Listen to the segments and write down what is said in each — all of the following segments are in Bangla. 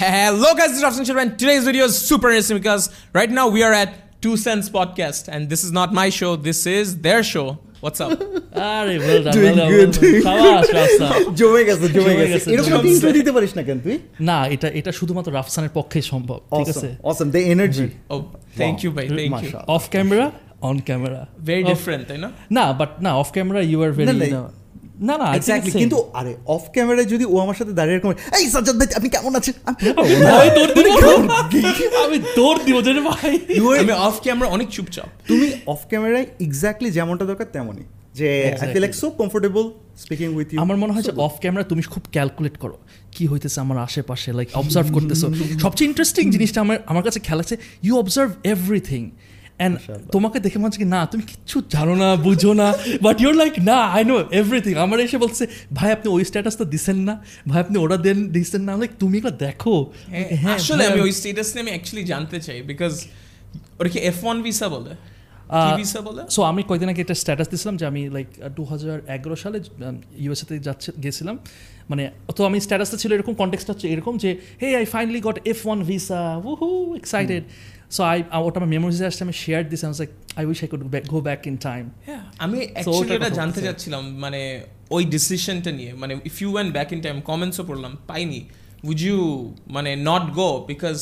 Hello guys, this is Rafsan Sharma and today's video is super interesting because right now we are at Two Cents Podcast and this is not my show, this is their show. What's up? আরে well done Doing good, doing সাবাস রাফসান জমে গেছে জমে জমে গেছে গেছে, এরকম জমে একটা দিতে পারিস না কেন তুই না এটা এটা শুধুমাত্র রাফসানের পক্ষেই সম্ভব ঠিক আছে awesome the energy Oh, thank you, bhai. Thank you. মাশাআল্লাহ। Off camera on camera Very different, I know. না বাট না off camera you are very না, না, না এক্স্যাক্টলি কিন্তু আরে অফ ক্যামেরায় যদি ও আমার সাথে দাঁড়িয়ে এরকম এই সাজ্জাদ ভাই আপনি কেমন আছেন? আমি- আমি দৌড় দিব আমি দৌড় দিব যে ভাই। আমি অফ ক্যামেরা অনেক চুপচাপ। তুমি অফ ক্যামেরায় এক্স্যাক্টলি যেমনটা দরকার তেমনই। যে I feel like so comfortable speaking with you আমার মনে হয় যে অফ ক্যামেরা তুমি খুব ক্যালকুলেট করো। কি হইতেছে আমার আশেপাশে লাইক অবজার্ভ করতেছো। সবচেয়ে ইন্টারেস্টিং জিনিসটা আমার আমার কাছে খেয়াল আছে ইউ অবজার্ভ এভরিথিং অ্যান্ড তোমাকে দেখে মনে হচ্ছে কি, না তুমি কিচ্ছু জানো না বুঝো না। বাট ইউর লাইক না আই নো এভরিথিং আমার এসে বলছে ভাই আপনি ওই স্ট্যাটাস তো দিছেন না। ভাই আপনি ওরা দেন দিচ্ছেন না। লাইক তুমি এগুলো দেখো? হ্যাঁ, আসলে আমি ওই স্টেটাস নিয়ে আমি অ্যাকচুয়ালি জানতে চাই বিকজ ওটা কি এফ ওয়ান ভিসা বলে? ভিসা বলে? সো আমি কয়েকদিন আগে একটা স্ট্যাটাস দিয়েছিলাম যে আমি লাইক দু হাজার এগারো সালে ইউএসএতে যাচ্ছে গেছিলাম। মানে তো আমি স্ট্যাটাসটা ছিল এরকম কন্টেক্সটা হচ্ছে এরকম যে hey I finally got F one visa whoo excited so I ওটা আমার মেমোরিজে আসছে আমি share this like I wish I could go back in time আমি অ্যাকচুয়ালি এটা জানতে চাচ্ছিলাম মানে ওই ডিসিশনটা নিয়ে মানে if you went back in time কমেন্টসও পড়লাম পাইনি। উড ইউ মানে নট গো বিকজ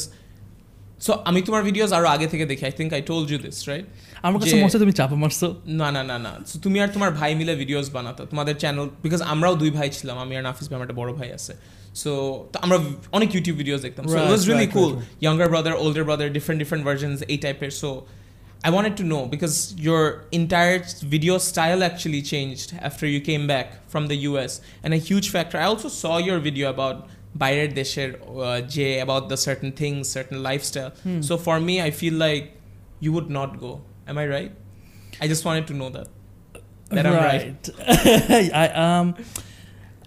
সো আমি তোমার ভিডিওস আরও আগে থেকে দেখি I think I told you this right আমার কাছে মনে তুমি চাপা মারছো। না না না না। তুমি আর তোমার ভাই মিলে ভিডিওস বানাতো তোমাদের চ্যানেল বিকজ আমরাও দুই ভাই ছিলাম আমি আর নাফিস ভাই আমার একটা বড় ভাই আছে। সো তো আমরা অনেক ইউটিউব ভিডিওস দেখতাম so it Right, was really right, cool right, younger brother older brother different different versions এই টাইপের so I wanted to know because your entire video style actually changed after you came back from the US. And a huge factor, I also saw your video about বাইরের দেশের uh, যে about the certain things, certain lifestyle. Hmm. So for me, I feel like you would not go. Am I right? I just wanted to know that. That I'm right. I um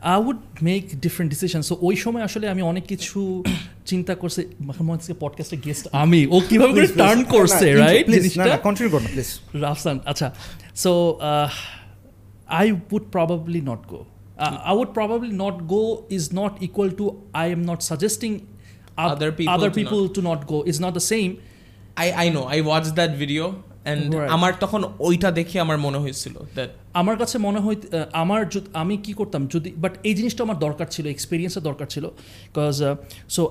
I would make different decisions. So ওই সময় আসলে আমি অনেক কিছু চিন্তা করছি। হচ্ছে পডকাস্টে গেস্ট আমি। ও কীভাবে করে টার্ন করছে রাইট না জিনিসটা? না কন্টিনিউ করো প্লিজ রাফসান আচ্ছা। So I would probably not go I would probably not go is not equal to I am not suggesting Other people other to people to not go is not the same I, I know. I watched that video. And Right. আমার তখন ওইটা দেখে আমার মনে হয়েছিল that আমার কাছে মনে হয় আমার আমি কি করতাম যদি বাট এই জিনিসটা আমার দরকার ছিল এক্সপিরিয়েন্সের দরকার ছিল because so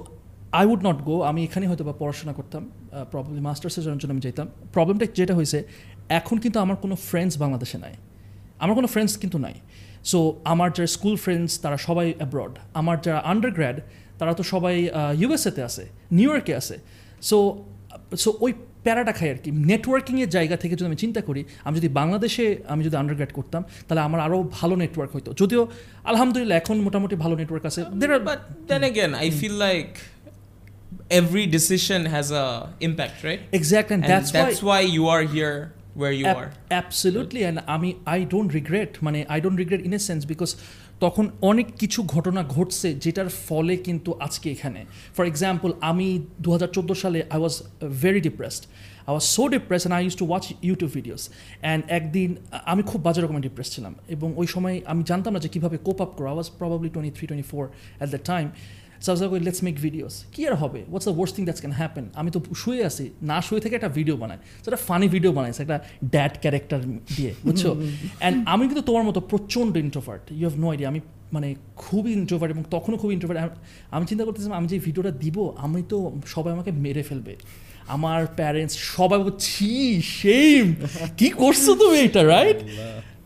I would not go আমি এখানে হয়তো বা পড়াশোনা করতাম প্রবলেম মাস্টার্সের জন্য আমি যেতাম। প্রবলেমটা যেটা হয়েছে এখন কিন্তু আমার কোনো ফ্রেন্ডস বাংলাদেশে নাই। আমার কোনো ফ্রেন্ডস কিন্তু নাই। সো আমার যারা স্কুল ফ্রেন্ডস তারা সবাই অ্যাব্রড আমার যারা আন্ডার গ্র্যাড তারা তো সবাই ইউএসএতে আছে নিউ ইয়র্কে আছে। সো সো ওই প্যারাটা খাই আর কি। নেটওয়ার্কিংয়ের জায়গা থেকে যদি আমি চিন্তা করি আমি যদি বাংলাদেশে আমি যদি আন্ডারগ্র্যাড করতাম তাহলে আমার আরও ভালো নেটওয়ার্ক হতো যদিও আলহামদুলিল্লাহ এখন মোটামুটি ভালো নেটওয়ার্ক আছে। There are- but then again i feel like every decision has a impact right? Exact and, and that's, that's, why why you are here where you are. Absolutely and আমি আই ডোন্ট রিগ্রেট মানে I don't regret in a sense because তখন অনেক কিছু ঘটনা ঘটছে যেটার ফলে কিন্তু আজকে এখানে। ফর এক্সাম্পল আমি দু হাজার চোদ্দ সালে I was very depressed I was so depress and I use to watch YouTube videos and একদিন, আমি খুব বাজে রকমের ডিপ্রেস ছিলাম। এবং ওই সময় আমি জানতাম না যে কীভাবে কোপ আপ করো I was probably twenty three twenty four at the time Sabja করি লেটস মেক ভিডিওস কী আর হবে? What's the worst thing that's can happen আমি তো শুয়ে আছি। না শুয়ে থেকে একটা ভিডিও বানাই। সেটা ফানি ভিডিও বানাইছে একটা ড্যাড ক্যারেক্টার দিয়ে বুঝছ? অ্যান্ড আমি কিন্তু তোমার মতো প্রচণ্ড introvert you have no idea আমি মানে খুবই ইন্ট্রোভার্ট এবং তখনও খুবই ইন্ট্রোভার্ট আমি চিন্তা করতেছিলাম আমি যে ভিডিওটা দিব আমি তো সবাই আমাকে মেরে ফেলবে। আমার প্যারেন্টস সবাই বলছে, ছি সেম কি করছ তুমি এটা রাইট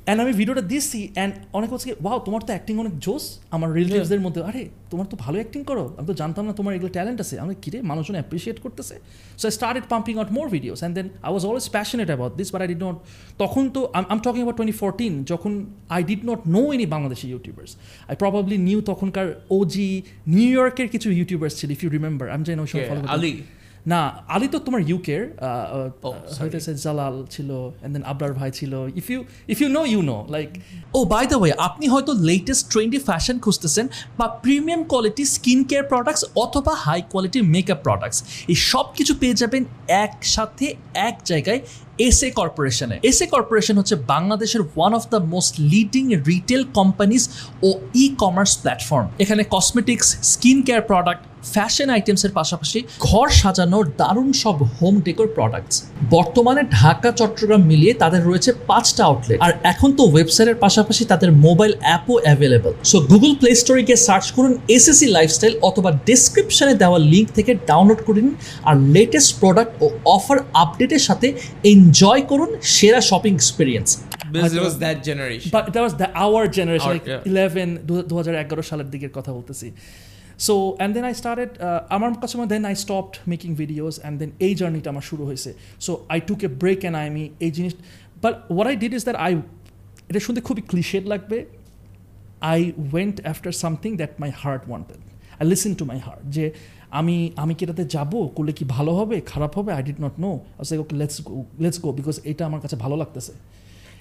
অ্যান্ড আমি ভিডিওটা দিচ্ছি অ্যান্ড অনেক হচ্ছে ওয়াও তোমার তো অ্যাক্টিং অনেক জোস আমার রিলেটিভসদের মধ্যে আরে তোমার তো ভালো অ্যাক্টিং করো। আমি তো জানতাম না তোমার এগুলো ট্যালেন্ট আছে। আমি কিরে মানুষজন অ্যাপ্রিসিয়েট করতেছে? So I started pumping out more videos and then I was always passionate about this but I did not তখন তো আম টকিং অ্যাবাউট টোয়েন্টি ফোরটিন যখন I did not know any Bangladeshi YouTubers I probably knew তখনকার ওজি নিউ ইয়র্কের কিছু ইউটিউবার্স ছিল ইফ ইউ রিমেম্বার আমি জানি ওই না আলি তো তোমার ইউকের হইতেছে জালাল ছিল এন্ড দেন আবরার ভাই ছিল। If you if you know you know like oh by the way আপনি হয়তো লেটেস্ট ট্রেন্ডি ফ্যাশন খুঁজতেছেন বা premium quality skin care products অথবা হাই কোয়ালিটি মেকআপ প্রোডাক্টস এই সব কিছু পেয়ে যাবেন একসাথে এক জায়গায় এসএ কর্পোরেশনে এসএ কর্পোরেশন হচ্ছে বাংলাদেশের one of the most leading retail companies O e commerce platform এখানে cosmetics skin care product fashion আইটেমসের পাশাপাশি ঘর সাজানোর দারুণ সব হোম ডেকোর প্রোডাক্টস বর্তমানে ঢাকা, চট্টগ্রাম মিলিয়ে তাদের রয়েছে পাঁচটা আউটলেট আর এখন তো ওয়েবসাইটের পাশাপাশি তাদের মোবাইল অ্যাপও অ্যাভেলেবল সো গুগল প্লে স্টোরে গিয়ে সার্চ করুন এসএসসি লাইফস্টাইল অথবা ডিসক্রিপশনে দেওয়া লিঙ্ক থেকে ডাউনলোড করে নিন। আর লেটেস্ট প্রোডাক্ট ও অফার আপডেটের সাথে এনজয় করুন সেরা shopping experience our generation eleven দু হাজার এগারো সালের দিকের কথা বলতেছি। So and then I started আমার কাছে then I stopped making videos and then এই জার্নিটা আমার শুরু হয়েছে। So I took a break and I me এই জিনিস but what I did is that I এটা শুনতে খুবই ক্লিশেড লাগবে। I went after something that my heart wanted I listen to my heart যে আমি আমি কি এটাতে যাব? করলে কি ভালো হবে? খারাপ হবে? I did not know I okay let's go let's go because এটা আমার কাছে ভালো লাগতেছে।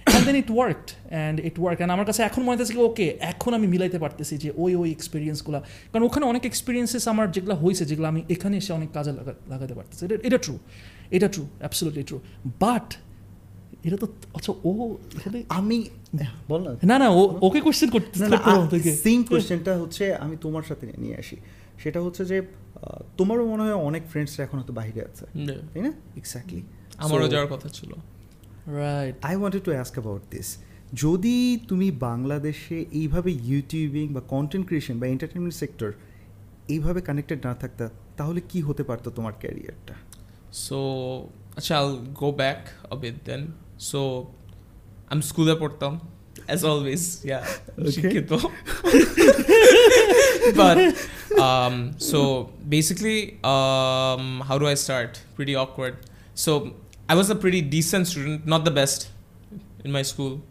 And then it worked and it work and আমার কাছে এখন মনে হচ্ছে ওকে এখন আমি মিলাইতে পারতেছি যে ওই ওই এক্সপিরিয়েন্সগুলো কারণ ওখানে অনেক এক্সপিরিয়েন্সেস আমার যেগুলো হয়েছে যেগুলো আমি এখানে এসে অনেক কাজে লাগা লাগাতে পারতেছি। এটা এটা ট্রু এটা ট্রু অ্যাবসোলুটলি ট্রু বাট এটা তো আচ্ছা ও আমি বল না। না না ও ওকে কোশ্চেন করতে সেম কোয়েশ্চেনটা হচ্ছে আমি তোমার সাথে নিয়ে আসি। সেটা হচ্ছে যে তোমারও মনে হয় অনেক ফ্রেন্ডসরা এখন হয়তো বাইরে আছে। তাই না? এক্স্যাক্টলি আমারও যাওয়ার কথা ছিল। Right I wanted to ask about this যদি তুমি বাংলাদেশে এইভাবে ইউটিউবিং বা কন্টেন্ট ক্রিয়েশন বা এন্টারটেনমেন্ট সেক্টর এইভাবে কানেক্টেড না থাকতা তাহলে কি হতে পারতো তোমার ক্যারিয়ারটা সো আচ্ছা, I'll go back a bit then. So, I'm স্কুলে পড়তাম অ্যাজ always, yeah, Okay. শিক্ষিত. but um, so basically, um, how do I start? Pretty awkward. So I was a pretty decent student, not the best in my school.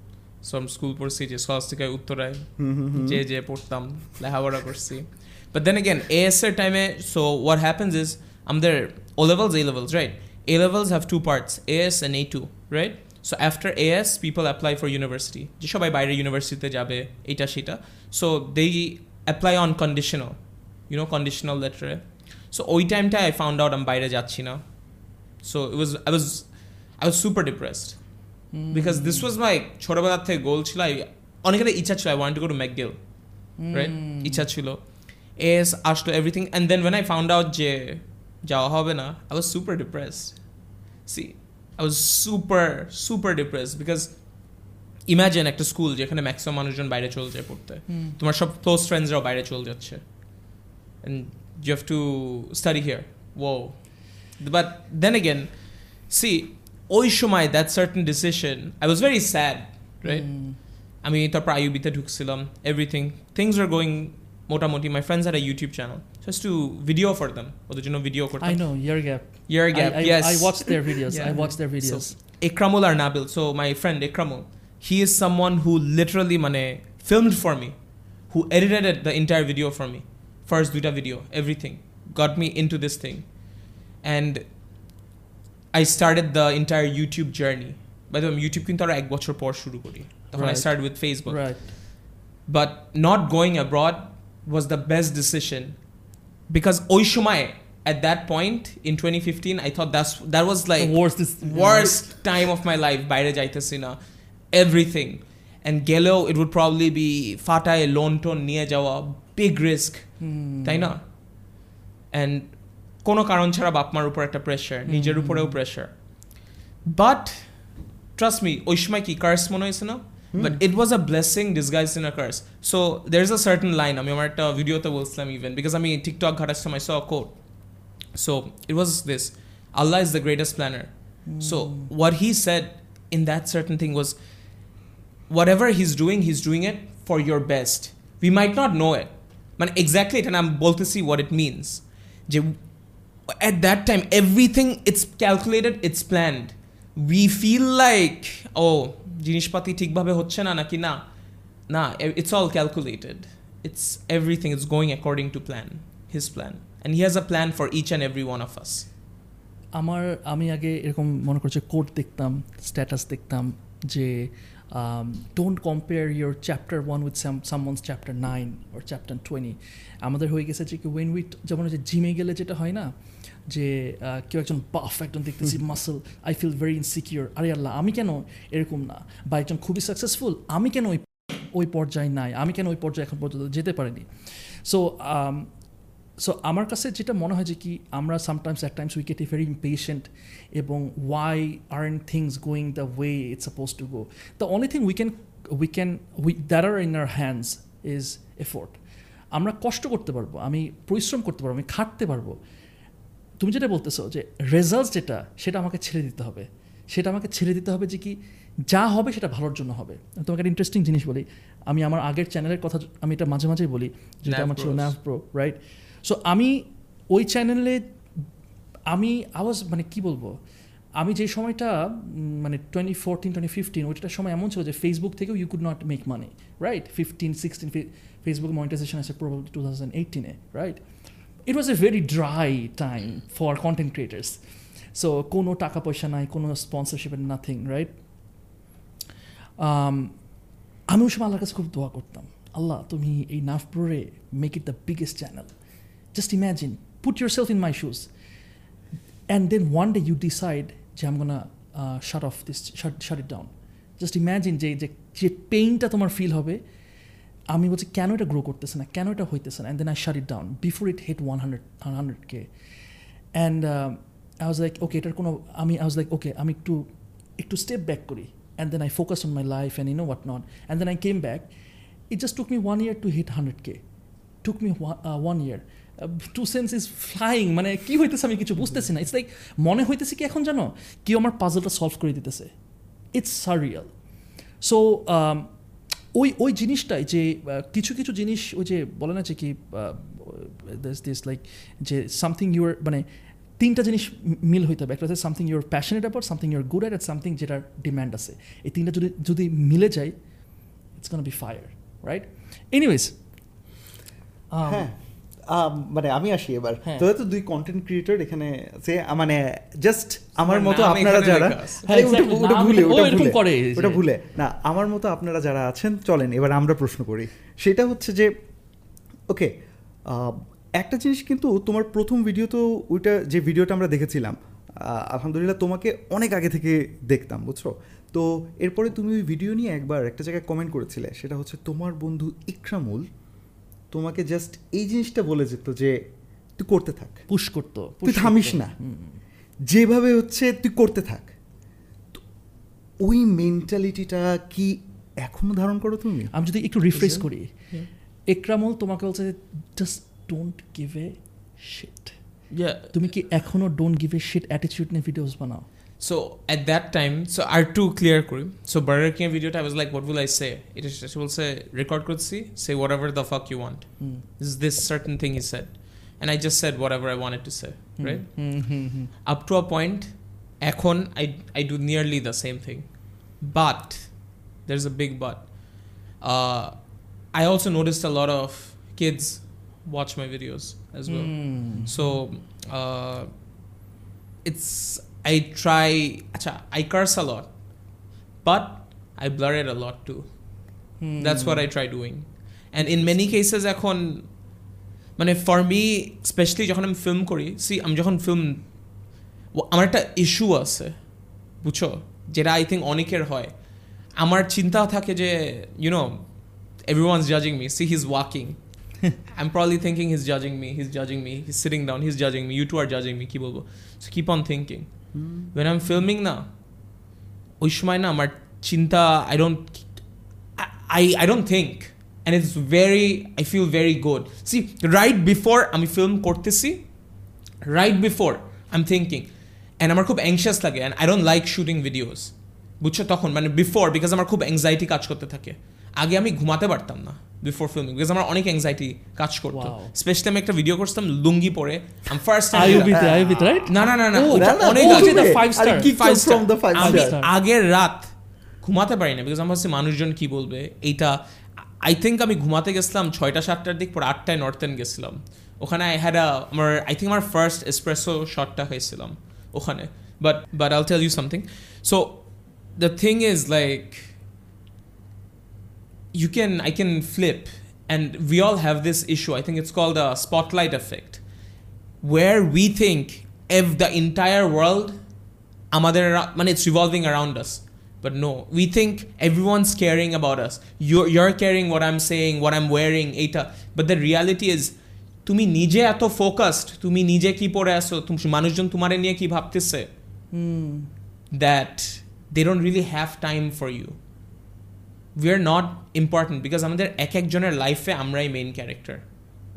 So I'm school পড়ছি যে স্কলাস্টিকায় উত্তরায় যে যে পড়তাম লেখাপড়া করছি বাট দেন এগেন এএস এর টাইমে সো হোয়াট হ্যাপেন্স ইজ আমাদের O levels A levels right A levels have two parts AS and A two right so after AS people apply for university যে সবাই বাইরে ইউনিভার্সিটিতে যাবে এইটা সেটা so they apply on conditional you know conditional লেটারে so ওই টাইমটা আই ফাউন্ড আউট আমি বাইরে যাচ্ছি না। So it was I was I was super depressed because this was my ছোটবেলার থেকে গোল ছিল I- অনেকের ইচ্ছা ছিল I want to go to McGill right ইচ্ছা ছিল। এস আসলো everything and then when I found out যে যাওয়া হবে না I was super depress see I was super super depress because imagine একটা স্কুল যেখানে ম্যাক্সিমাম মানুষজন বাইরে চলে যায় পড়তে। তোমার সব ক্লোজ ফ্রেন্ডসরাও বাইরে চলে যাচ্ছে। And you have to study here oh but then again see ওই সময় that certain decision I was very sad right আমি তারপর আইউবিতে ঢুকছিলাম এভরিথিং থিংস আর গোয়িং মোটামুটি my friends R YouTube channel just to video for them ওদের জন্য ভিডিও করতাম I know year gap. Year I, gap I, yes I watched their videos. I Yeah. watched their videos. Ikramul or Nabil. So my friend Ikramul, he is someone who literally mane filmed for me, who edited the entire video for me. First duta video, everything. Got me into this thing. And I started the entire YouTube journey. By the way, YouTube কিন্তু আরও এক বছর পর শুরু করি তখন I Right. started with Facebook. right. But not going abroad was the best decision because ওই সময় at that point in 2015 I thought that's that was like the worst is worst time of my life বাইরে যাইতেছি না everything and গেলেও it would probably be ফাটায় লোন টোন নিয়ে যাওয়া big risk Hmm. তাই না and কোনো কারণ ছাড়া বাপ মার উপর একটা প্রেশার নিজের হুম। উপরেও প্রেশার বাট ট্রাস্ট মি ওই সময় কি কার্স মনে হয়েছে না but it was a blessing disguise in a curse so there is a certain line আমি আমার একটা ভিডিওতে বলছিলাম ইভেন বিকজ আমি টিকটক ঘাটার সময় saw quote so it was this Allah is the greatest planner So what he said in that certain thing was whatever he's doing, he's doing it for your best. We might not know it. But exactly and I'm bold to see what it means. যে At that time, everything it's calculated, it's planned. We feel like, oh, জিনিসপাতি ঠিকভাবে হচ্ছে না নাকি না না it's all calculated. It's everything is going according to plan, his plan. And he has a plan for each and every one of us. আমার আমি আগে এরকম মনে করছি কোড দেখতাম স্ট্যাটাস দেখতাম যে um, don't compare your chapter one with someone's chapter nine or chapter twenty আমাদের হয়ে গেছে যে কি ওয়েন উইথ যেমন যে জিমে গেলে যেটা হয় না যে কেউ একজন বাফ একজন দেখতেছি muscle I feel very insecure আরে আল্লাহ আমি কেন এরকম না? বা একজন খুবই সাকসেসফুল আমি কেন ওই ওই পর্যায়ে নাই? আমি কেন ওই পর্যায়ে এখন পর্যন্ত যেতে পারিনি? সো সো আমার কাছে যেটা মনে হয় যে কি আমরা sometimes at times we get a very impatient এবং why aren't things going the way it's suppose to go the only thing we can we can we there are in our hands is effort আমরা কষ্ট করতে পারব আমি পরিশ্রম করতে পারব আমি খাটতে পারব। তুমি যেটা বলতেছো যে রেজাল্ট যেটা সেটা আমাকে ছেড়ে দিতে হবে। সেটা আমাকে ছেড়ে দিতে হবে যে কি যা হবে সেটা ভালোর জন্য হবে। তোমাকে একটা ইন্টারেস্টিং জিনিস বলি। আমি আমার আগের চ্যানেলের কথা আমি এটা মাঝে মাঝেই বলি যেটা আমার ছিল. ন্যাভ প্রো রাইট সো আমি ওই চ্যানেলে আমি আওয়াজ মানে কি বলব? আমি যে সময়টা মানে টোয়েন্টি ফোরটিন টোয়েন্টি ফিফটিন ওইটার সময় এমন ছিল যে ফেসবুক থেকেও you could not make money right fifteen sixteen Facebook monetization আছে probably two thousand এইটিনে right it was a very dry time for content creators so কোনো টাকা পয়সা নাই, কোনো স্পন্সরশিপ নাথিং রাইট আমি ওই সময় আল্লাহর কাছে খুব দোয়া করতাম। আল্লাহ, তুমি এই নাফ প্রোরে make it the biggest channel imagine put yourself in my shoes and then one day you decide যে I'm gonna shut off this shut shut it down just imagine যে যে পেইনটা তোমার ফিল হবে, আমি বলছি, কেন এটা গ্রো করতেছে না? কেন এটা হইতেছে না? And then I shut it down before it hit one hundred hundred K and I was like okay এটার কোনো, আমি আই ওয়াজ লাইক ওকে আমি একটু একটু স্টেপ ব্যাক করি. And then I focus on my life and you know what not and then I came back it just took me one year to hit hundred K took me one year to sense is flying মানে কি হইতেছে আমি কিছু বুঝতেছি না। ইটস লাইক মনে হইতেছে কি এখন জানো? কেউ আমার পাজলটা সলভ করে দিতেছে। ইটস সারিয়াল সো ওই ওই জিনিসটাই যে কিছু কিছু জিনিস ওই যে বলে না যে কি দিস লাইক যে সামথিং ইউর মানে তিনটা জিনিস মিল হইতে হবে। একটা হচ্ছে something you're passionate about something you're good at something যেটার ডিম্যান্ড আছে। এই তিনটা যদি যদি মিলে যায় it's gonna be fire right anyways হ্যাঁ। মানে আমি আসি এবার। হ্যাঁ। তো তো দুই কন্টেন্ট ক্রিয়েটর এখানে আ, মানে জাস্ট আমার মতো আপনারা যারা ওটা- হ্যাঁ, ভুলে ওটা ভুলে ওটা ভুলে। না আমার মতো আপনারা যারা আছেন চলেন এবার আমরা প্রশ্ন করি। সেটা হচ্ছে যে ওকে একটা জিনিস কিন্তু তোমার প্রথম ভিডিও তো ওইটা যে ভিডিওটা আমরা দেখেছিলাম আলহামদুলিল্লাহ তোমাকে অনেক আগে থেকে দেখতাম বুঝছ? তো এরপরে তুমি ওই ভিডিও নিয়ে একবার একটা জায়গায় কমেন্ট করেছিলে সেটা হচ্ছে তোমার বন্ধু ইকরামুল তোমাকে জাস্ট এই জিনিসটা বলে যেত যে তুই করতে থাক। পুশ করতো তুই থামিস না। যেভাবে হচ্ছে তুই করতে থাক। ওই মেন্টালিটিটা কি এখনও ধারণ করো তুমি? আমি যদি একটু রিফ্রেশ করি. একরামুল তোমাকে বলছে just don't give a shit তুমি কি এখনও don't give a shit attitude নিয়ে ভিডিওস বানাও? So at that time, so are two clear kuri. So Burger King video I was like, what will I say? It is she will say record could see, say whatever the fuck you want. Hmm, This is this certain thing he said. And I just said whatever I wanted to say. Hmm, Right? Hmm, hmm, hmm. Up to a point, এখন I I do nearly the same thing. But there's a big but. Uh, I also noticed a lot of kids watch my videos as well. Hmm. So uh, it's I try acha, I curse a lot, but I blur it a lot too. Hmm. That's what I try doing. And in many cases এখন মানে ফর মি স্পেশালি যখন আমি ফিল্ম করি সি আমি যখন ফিল্ম আমার একটা ইস্যু আছে বুঝছো যেটা আই থিঙ্ক অনেকের হয় আমার চিন্তা থাকে যে YONO every once জাজিং me see he's walking I'm probably thinking he's judging me, he's judging me, he's sitting down, he's judging me, you two are judging me, কি বলবো So keep on thinking. When I'm filming না ওই সময় না আমার চিন্তা I don't I, I don't think and it's very I feel very good. See, right before আমি film করতেছি right before I'm thinking and আমার খুব anxious লাগে and I don't like shooting videos বুঝছ তখন মানে বিফোর বিকজ আমার খুব অ্যাংজাইটি কাজ করতে থাকে আগে আমি ঘুমাতে পারতাম না বিফোর ফিল্মিং বিকজ আমার অনেক অ্যাংজাইটি কাজ করতো। স্পেশালি আমি একটা ভিডিও করতাম লুঙ্গি পরে। আম ফার্স্ট রাইট না না না না ওটা না, না, অনেক আগে। রাত ঘুমাতে পারি না বিকজ আমার হচ্ছে মানুষজন কি বলবে এইটা আই থিঙ্ক আমি ঘুমাতে গেছিলাম ছয়টা সাতটার দিক পর আটটায় নর্থ এন্ড গেছিলাম। ওখানে আই হ্যাড আমার আই থিঙ্ক আমার ফার্স্ট এসপ্রেসো শটটা খাইছিলাম ওখানে। But but I'll tell you something so the thing is like you can i can flip and we all have this issue i think it's called a spotlight effect where we think if the entire world আমাদের around- মানে it's revolving around us but no we think everyone's caring about us you're, you're caring what i'm saying what i'm wearing এটা but the reality is তুমি নিজে এত ফোকাসড তুমি নিজে কি পড়ে আসো তুমি মানুষজন তোমারে নিয়ে কি ভাবতেছে that they don't really have time for you we are not important because আমাদের এক একজনের লাইফে আমরাই মেইন ক্যারেক্টার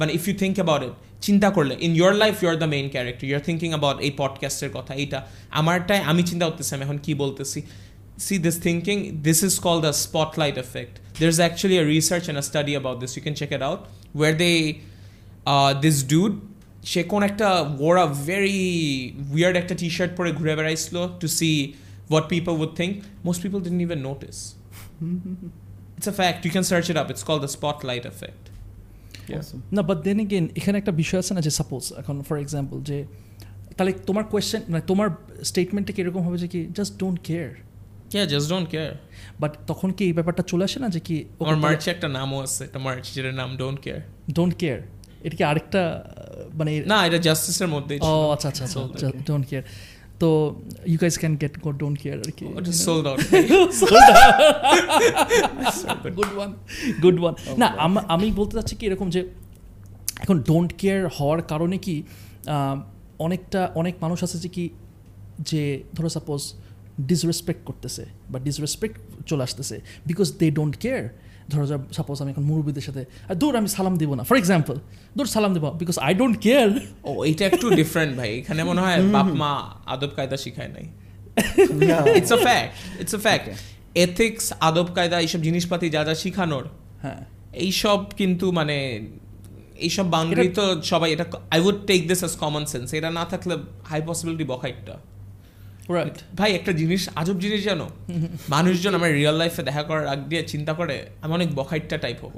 মানে if you think about it চিন্তা করলে in your life you are the main character you are thinking about এই পডকাস্টের কথা এইটা আমারটাই আমি চিন্তা করতেছি আমি এখন কি বলতেছি see this thinking this is called a spotlight effect there's actually a research and a study about this you can check it out where they uh, this dude সে কোন একটা wore a very weird একটা t-shirt পরে ঘুরে বেড়াইছিল to see what people would think most people didn't even notice It's a fact. You can search it up. It's called the spotlight effect. Yeah. Awesome. না বাট দেন এগেন এখানে একটা বিষয় আছে না যে সাপোজ এখন ফর এক্সাম্পল যে তাহলে তোমার কোয়েশ্চেন মানে তোমার স্টেটমেন্টটা কীরকম হবে যে কি just don't care yeah just don't care. But তখন কি এই ব্যাপারটা চলে আসে না যে কি আমার মার্চে একটা নামও আছে একটা মার্চ যেটার নাম ডোন্ট কেয়ার ডোন্ট কেয়ার এটা কি আরেকটা আহ, মানে না এটা জাস্টিসের মধ্যেই ও আচ্ছা আচ্ছা আচ্ছা Sold, ডোন্ট কেয়ার তো you guys can get go don't care আর কি গুড ওয়ান গুড ওয়ান না আমি বলতে চাচ্ছি কি এরকম যে এখন ডোন্ট কেয়ার হওয়ার কারণে কি অনেকটা অনেক মানুষ আছে যে কি যে ধরো সাপোজ ডিসরেসপেক্ট করতেছে বা ডিসরেসপেক্ট চলে আসতেছে বিকজ দে ডোন্ট কেয়ার ধরো সাপোজ আমি এখন মুরব্বীদের সাথে "আহ, দূর আমি সালাম দিব না। ফর এক্সাম্পল দূর সালাম দেবো বিকজ আই ডোন্ট কেয়ার ও এটা একটু ডিফারেন্ট ভাই। এখানে মনে হয় বাপ মা আদব কায়দা শিখায় নাই। It's a fact it's a fact ethics আদব কায়দা এইসব জিনিসপাতি যা যা শিখানোর হ্যাঁ। এইসব কিন্তু মানে এইসব বাউন্ডারি তো সবাই এটা I would take this as common sense এটা না থাকলে হাই পসিবিলিটি বখাইটটা। রাইট ভাই একটা জিনিস আজব জিনিস জানো? মানুষজন আমার রিয়েল লাইফে দেখা করার আগ দিয়ে চিন্তা করে আমি অনেক বখাইটটা টাইপ হব।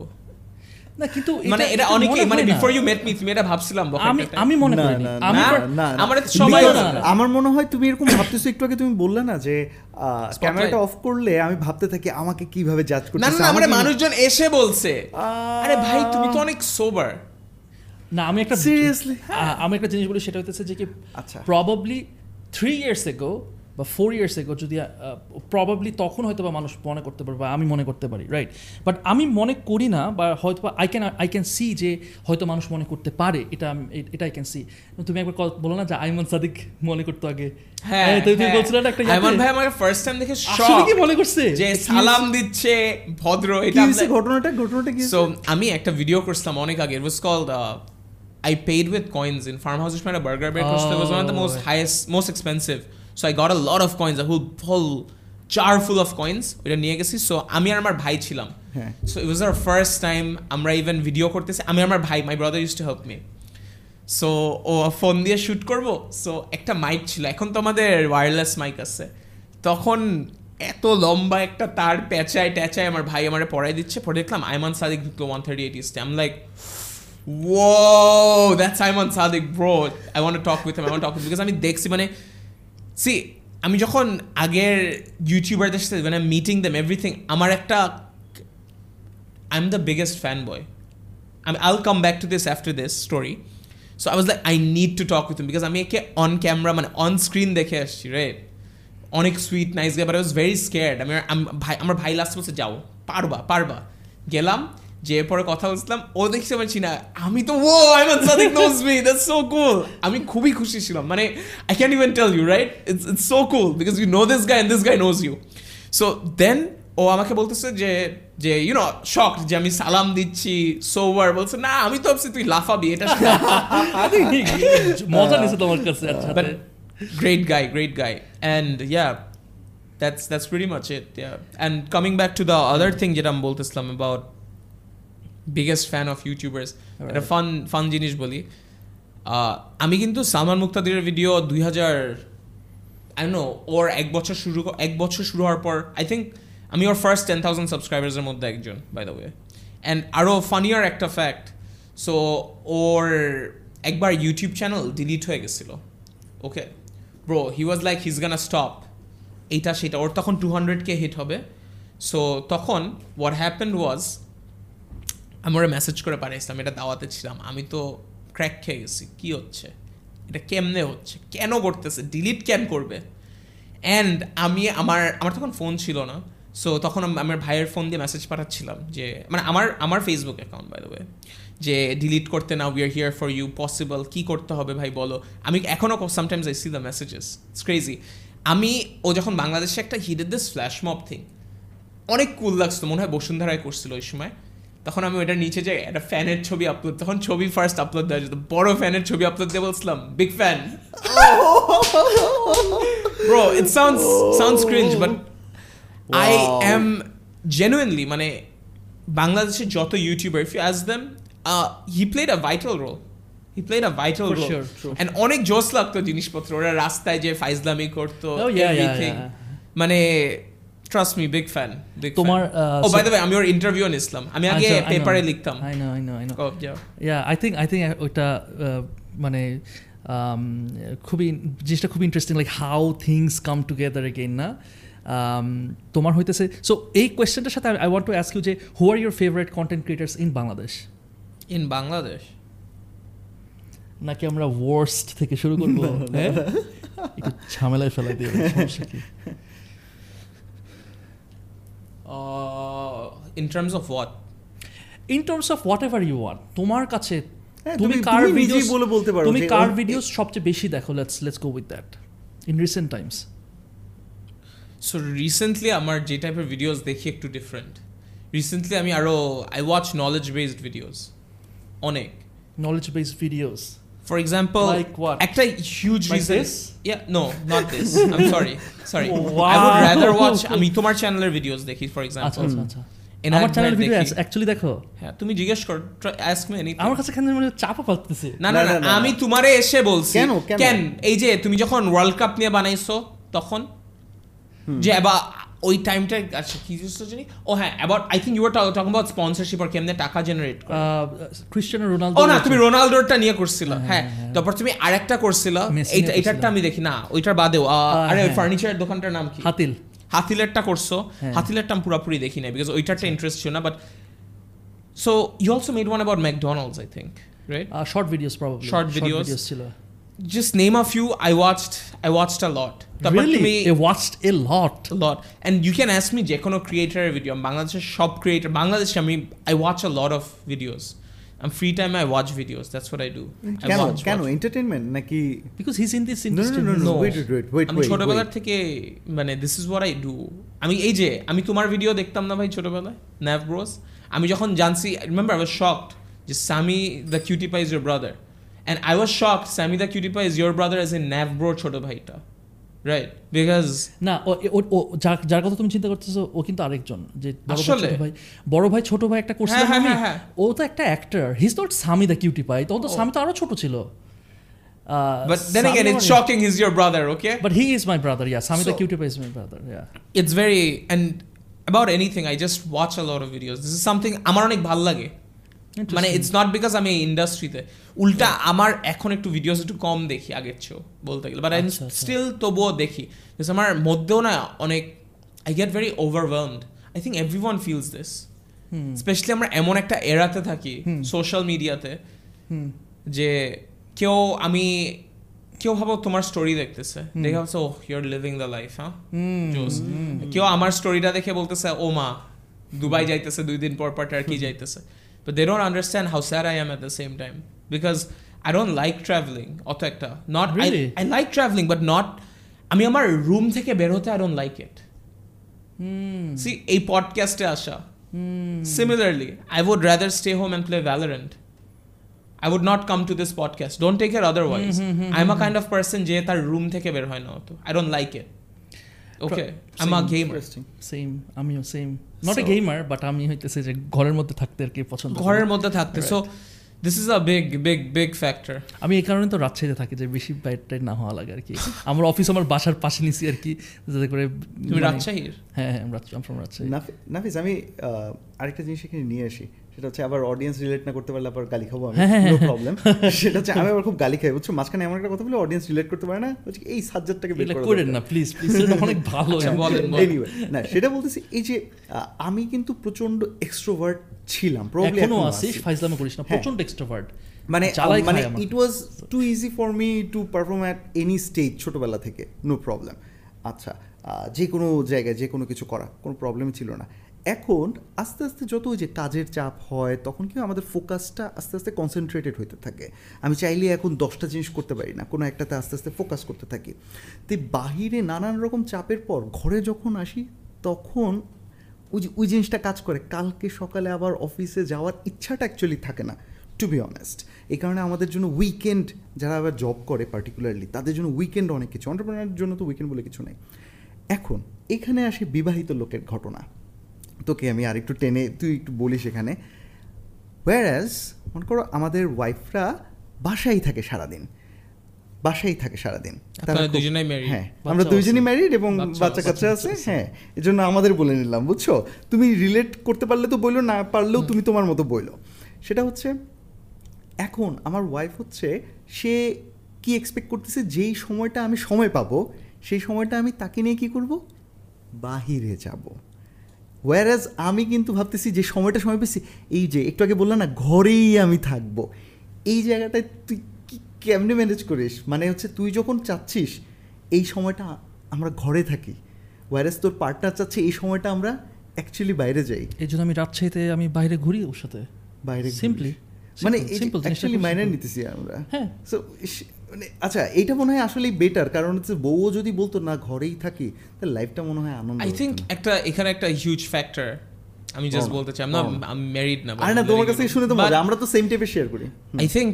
না কিন্তু মানে এটা অনেকে মানে বিফোর ইউ মেট মি তুমি এটা ভাবছিলাম আমি আমি মনে না, আমি না। আমার সবাই। আমার মনে হয় তুমি এরকম ভাবতেছো একটু আগে তুমি বললে না যে ক্যামেরাটা. অফ করলে আমি ভাবতে থাকি আমাকে কীভাবে জাজ না করতেছে। না না মানে মানুষজন এসে বলছে। আহ, আরে ভাই তুমি তো অনেক সোবার না আমি একটা Seriously? আ- আমি একটা জিনিস বলি সেটা হইতেছে যে কি আচ্ছা। প্রবাবলি থ্রি ইয়ার্স এগো বা ফোর ইয়ার্স এগো যদি প্রবাবলি তখন হয়তো বা মানুষ মনে করতে পারে বা আমি মনে করতে পারি রাইট বাট আমি মনে করি না বা হয়তো বা I can I can see যে হয়তো মানুষ মনে করতে পারে এটা আমি এটা আই ক্যান সি তুমি একবার বলো না যে আইমান সাদিক মনে করতো আগে। হ্যাঁ তুমি তুমি। বলছিলে না একটা আইমান ভাই আমাকে ফার্স্ট টাইম দেখে আসলে কি মনে করছে? যে সালাম দিচ্ছে ভদ্র এটা ঘটনাটা ঘটনাটা কি সো আমি একটা ভিডিও করছিলাম অনেক আগে it was called I paid with coins. In farmhouse which made a burger bread because it was one of the most Oh. highest most expensive. So I got a lot of coins a whole whole jar full of coins ওইটা নিয়ে গেছি সো আমি আর আমার ভাই ছিলাম। So it was our first time আমরা ইভেন ভিডিও করতেছি। আমি আমার ভাই my brother used to help me so O phone দিয়ে শ্যুট করব। সো একটা মাইক ছিল। এখন তো আমাদের ওয়্যারলেস মাইক আছে। তখন এত লম্বা একটা তার পেঁচায় ট্যাচায় আমার ভাই আমারে পড়াই দিচ্ছে। পরে দেখলাম আইমান সাদিক ঢুকলো ওয়ান থার্টি এইট ইস্টে I'm like Whoa, that's Ayman Sadiq, bro. I want to talk with him. I want to talk with him because আমি দেখছি মানে সি আমি যখন আগের ইউটিউবারদের সাথে মানে মিটিং দেম এভরিথিং আমার একটা I am the biggest fan boy আমি I'll come back to this after this story so I was like I need to talk with him because আমি একে অন ক্যামেরা মানে অন স্ক্রিন দেখে আসছি রাইট অনেক sweet nice guy but I was very scared আমি আম- ভাই আমার ভাই লাস্ট বলছে যাও পারবা পারবা গেলাম যে পরে কথা বলছিলাম ও দেখছি আমার চিনা। আমি তো ও Ayman Sadik knows me that's so cool আমি খুবই খুশি ছিলাম মানে I can even tell you right it's it's so cool because you know this guy and this guy knows you so then ও আমাকে বলতেছে যে যে ইউ নো শক যে আমি সালাম দিচ্ছি সোভার বলছে না আমি তো ভাবছি তুই লাফাবি এটা মজা নিছে তোমার কাছে আচ্ছা but great guy, great guy, and yeah, that's that's pretty much it. Yeah, and coming back to the other thing that I'm fan Islam YouTubers biggest fan of YouTubers. একটা ফান ফান জিনিস বলি। আমি কিন্তু সালমান মুক্তাদিরের ভিডিও দুই হাজার আই নো ওর এক বছর শুরু এক বছর শুরু হওয়ার পর আই থিঙ্ক আমি ওর ফার্স্ট টেন থাউজেন্ড সাবস্ক্রাইবার্সের মধ্যে একজন বাই দ্য ওয়ে অ্যান্ড আরও ফানিয়ার একটা ফ্যাক্ট সো ওর একবার ইউটিউব চ্যানেল ডিলিট হয়ে গেছিল। Okay bro he was like he's gonna stop এইটা সেটা ওর তখন টু হান্ড্রেড কে হিট হবে। সো তখন হোয়াট হ্যাপেন্ড ওয়াজ আমি ওরা মেসেজ করে পাঠিয়েছিলাম এটা দাওয়াতে ছিলাম। আমি তো ক্র্যাক খেয়ে গেছি, কী হচ্ছে? এটা কেমনে হচ্ছে? কেন করতেছে? ডিলিট কেন করবে? অ্যান্ড আমি আমার আমার তখন ফোন ছিল না সো তখন আমার ভাইয়ের ফোন দিয়ে মেসেজ পাঠাচ্ছিলাম যে মানে আমার আমার Facebook account by the way যে ডিলিট করতে না we are here for you possible কি করতে হবে ভাই বলো? আমি এখনও sometimes I see the messages it's crazy আমি, ও যখন বাংলাদেশে একটা he did this flash mob thing অনেক কুল লাগছিল, মনে হয় বসুন্ধরায় করছিল ওই সময়। তখন আমি ওটার নিচে যাই একটা ফ্যানের ছবি আপলোড তখন ছবি ফার্স্ট আপলোড দেওয়া যেত বড় ফ্যানের ছবি আপলোড দিয়ে বলছিলাম big fan bro it sounds sounds cringe but I Wow. Am genuinely মানে বাংলাদেশের যত YouTuber if you ask them he played a vital role he played a vital role অনেক জোস লাগতো জিনিসপত্র। ওরা রাস্তায় যে ফাইজলামি করতো Oh. মানে ট্রাস্ট মি বিগ ফ্যান তোমার, ও বাই দ্য ওয়ে আমি ওর ইন্টারভিউ আমি আগে I know. পেপারে লিখতাম। I know, I know, I know. Oh, yeah I think I think ওইটা uh, মানে um, খুবই জিনিসটা খুব interesting like how things come together again না? Um, তোমার হইতেছে সো এই কোয়েশ্চেনটার সাথে I want to ask you যে who are your favourite content creators in Bangladesh in Bangladesh নাকি আমরা ওয়ার্স্ট থেকে শুরু করব? হ্যাঁ? একটু ঝামেলায় ফেলাই দিয়ে in terms of what in terms of whatever you want তোমার কাছে হ্যাঁ, তুমি কার ভিডিওস বলে বলতে পারো তুমি কার ভিডিওস সবচেয়ে বেশি দেখো? Let's let's go with that in recent times so recently আমার যে টাইপের ভিডিওস দেখি একটু ডিফারেন্ট রিসেন্টলি আমি আরও I watch knowledge based videos অনেক। Knowledge based videos for example Like what? একটা huge Like reason this? Yeah, no, not this. I'm sorry. Sorry. Wow. I would rather watch আমি তোমার চ্যানেলের ভিডিওস দেখি ফর আচ্ছা এক্সাম্পল আচ্ছা আচ্ছা আমার চ্যানেল ভিডিও অ্যাকচুয়ালি দেখো হ্যাঁ তুমি জিজ্ঞেস কর আস্ক মি এনিথিং আমার কাছে এখানে মানে চাপা পাচ্ছে না না না, আমি তোমারে এসে বলছি কেন, কেন? কেন এই যে তুমি যখন ওয়ার্ল্ড কাপ নিয়ে বানাইছো তখন যে এবার ওই টাইমটা আচ্ছা কি জিনিস জানি? ও হ্যাঁ about I think you are talking about sponsorship আর কেমনে টাকা জেনারেট করে। ক্রিশ্চিয়ানো রোনালদো ও না তুমি রোনালদোরটা নিয়ে করছিলা হ্যাঁ তারপর তুমি আরেকটা করছিলা এইটা এটারটা আমি দেখি না ওইটার বাদেও আরে হ্যাঁ। ফার্নিচারের দোকানটার নাম কি? হাতিল। হাতিলেরটা করছ হ্যাঁ। হাতিলেরটা আমি পুরোপুরি দেখি না বিকজ ওইটারটা ইন্টারেস্ট ছিল না but so you also made one about McDonald's I think right short videos probably short videos. ছিল। Just name a few i watched i watched a lot তারপর Really? তুমি I watched a lot. a lot and you can ask me যে কোনো ক্রিয়েটারের ভিডিও বাংলাদেশের সব ক্রিয়েটার বাংলাদেশে আমি i watch a lot of videos i'm free time i watch videos that's what i do I কেন watch, কেন watch. এন্টারটেনমেন্ট নাকি Because he's in this No, no, industry. no, no, No. wait, wait, wait, wait, আমি ছোটবেলার. থেকে মানে this is what I do আমি এই যে আমি তোমার ভিডিও দেখতাম না ভাই ছোটবেলায় ন্যাভ ব্রোস আমি যখন জানছি রিমেম্বার আই ওয়াজ শকড যে Sami the cutie pie is your brother and I was shocked Sami the cutie pie is your brother as a nav bro ছোট ভাইটা রাইট বিকজ না ও- যার কথা তুমি চিন্তা করতেছো ও কিন্তু আরেকজন যে ভাই আসলে? ভাই। বড় ভাই ছোট ভাই একটা করছিল হ্যাঁ, আমি হ্যাঁ, হ্যাঁ। ও তো একটা actor he's not Sami the cutie pie তখন তো Oh. সামি তো আরও ছোট ছিল। But then again it's shocking is your brother okay but he is my brother yeah Sami the So- cutie pie is my brother yeah it's very and about anything i just watch a lot of videos. This is something আমার অনেক ভালো লাগে। মানে ইটস নট বিকজ আমি ইন্ডাস্ট্রিতে উল্টা আমার এখন একটু ভিডিওস একটু কম দেখি আগের চেয়েও বলতে গেলে। But I. স্টিল তবুও দেখি। আমার মধ্যেও না অনেক I get very overwhelmed I think everyone feels this specially আমরা এমন একটা এরাতে থাকি সোশ্যাল মিডিয়াতে যে কেউ আমি কেউ ভাবো তোমার স্টোরি দেখতেছে। দেখে ভাবছে ও ইউর লিভিং দ্য লাইফ হ্যাঁ কেউ আমার স্টোরিটা দেখে বলতেছে ও মা দুবাই যাইতেছে দুই দিন পর পর টার্কি যাইতেছে। But they don't understand how sir I am at the same time because I don't like traveling অত একটা not I Really? I like traveling but not আমি আমার রুম থেকে বের হতে I don't like it see এই পডকাস্টে আসা। Similarly I would rather stay home and play Valorant I would not come to this podcast. Don't take it otherwise. I'm a kind of person যে তার রুম থেকে বের হয় না অত। I don't like it. Okay, I'm a gamer. Interesting. Same আমিও same not a gamer but আমি হইতেছে যে ঘরের মধ্যে থাকতে আর কি পছন্দ ঘরের মধ্যে থাকতে। So this is a big big big factor আমি এই কারণে তো রাজশাহীতে থাকি যে বেশি বাইরটাই না হওয়া লাগে আর কি। আমার অফিস আমার বাসার পাশে নিছি আর কি যাতে করে তুমি মানে- রাজশাহীর? হ্যাঁ হ্যাঁ I'm from রাজশাহী। নাফি- নাফিস আমি আহ, আরেকটা জিনিস এখানে নিয়ে আসি। সেটা হচ্ছে আবার অডিয়েন্স রিলেট না করতে পারলে আবার গালি খাব আমি। হ্যাঁ, হ্যাঁ, নো হ্যাঁ। প্রবলেম সেটা হচ্ছে আমি আবার খুব গালি খাই বুঝছ? মাঝখানে এমন একটা কথা বলে অডিয়েন্স রিলেট করতে পারে না হচ্ছে এই সাবজেক্টটাকে বের করে না প্লিজ প্লিজ অনেক ভালো আচ্ছা, বলেন। না সেটা বলতেছি এই যে আমি কিন্তু প্রচণ্ড এক্সট্রোভার্ট ছিলাম probably এখনও আছিস ফাইজলামে করিস না হ্যাঁ। প্রচণ্ড এক্সট্রোভার্ট মানে মানে it was too easy for me to perform at any stage ছোটবেলা থেকে নো প্রবলেম আচ্ছা যে কোনো জায়গায় যে কোনো কিছু করা কোনো প্রবলেম ছিল না। এখন আস্তে আস্তে যত যে কাজের চাপ হয়, তখন কি আমাদের ফোকাসটা আস্তে আস্তে কনসেন্ট্রেটেড হতে থাকে। আমি চাইলে এখন দশটা জিনিস করতে পারি না, কোনো একটাতে আস্তে আস্তে ফোকাস করতে থাকি। তো বাহিরে নানান রকম চাপের পর ঘরে যখন আসি, তখন ওই ওই জিনিসটা কাজ করে। কালকে সকালে আবার অফিসে যাওয়ার ইচ্ছাটা অ্যাকচুয়ালি থাকে না টু বি অনেস্ট এই কারণে আমাদের জন্য উইকেন্ড যারা আবার জব করে পার্টিকুলারলি তাদের জন্য উইকেন্ড অনেক কিছু। অন্টারপ্রেনারের জন্য তো উইকেন্ড বলে কিছু নেই। এখন, এখানে আসে বিবাহিত লোকের ঘটনা। তোকে আমি আরেকটু টেনে তুই একটু বলিস এখানে। ওয়ারাজ মনে করো আমাদের ওয়াইফরা বাসায় থাকে সারাদিন। বাসায় থাকে সারাদিন? হ্যাঁ আমরা দুইজনই ম্যারিড এবং বাচ্চা কাচ্চা আছে। হ্যাঁ এই জন্য আমাদের বলে নিলাম বুঝছ? তুমি রিলেট করতে পারলে তো বইলো না পারলেও তুমি তোমার মতো বইলো। সেটা হচ্ছে এখন আমার ওয়াইফ হচ্ছে সে কি এক্সপেক্ট করতেছে যেই সময়টা আমি সময় পাবো সেই সময়টা আমি তাকে নিয়ে কি করব? বাহিরে যাব। ওয়ারাজ আমি কিন্তু ভাবতেছি যে সময়টা সময় পেয়েছি এই যে একটু আগে বললাম না ঘরেই আমি থাকব। এই জায়গাটায় তুই কি কেমনে ম্যানেজ করিস? মানে হচ্ছে তুই যখন চাচ্ছিস এই সময়টা আমরা ঘরে থাকি। ওয়ারাজ তোর পার্টনার চাচ্ছে এই সময়টা আমরা অ্যাকচুয়ালি বাইরে যাই। এই জন্য আমি রাজশাহীতে আমি বাইরে ঘুরি ওর সাথে। বাইরে সিম্পলি মানে অ্যাকচুয়ালি মাইনে নিতেছি আমরা। হ্যাঁ। সো মানে আচ্ছা এটা মনে হয় আসলেই বেটার কারণ হচ্ছে বউও যদি বলতো না ঘরেই থাকি তাহলে লাইফটা মনে হয় আনন্দ আই থিঙ্ক একটা এখানে একটা হিউজ ফ্যাক্টর আমি জাস্ট বলতে চাই না। আমি ম্যারিড না আরে না তোমার কাছে শুনে তো মজা আমরা তো সেম টাইপের শেয়ার করি I think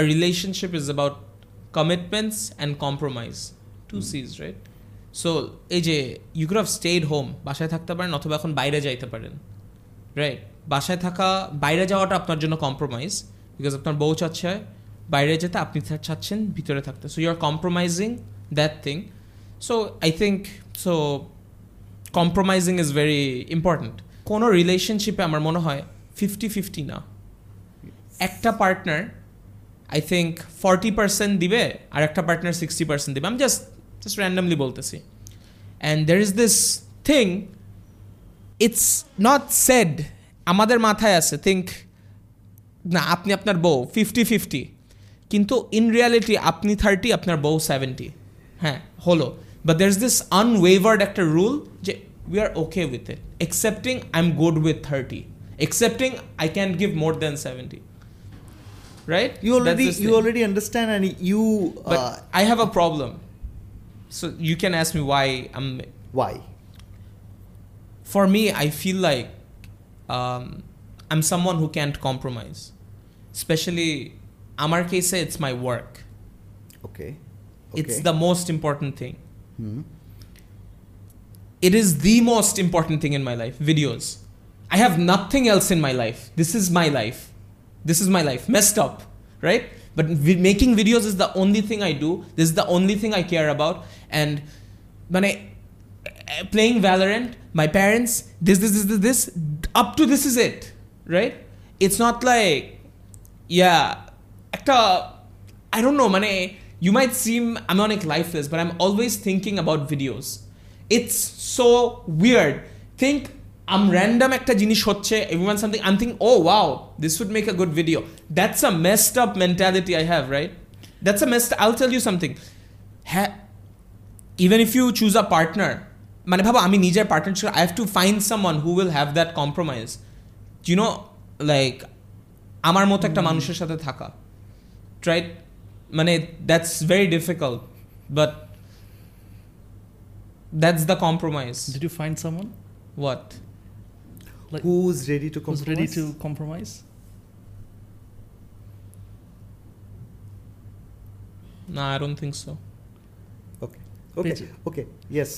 a relationship is about commitments and compromise. Two C's, right? So, এই যে you could have stayed home বাসায় থাকতে পারেন অথবা এখন বাইরে যাইতে পারেন রাইট বাসায় থাকা বাইরে যাওয়াটা আপনার জন্য কম্প্রোমাইজ বিকজ আপনার বউ চাচ্ছে বাইরে যেতে আপনি চাচ্ছেন, ভিতরে থাকতে। So you are compromising that thing so I think so compromising is very important কোনো রিলেশনশিপে আমার মনে হয় ফিফটি ফিফটি না। একটা partner I think forty percent দিবে আর একটা পার্টনার সিক্সটি পার্সেন্ট দিবে। আমি জাস্ট জাস্ট র্যান্ডামলি বলতেছি। And there is this thing it's not said আমাদের মাথায় আছে থিঙ্ক না, আপনি আপনার বউ ফিফটি ফিফটি কিন্তু ইন রিয়ালিটি আপনি থার্টি আপনার বউ সেভেন্টি হ্যাঁ হলো but there is this unwavered একটা রুল যে we are okay with it accepting I am good with thirty accepting I can give more than seventy right you already That's the you thing. already understand and you but uh, i have a problem so you can ask me why i'm why for me i feel like um, i'm someone who can't compromise especially আমার case it's my work okay it's okay. the most important thing Hmm. it is the most important thing in my life videos i have nothing else in my life this is my life this is my life messed up right but vi- making videos is the only thing i do this is the only thing i care about and when i uh, playing valorant my parents this this this this, this up to this is it right it's not like yeah একটা I don't know মানে you might seem আমি অনেক lifeless but I'm always thinking about videos it's so weird think I'm random একটা জিনিস হচ্ছে everyone something I'm thinking oh wow this would make a good video that's a messed up mentality I have right that's a messed I'll tell you something ha- even if you choose a partner মানে ভাবো আমি নিজের partner I have to find someone who will have that compromise you know like আমার মতো একটা মানুষের সাথে থাকা রাইট মানে that's very difficult but that's the compromise Did you find someone? What like who's ready to who's compromise ready to compromise? না I don't think so okay okay পেয়েছি। ওকে ইয়েস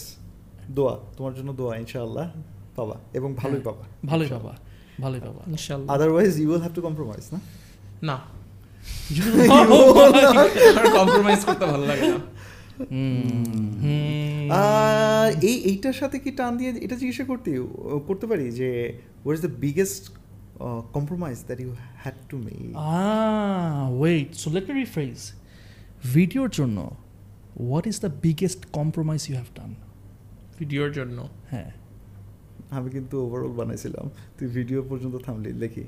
দোয়া তোমার জন্য দোয়া ইনশাআল্লাহ পাবা এবং ভালোই হ্যাঁ। পাবা ভালোই বাবা ভালোই বাবা ইনশাআল্লাহ otherwise you will have to compromise না? না। আমার কম্প্রোমাইজ করতে ভালো লাগে না Hmm. এই এইটার সাথে কি টান দিয়ে এটা জিজ্ঞাসা করতে করতে পারি যে what is the biggest compromise that you had to make Ah, wait. So let me rephrase. ভিডিওর জন্য what is the biggest compromise you have done? ভিডিওর জন্য হ্যাঁ আমি কিন্তু ওভারঅল বানাইছিলাম তুই ভিডিও পর্যন্ত থামলি দেখি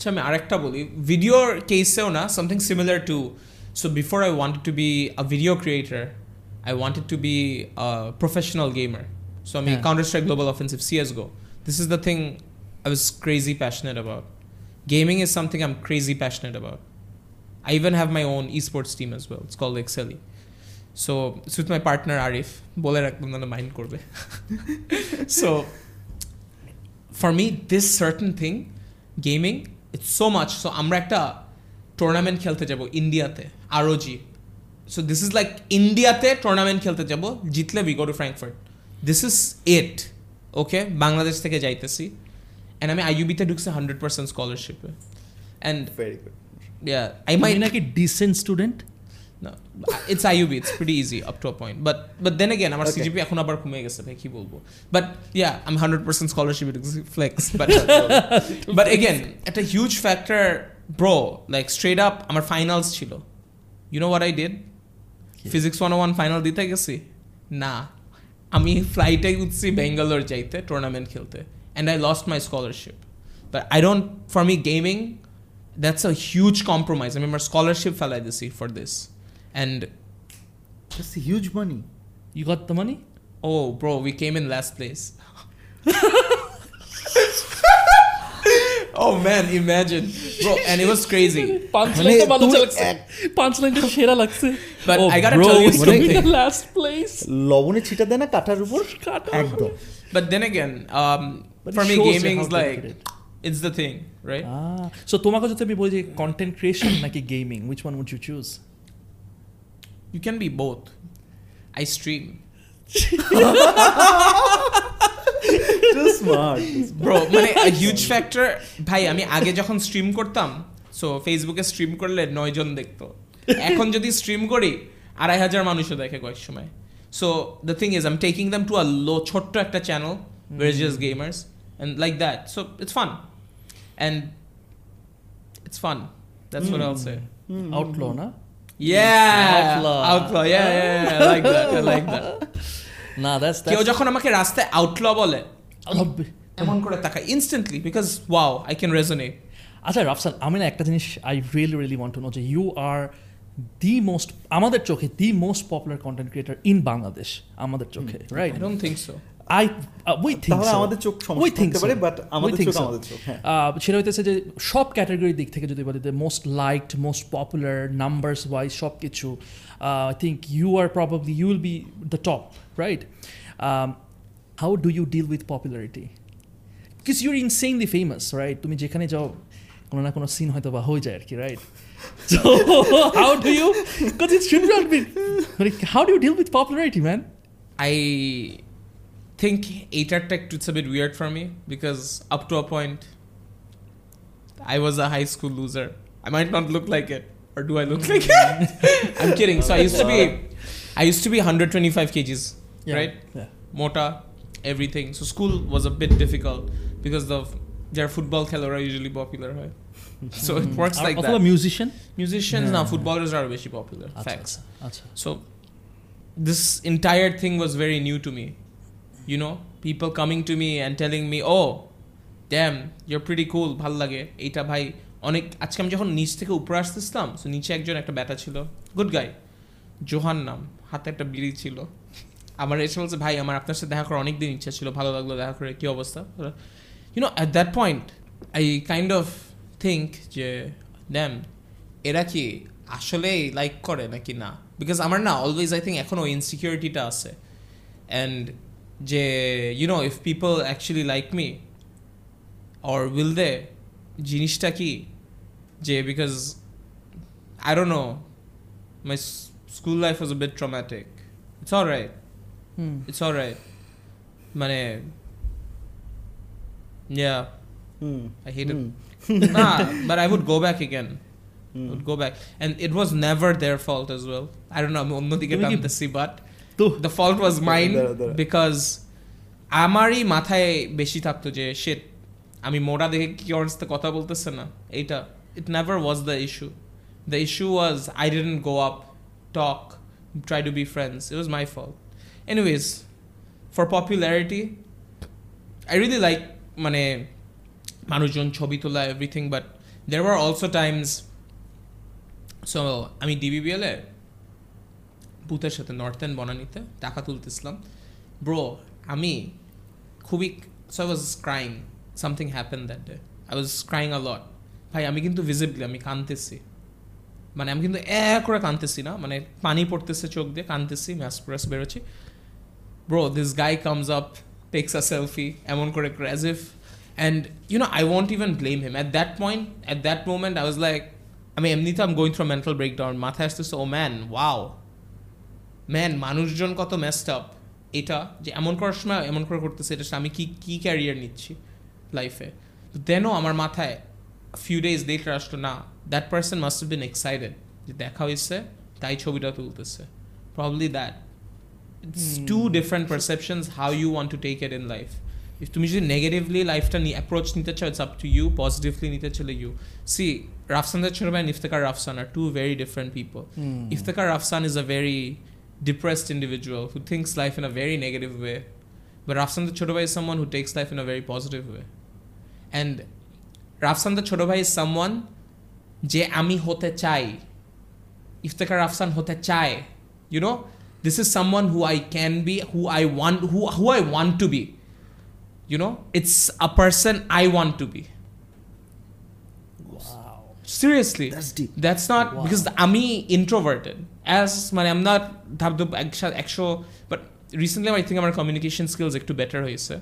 আচ্ছা আমি আরেকটা বলি ভিডিওর কেসেও না something similar to so before I wanted to be a video creator I wanted to be a professional gamer. So I mean, Yeah. Counter Strike Global Offensive CS:GO. This is the thing I was crazy passionate about. Gaming is something I'm crazy passionate about. I even have my own esports team as well. It's called Excelli. So it's with my partner Arif. বলে রাখলাম না মাইন্ড করবে so for me this certain thing gaming it's so much so আমরা একটা টুর্নামেন্ট খেলতে যাব ইন্ডিয়াতে ROG so this is like ইন্ডিয়াতে টুর্নামেন্ট খেলতে যাব জিতলে we go to Frankfurt this is it okay Bangladesh থেকে যাইতেছি। অ্যান্ড আমি আইইউবিতে ঢুকছি hundred percent স্কলারশিপে and very good yeah I my নাকি decent student No, it's IUB. It's pretty easy up to a point. But but then again, আমার Okay. CGP এখন আবার কমে গেছে ভাই কি বলব But yeah, I'm 100% scholarship it flex. But but again, at a huge factor, bro, like straight up আমার finals ছিল. You know what I did? Physics 101 final দিতে গেছি না আমি ফ্লাইটে উঠছি বেঙ্গালোর যাইতে টুর্নামেন্ট খেলতে and I lost my scholarship but I don't for me gaming that's a huge compromise আমি আমার স্কলারশিপ ফেলাই দিছি for this And That's huge money. You got the money Oh, bro, we came in last place. oh man, imagine, bro, and it was crazy. পাঁচ মানে লাইনটা ভালো তুমি লাগছে এক- পাঁচ লাইনটা সেরা লাগছে But Oh, I gotta bro, tell you we something. came in the last place লবণে ছিটা দেয় না কাটার উপর কাটার একদম But then again, um, But for it me, shows you gaming's how like dedicated. it's the thing, right? So তোমাকে যদি আমি বলি যে কন্টেন্ট ক্রিয়েশন নাকি gaming which one would you choose You can be both. I stream, smart bro. মানে a huge factor. ভাই আমি আগে যখন স্ট্রিম করতাম সো ফেসবুকে স্ট্রিম করলে নয় জন দেখতো। এখন যদি স্ট্রিম করি আড়াই হাজার মানুষও দেখে কয়েক সময়। So the thing is I'm taking them to a low ছোট্ট একটা channel where just gamers and like that so it's fun and it's fun that's what I'll say Outlaw না Yeah, Outlaw. outlaw. Yeah, yeah, yeah. I like that. I like that. না দ্যাটস কেউ যখন আমাকে রাস্তায় আউটল বলে এমন করে তাকাই instantly because wow I can resonate আচ্ছা রাফসান আমি না একটা জিনিস I really really want to know যে ইউ আর দি মোস্ট আমাদের চোখে the most popular content creator in Bangladesh আমাদের চোখে right I don't think so I we think তাহলে আমাদের চোখ We সমস্যা think থাকতে পারে বাট আমাদের think চোখ. আমাদের চোখ হ্যাঁ আহ, সেটা হইতেছে যে সব ক্যাটাগরির দিক থেকে যদি বলি most liked most popular numbers wise সব কিছু I think you are probably you will be the top right how do you deal with popularity because your insanely famous right তুমি যেখানে যাও কোনো না কোনো সিন হয়তো বা হয়ে যায় আর কি right So how do you? Because it should not be. Like, how do you deal with popularity, man? I think এইটার tech it's a bit weird for me because up to a point I was a high school loser. I might not look like it. Or do I look like it? I'm kidding. So I used to be I used to be 125 kgs, right? Yeah. Mota, everything. So school was a bit difficult because of their football খেলোয়াড়রা usually popular হয় so it works R like অথবা that musician musicians Yeah. now footballers are বেশি popular আচ্ছা, facts আচ্ছা, আচ্ছা so this entire thing was very new to me you know, people coming to me and telling me oh damn, you're pretty cool, ভালো লাগে, এইটা ভাই। অনেক, আজকে আমি যখন নিচ থেকে উপরে আসতেছিলাম, so নিচে একজন একটা ব্যাটা ছিল গুড গাই জোহান নাম, হাতে একটা বিড়ি ছিল। আমার এসে বলছে, ভাই, আমার আপনার সাথে দেখা করার অনেক দিন ইচ্ছা ছিল, ভালো লাগল দেখা করে, কি অবস্থা? You know at that point I kind of think যে ড্যাম এরা কি আসলেই লাইক করে নাকি না? বিকজ আমার না অলওয়েজ আই থিঙ্ক এখনও ইনসিকিউরিটিটা আছে। অ্যান্ড যে you know if people actually like me or will they জিনিসটা কি যে because I don't know my school life was a bit traumatic it's all right Hmm. it's all right মানে yeah hmm I hate hmm it nah but I would go back again hmm. would go back and it was never their fault as well I don't know আমি অন্যদিকে তুমি কি- টানতেছি but তো the fault was mine দাঁড়া, দাঁড়া। because আমারই মাথায় বেশি থাকতো যে shit আমি মোটা দেখে কি কথা বলতেছে না এইটা it never was the issue the issue was I didn't go up talk try to be friends it was my fault anyways for popularity I really like মানে মানুষজন ছবি তোলা everything but there were also times so আমি ডিবিবিএল এ ভূতের সাথে নর্থ এন্ড বনানিতে টাকা তুলতেছিলাম। ব্রো আমি খুবই so was crying something happen that day I was crying a lot ভাই, আমি কিন্তু ভিজিবলি আমি কাঁদতেছি। মানে আমি কিন্তু এক করে কাঁদতেছি না। মানে পানি পড়তেছে চোখ দিয়ে, কাঁদতেছি ম্যাসপ্রেস বেরোচ্ছি। Bro this guy comes up takes a selfie এমন করে if and you know I won't even blame him at that point at that moment I was like আমি এমনিতে I'm going through mental breakdown মাথায় আসতেছে ও ম্যান ওয়াও ম্যান মানুষজন কত মেসড আপ এটা যে এমন করার সময় এমন করে করতেছে এটা আমি কি কি ক্যারিয়ার নিচ্ছি লাইফে দেনও আমার মাথায় ফিউ ডেজ লেটার আসলো না that person must been excited যে দেখা হয়েছে তাই ছবিটা তুলতেছে। Probably that it's two different perceptions how you want to take it in life if তুমি যদি নেগেটিভলি লাইফটা নিয়ে অ্যাপ্রোচ নিতে চাও it's up to you positively নিতে চলে ইউ সি রাফসানদের ছোট ভাই Iftekhar Rafsan are two very different people Iftikhar Rafsan is a very depressed individual who thinks life in a very negative way. But Rafsan the Choto Bhai is someone who takes life in a very positive way. And Rafsan the Choto Bhai is someone যে আমি হতে চাই ইফতেখার রাফসান হতে চায় you know this is someone who I can be who I want who, who I want to be you know it's a person I want to be Wow. seriously That's deep. that's not Wow. because আমি introverted As মানে I'm not ধাপ একশো একশো but recently I think আমার communication skills একটু বেটার হয়েছে।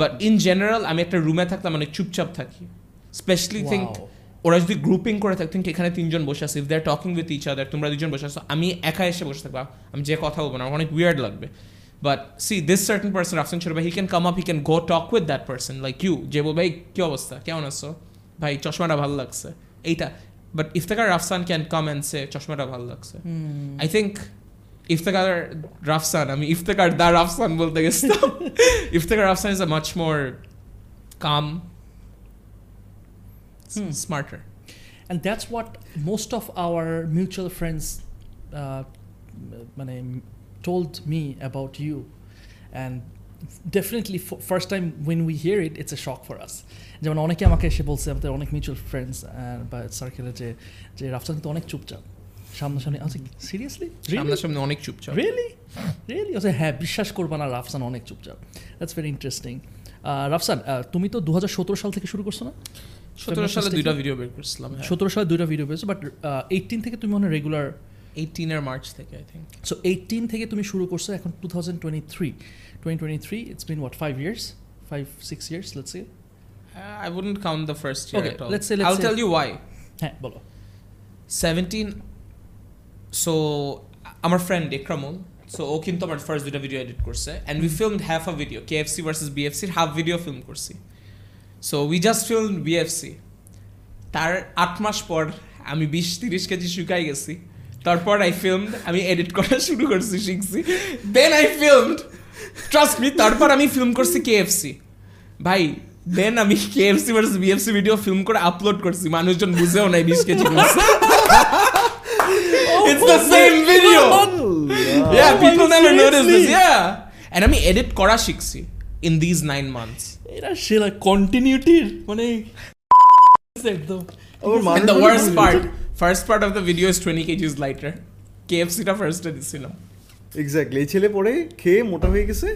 বাট in general আমি একটা রুমে থাকতাম অনেক চুপচাপ থাকি। Specially think. ওরা যদি গ্রুপিং করে থাকে think এখানে তিনজন বসে আছে। If they are talking with each other তোমরা দুজন বসে আছো। আমি একা এসে বসে থাকবা। আমি যে কথা বলব না আমার অনেক উইয়ার্ড লাগবে। But see this certain person Rafsan ছোট he can come up he can go talk with that person like you যে বল ভাই কি অবস্থা? কেমন আছো? ভাই চশমাটা ভালো লাগছে। এইটা but Iftekhar Rafsan can come and say চশমাটা ভালো লাগছে Hmm. I think Iftekhar Rafsan আমি ইফতেকার দা রাফসান বলতে গেছিলাম Iftekhar Rafsan is a much more calm Hmm. Smarter and that's what most of our mutual friends uh, মানে, told me about you and definitely f- first time when we hear it it's a shock for us. যেমন অনেকে আমাকে এসে বলছে আমাদের অনেক মিউচুয়াল ফ্রেন্ডস বা সার্কেলে যে যে রাফসান কিন্তু অনেক চুপচাপ। সামনাসামনি আচ্ছা সিরিয়াসলি সামনাসামনি অনেক চুপচাপ। রিয়েলি রিয়েলি আচ্ছা হ্যাঁ বিশ্বাস করবা না রাফসান অনেক চুপচাপ। দ্যাটস ভেরি ইন্টারেস্টিং রাফসান তুমি তো দু সাল থেকে শুরু করছ না? সতেরো সালে দুইটা ভিডিও বের করছিলাম সতেরো সালে দুইটা ভিডিও পেয়েছ বাট এইটিন থেকে তুমি মনে রেগুলার এইটিনের মার্চ থেকে আই থিঙ্ক সো এইটিন থেকে তুমি শুরু করছ এখন two thousand twenty three twenty twenty three it's been what five years five six years let's say I wouldn't count the first year Okay, at all. let's say- let's I'll say- tell you why. হ্যাঁ বলো 17 so আমার ফ্রেন্ড ইকরামুল সো ও কিন্তু আমার ফার্স্ট দুইটা ভিডিও এডিট করছে and we filmed half a video KFC versus বিএফসির half video film করছি so we just film BFC তার আট মাস পর আমি বিশ তিরিশ কেজি শুকাই গেছি। তারপর আই ফিল্মড আমি এডিট করা শুরু করছি শিখছি। Then I filmed trust me তারপর আমি ফিল্ম করছি কেএফসি ভাই দেন আমি KFC versus BFC video film করে আপলোড করছি মানুষজন বুঝেও নাই বিশ KG It's the same video. Yeah, Oh people never notice this. Yeah. And আমি এডিট করা শিখছি in these nine months. এটা সেরা কন্টিনিউটির মানে একদম And the worst part, first part of the video is 20 kgs lighter. KFC টা first এ দিছিলাম। এক্স্যাক্টলি এই ছেলে পরে খেয়ে মোটা হয়ে গেছে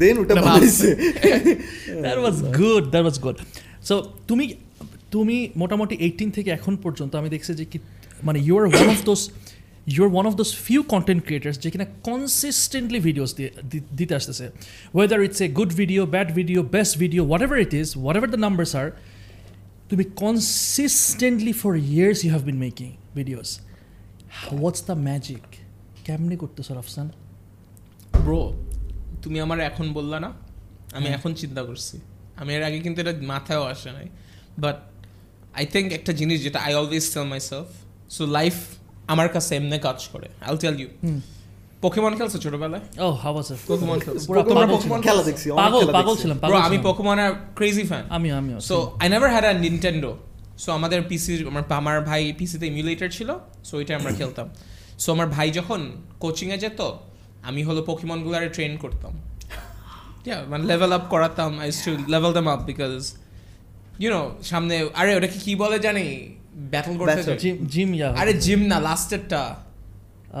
দেন ওটা বানাইছে। That was good that was good so তুমি তুমি মোটামুটি এইটিন থেকে এখন পর্যন্ত আমি দেখছি যে কি মানে you are one of those you are one of those few content creators যে কিনা কনসিস্টেন্টলি ভিডিওস দিতে আসতেছে। Whether it's a good video bad video best video whatever it is whatever the numbers are তুমি consistently for years you have been making videos what's the magic কেমনি করতেছো রফসান? ব্রো তুমি আমার এখন বললা না আমি। এখন চিন্তা করছি। আমি এর আগে কিন্তু এটা মাথায়ও আসে নাই। বাট আই থিঙ্ক একটা জিনিস যেটা I always tell myself so life আমার কাছে এমনি কাজ করে। আই টেল ইউ পোকেমন খেলছো ছোটবেলায়? ও হাউ ওয়াজ ইট পোকেমন খেলছো। তোমরা পোকেমন খেলা দেখছি পাগল পাগল ছিলাম পাগল আমি পোকেমনের ক্রেজি ফ্যান আমিও আমিও so I never had a Nintendo so আমাদের পিসি আমার আমার ভাই পিসিতে ইমিউলেটর ছিল সো ওইটা আমরা খেলতাম। সো আমার ভাই যখন কোচিংয়ে যেত আমি হলো পোকিমনগুলারে ট্রেন করতাম। মানে level up করাতাম I to level them up because you know সামনে আরে ওটাকে কি বলে জানি? ব্যাটল করতে জিম জিম ইয়া আরে জিম না লাস্টেরটা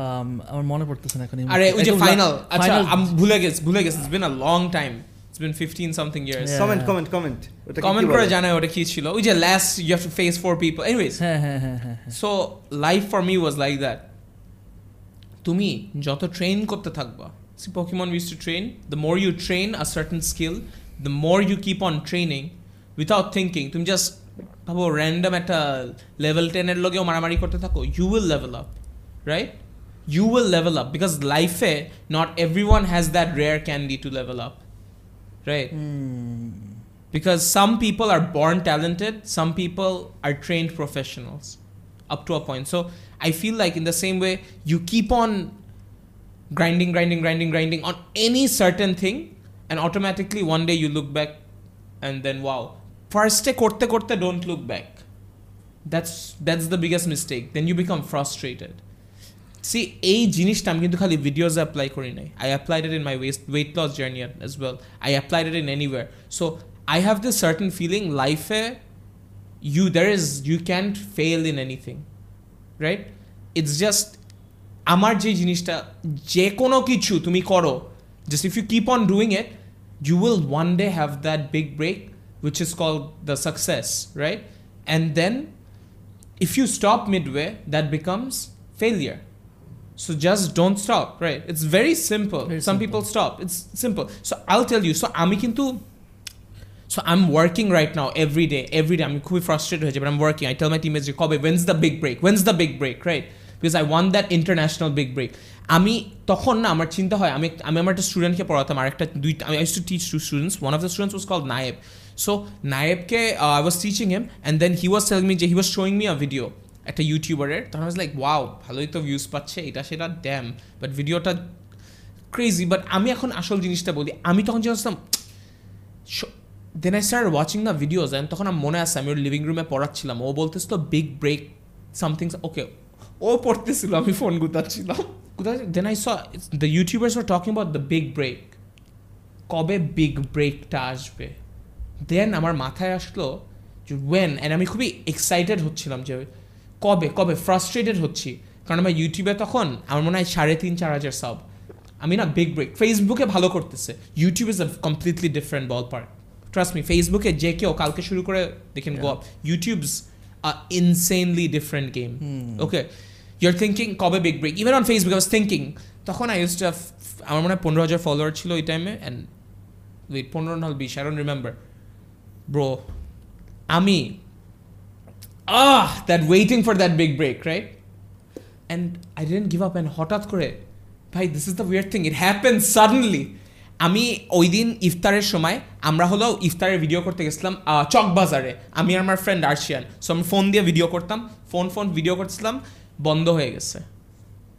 um, আমার মনে পড়তেছে না এখন আরে ওই যে ফাইনাল আচ্ছা আমি ভুলে গেছি ভুলে গেছি it's been a long time it's been 15 something years. Comment comment comment comment করে জানায় ওটা কি ছিল। ওই যে last you have to face four people anyways হ্যাঁ হ্যাঁ হ্যাঁ হ্যাঁ হ্যাঁ। So life for me was like that তুমি যত ট্রেন করতে থাকবা see Pokemon use to train the more you train a certain skill the more you keep on training without thinking তুমি জাস্ট ভাবো র্যান্ডম একটা লেভেল টেনের লগেও মারামারি করতে থাকো you will level up right you will level up because life eh, not everyone has that rare candy to level up right Hmm. because some people are born talented some people are trained professionals up to a point so i feel like in the same way you keep on grinding grinding grinding grinding on any certain thing and automatically one day you look back and then wow first korte korte don't look back that's that's the biggest mistake then you become frustrated see এই জিনিসটা আমি কিন্তু খালি ভিডিওজ অ্যাপ্লাই করি নাই I applied it in my west weight loss journey as well I applied it in anywhere so I have this certain feeling লাইফে You there is you can't fail in anything right it's just আমার যে জিনিসটা যে কোনো কিছু তুমি করো just if you keep on doing it you will one day have that big break, which is called the success, right? And then if you stop midway, that becomes failure. So just don't stop, right? It's very simple. Very Some simple. people stop. It's simple. So I'll tell you. So আমি কিন্তু so I'm working right now every day. Every day I'm খুবই frustrated হয়েছে, but I'm working. I tell my teammates, Kobe, when's the big break? When's the big break, right? Because I want that international big break আমি তখন না আমার চিন্তা হয় আমি আমি আমার একটা স্টুডেন্টকে পড়াতাম আর একটা দুইটা আমি use to teach two students one of the students was called Nayeb so নায়েবকে I was teaching him and then he was telling me যে he was showing me a video একটা ইউটিউবারের তখন ওয়াজ লাইক ওয়াও ভালোই তো ভিউজ পাচ্ছে এটা সেটা ড্যাম বাট ভিডিওটা ক্রেজি বাট আমি এখন আসল জিনিসটা বলি আমি তখন জানতাম then I start watching the videos and তখন আমার মনে আছে, আমি ওর লিভিং রুমে পড়াচ্ছিলাম। ও বলতেছিল বিগ ব্রেক সামথিং ওকে ও পড়তেছিল, আমি phone গুতাচ্ছিলাম। Then I saw the YouTubers are talking about the big break কবে বিগ ব্রেকটা আসবে? দেন আমার মাথায় আসলো যে ওয়েন অ্যান্ড আমি খুবই এক্সাইটেড হচ্ছিলাম যে, কবে কবে? ফ্রাস্ট্রেটেড হচ্ছি। কারণ আমার ইউটিউবে তখন, আমার মনে হয় সাড়ে তিন, চার হাজার সাব আমি না বিগ ব্রেক ফেসবুকে ভালো করতেছে। YouTube is a completely different ballpark trust me ফেসবুকে যে কেউ কালকে শুরু করে দেখেন go up YouTube's a insanely different game okay your thinking কবে big break even on Facebook I was thinking তখন আই ইউজ টু আমার মনে হয় পনেরো হাজার ফলোয়ার ছিল ওই টাইমে অ্যান্ড ওয়েট পনেরো নাল বিশ আই ডোন্ট রিমেম্বার ব্রো আমি আহ that waiting for that big break right and I didn't give up and হঠাৎ করে ভাই this is the weird thing it happen suddenly আমি ওই দিন ইফতারের সময় আমরা হলো ইফতারের ভিডিও করতে গেছিলাম চকবাজারে আমি আর আমার ফ্রেন্ড আর্শিয়ান। সো আমি ফোন দিয়ে ভিডিও করতাম। ফোন ফোন ভিডিও করছিলাম, বন্ধ হয়ে গেছে।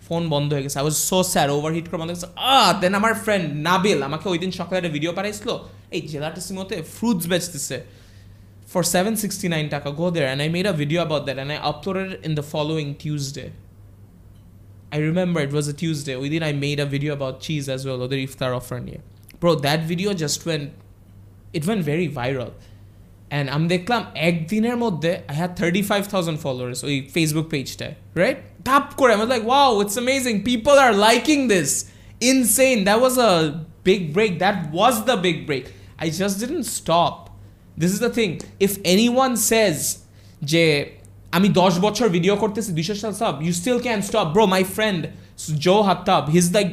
ফোন বন্ধ হয়ে গেছে। I was so sir overheat করে বন্ধ হয়ে গেছে। আ দেন আমার ফ্রেন্ড নাবিল আমাকে ওই দিন সকালে একটা ভিডিও পাঠাইছিল। এই জেলাটা সিমোতে ফ্রুটস বেচতেছে for 769 taka go there and i made a video video that and i uploaded it in the following tuesday i remember it was a tuesday. Within i made a video about cheese as well other iftar offer niye bro, that video just went, it went very viral. And আমি দেখলাম একদিনের মধ্যে I had thirty five thousand followers ওই ফেসবুক পেজটায় রাইট টাপ করে আমি like wow it's amazing people are liking this insane that was a big break that was the big break I just didn't stop this is the thing if anyone says যে আমি দশ বছর ভিডিও করতেছি দুইশো sub you still can stop bro my friend Joe Hattab he's like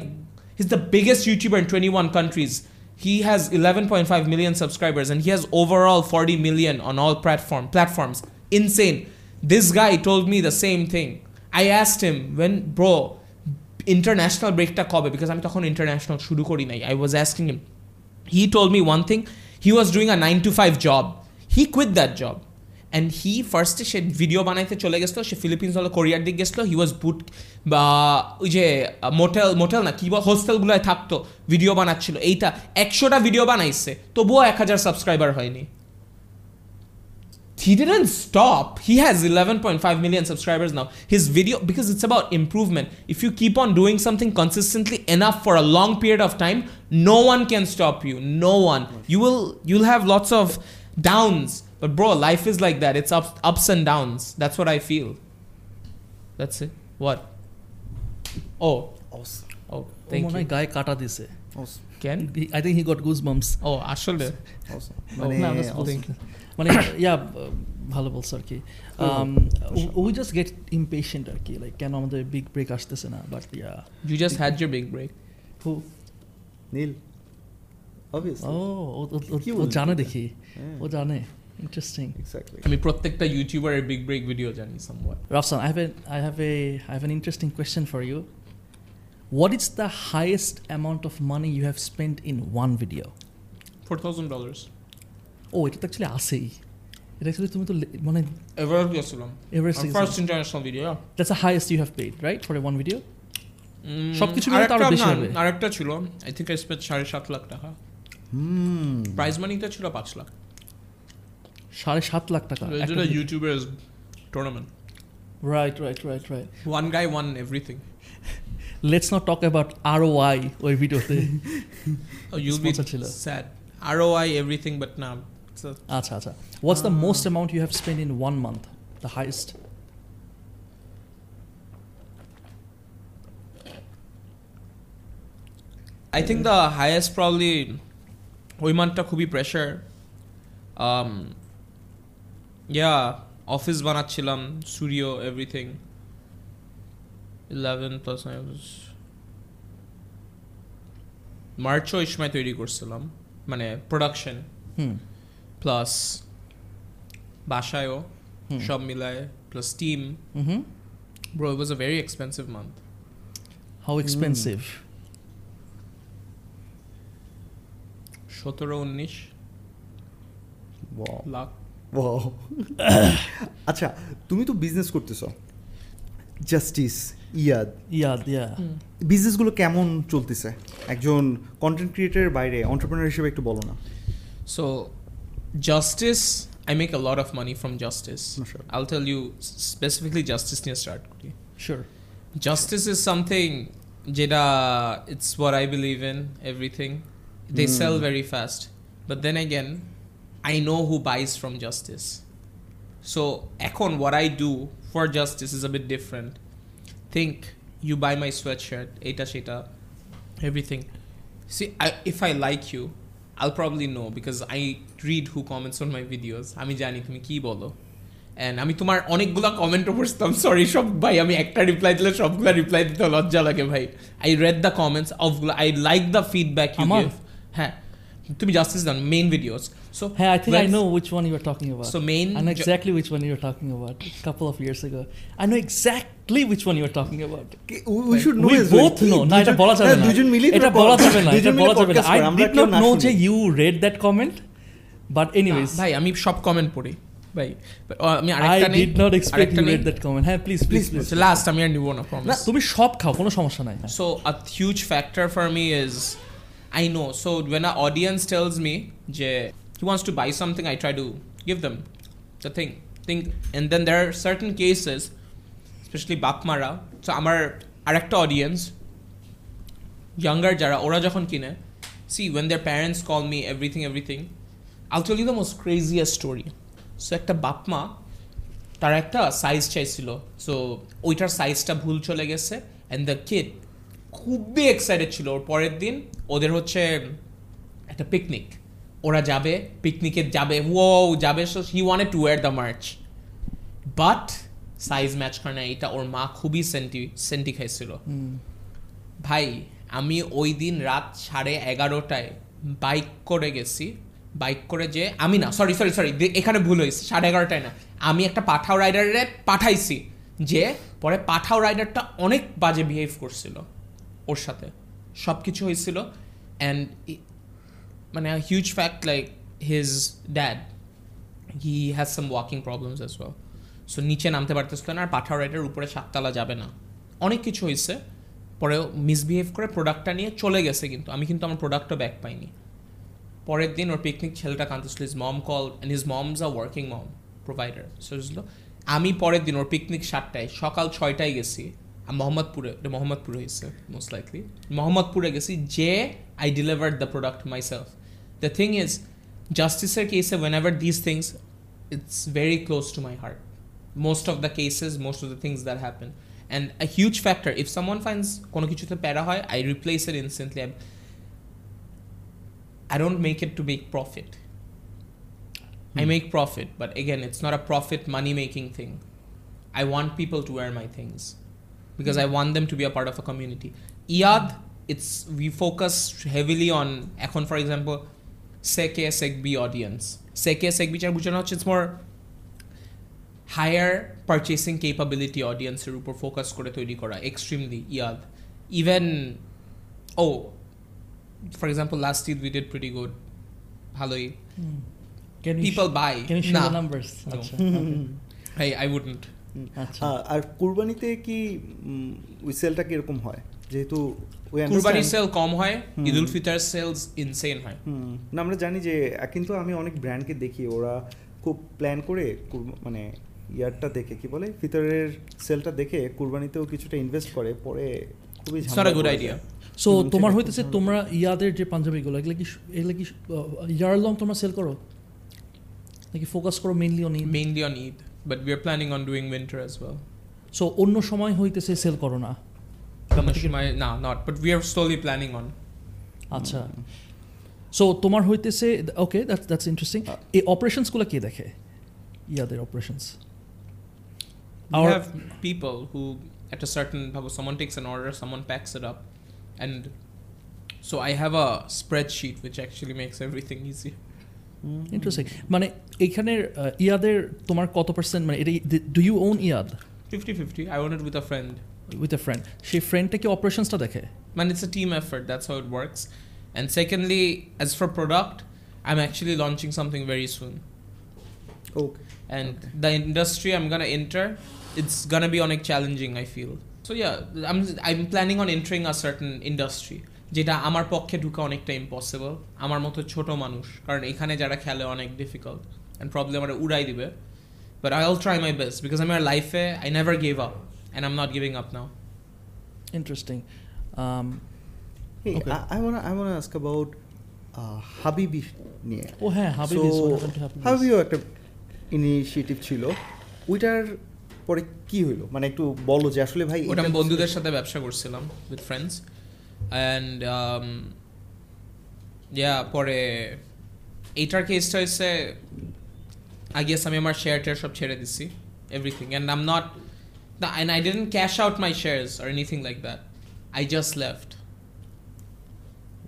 he's the biggest YouTuber in twenty one countries he has 11.5 million subscribers and he has overall 40 million on all platform platforms insane this guy told me the same thing i asked him when bro international breakta kobe because i'm talking international শুরু করি নাই i was asking him he told me one thing he was doing a 9 to 5 job he quit that job and he ফার্স্টে সে ভিডিও বানাইতে চলে গেছিল সে ফিলিপিন্স হলো কোরিয়ার দিক গেছিল হি ওয়াজ বুট বা ওই যে মোটেল মোটেল না কি বল হোস্টেলগুলোয় থাকতো ভিডিও বানাচ্ছিল এইটা একশোটা ভিডিও বানাইছে তবুও এক হাজার সাবস্ক্রাইবার হয়নি he didn't stop. He has 11.5 million subscribers now. His video, because it's about improvement. If you keep on doing something consistently enough for a long period of time, no one can stop you. No one. You will. You'll have lots of downs, but bro, life is like that. It's ups, ups and downs. That's what I feel. That's it. What? Oh, Awesome. oh, O thank মনে হয় you. গায়ে কাটা দিছে Awesome. Can? I think he got goose bumps Oh, আসলে Awesome. Oh, মানে no, that's awesome. thank you. মানে ইয়া ভালো বলছো আর কি Um, we just get impatient আর কি লাইক কেন আমাদের বিগ ব্রেক আসতেছে না but yeah You just had your big break. Who Neil Obviously. ও ও- ও- ও- কি ও বলবি? জানে দেখি হ্যাঁ, ও জানে ইন্টারেস্টিং exactly. আমি প্রত্যেকটা ইউটিউবারের বিগ ব্রেক ভিডিও জানি somewhat. Rafsan, I have, a, I, have a, I have an interesting question for you. What is the highest amount of money you have spent in one video? Four thousand dollars. ও এটা তো অ্যাকচুয়ালি আসেই এটা অ্যাকচুয়ালি তুমি তো মানে Everest গেছিলাম। Everest international video. yeah. That's the highest you have paid right for a one video Mm, সবকিছু মিলে তো আরও আরেকটা বেশি হবে। আরেকটা ছিল আই থিঙ্ক আই স্পেন্ড সাড়ে সাত লাখ টাকা হুম প্রাইজ মানিতে ছিল পাঁচ লাখ সাড়ে সাত লাখ টাকা। ইউটিউবের tournament right right right right one guy one everything let's not talk about R O I ওই ভিডিওতে Sponsor ছিল। Sad R O I everything but না আচ্ছা আচ্ছা। What's the most amount you have spend in one month the highest I think the highest probably ওই মানটা খুবই প্রেশার ইয়া অফিস বানাচ্ছিলাম স্টুডিও এভরিথিং ইলেভেন প্লাস মার্চও ওই সময় তৈরি করছিলাম মানে প্রোডাকশন প্লাস বাসায়ও সব মিলায় plus team bro it was a very expensive month how expensive সতেরো উনিশ লাখ. আচ্ছা তুমি তো বিজনেস করতেছ জাস্টিস ইয়াদ ইয়াদ ইয়া বিজনেসগুলো কেমন চলতেছে একজন কন্টেন্ট ক্রিয়েটারের বাইরে অন্টারপ্রেনার হিসেবে একটু বলো না So, justice, I make a lot of money from justice. Sure. I'll tell you specifically justice নিয়ে start করি শিওর Justice is something যেটা it's what I believe in everything. They Hmm. sell very fast. But then again, I know who buys from justice. So, এখন what I do for justice is a bit different. Think you buy my sweatshirt, এটা সেটা, everything. See, I, if I like you, I'll probably know because I read who comments on my videos. আমি জানি তুমি কি বলো অ্যান্ড আমি তোমার অনেকগুলা কমেন্টও পড়তাম সরি সব ভাই আমি একটা রিপ্লাই দিলে সবগুলা রিপ্লাই দিতে লজ্জা লাগে ভাই I read the comments অফগুলো I like the feedback you give হ্যাঁ তুমি জাস্টিস দান main videos so Hey, I think I know which one you were talking about. So main I know ju- exactly which one you were talking about. A couple of years ago, I know exactly which one you were talking about. We should know We both know. না এটা বলা যাবে না। দুজন মিলে এটা বলা যাবে না। এটা বলা যাবে না। I did not know যে you read that comment, but anyways, ভাই আমি সব কমেন্ট পড়ি ভাই uh, আমি আরেকটা নেই did not expect আরেকটা you নেই read that হ্যাঁ, please, please, please. লাস্ট আমি আর নিব না প্রমিস তুমি সব খাও কোনো সমস্যা নাই So a huge factor for me is I know. So when an audience tells me যে he wants to buy something, I try to give them the thing. Think and then there are certain cases, especially বাপমারা so আমার আরেকটা audience younger যারা ওরা যখন কিনে see when their parents call me everything everything I'll tell you the most craziest story so একটা বাপমা তার একটা সাইজ চাইছিল সো ওইটার সাইজটা ভুল চলে গেছে অ্যান্ড দ্য কিড খুবই এক্সাইটেড ছিল। ওর পরের দিন ওদের হচ্ছে একটা পিকনিক ওরা যাবে পিকনিকে যাবে ও যাবে। So he wanted to wear the merch but size match করে না এটা ওর মা খুবই সেন্টি সেন্টি খাইছিল। ভাই আমি ওই দিন রাত সাড়ে এগারোটায় বাইক করে গেছি। বাইক করে যে আমি না সরি সরি সরি এখানে ভুল হয়েছে সাড়ে এগারোটায় না। আমি একটা পাঠাও রাইডারে পাঠাইছি যে পরে পাঠাও রাইডারটা অনেক বাজে বিহেভ করছিল। ওর সাথে। সব কিছু হয়েছিল অ্যান্ড মানে huge fact like his dad he has some walking problems as well so নিচে নামতে পারতেছিল না আর পাঠাও রাইডার উপরে সাততলা যাবে না। অনেক কিছু হয়েছে, পরেও মিসবিহেভ করে প্রোডাক্টটা নিয়ে চলে গেছে কিন্তু। আমি কিন্তু আমার প্রোডাক্টটা ব্যাক পাইনি। পরের দিন ওর পিকনিক ছেলেটা কাঁদতেছিল his mom call and his mom's a working mom provider বুঝলো? আমি পরের দিন ওর পিকনিক সাতটায়, সকাল ছয়টায় গেছি। মোহাম্মদপুরে এটা মোহাম্মদপুরে হয়েছে মোস্ট লাইকলি মোহাম্মদপুরে গেছি যে I delivered the product myself the thing is জাস্টিসের কেসে whenever this things it's very close to my heart most of the cases, most of the things that happen. and a huge factor if someone finds কোনো কিছুতে প্যারা হয় I replace it instantly I, I don't make it to make profit I Hmm. make profit but again it's not a profit money making thing I want people to wear my things Because I want them to be a part of a community Iyad it's we focus heavily on এখন for example Seke Segbi audience Seke Segbi চার বুঝানো হচ্ছে it's more higher purchasing capability audience এর উপর ফোকাস করে তৈরি করা extremely Iyad even oh for example last year we did pretty good ভালোই Can you people buy Can you share Nah, the numbers? No. আচ্ছা I, I wouldn't আচ্ছা আ- আর কুরবানিতে কি ওই সেলটা কীরকম হয়? যেহেতু কুরবানির সেল কম হয় ঈদ উল ফিতর সেলস ইনসেন হয়। না আমরা জানি যে কিন্তু আমি অনেক ব্র্যান্ডকে দেখি ওরা খুব প্ল্যান করে মানে ইয়ারটা দেখে কি বলে? ফিতরের সেলটা দেখে কুরবানিতেও কিছুটা ইনভেস্ট করে পরে খুবই পড়ে idea. যায়। সো তোমার হইতেছে তোমরা ইয়াদের যে পাঞ্জাবিগুলো এগুলো কি এগুলো কি ইয়ার লং তোমরা সেল করো? নাকি ফোকাস করো mainly on mainly on Eid but we are planning on doing winter as well so অন্য সময় হইতেছে সেল করো না My- nah not but we are slowly planning on আচ্ছা সো তোমার হইতেছে ওকে দ্যাটস দ্যাটস ইন্টারেস্টিং এই অপারেশনসগুলো কে দেখে ইয়াদের operations we Our- have people who at a certain ভাবো someone takes an order someone packs it up and so I have a spreadsheet which actually makes everything easy hmm, Interesting মানে এখানের আহ, ইয়াদের তোমার কত পার্সেন্ট মানে এটা do you own Eyad 50-50 I own it with a friend with a friend সেই ফ্রেন্ডটা কি অপারেশনসটা দেখে man it's a team effort that's how it works and secondly as for product I'm actually launching something very soon Okay. and the industry I'm gonna enter, it's gonna be on a challenging. I feel so. Yeah, I'm I'm planning on entering a certain industry. যেটা আমার পক্ষে ঢুকা অনেকটা ইম্পসিবল আমার মতো ছোট মানুষ কারণ এখানে যারা খেলে অনেক ডিফিকাল্ট অ্যান্ড প্রবলেম আমার উড়াই দিবে but I will try my best because আমার লাইফে I never give up and I am not giving up now interesting Hey, Okay. I, I wanna I wanna ask about uh, হাবিবি নিয়ে। ও হ্যাঁ হাবিব হাবিবিও একটা ইনিশিয়েটিভ ছিল। ওইটার পরে কি হইল? মানে একটু বলো যে আসলে ভাই ওটা আমি বন্ধুদের সাথে ব্যবসা করছিলাম উইথ ফ্রেন্ডস অ্যান্ড ইয়া পরে এইটার কেসটা হচ্ছে আই গেস আমি আমার শেয়ার টেয়ার সব ছেড়ে দিছি everything and I'm not and I didn't cash out my shares or anything like that I just left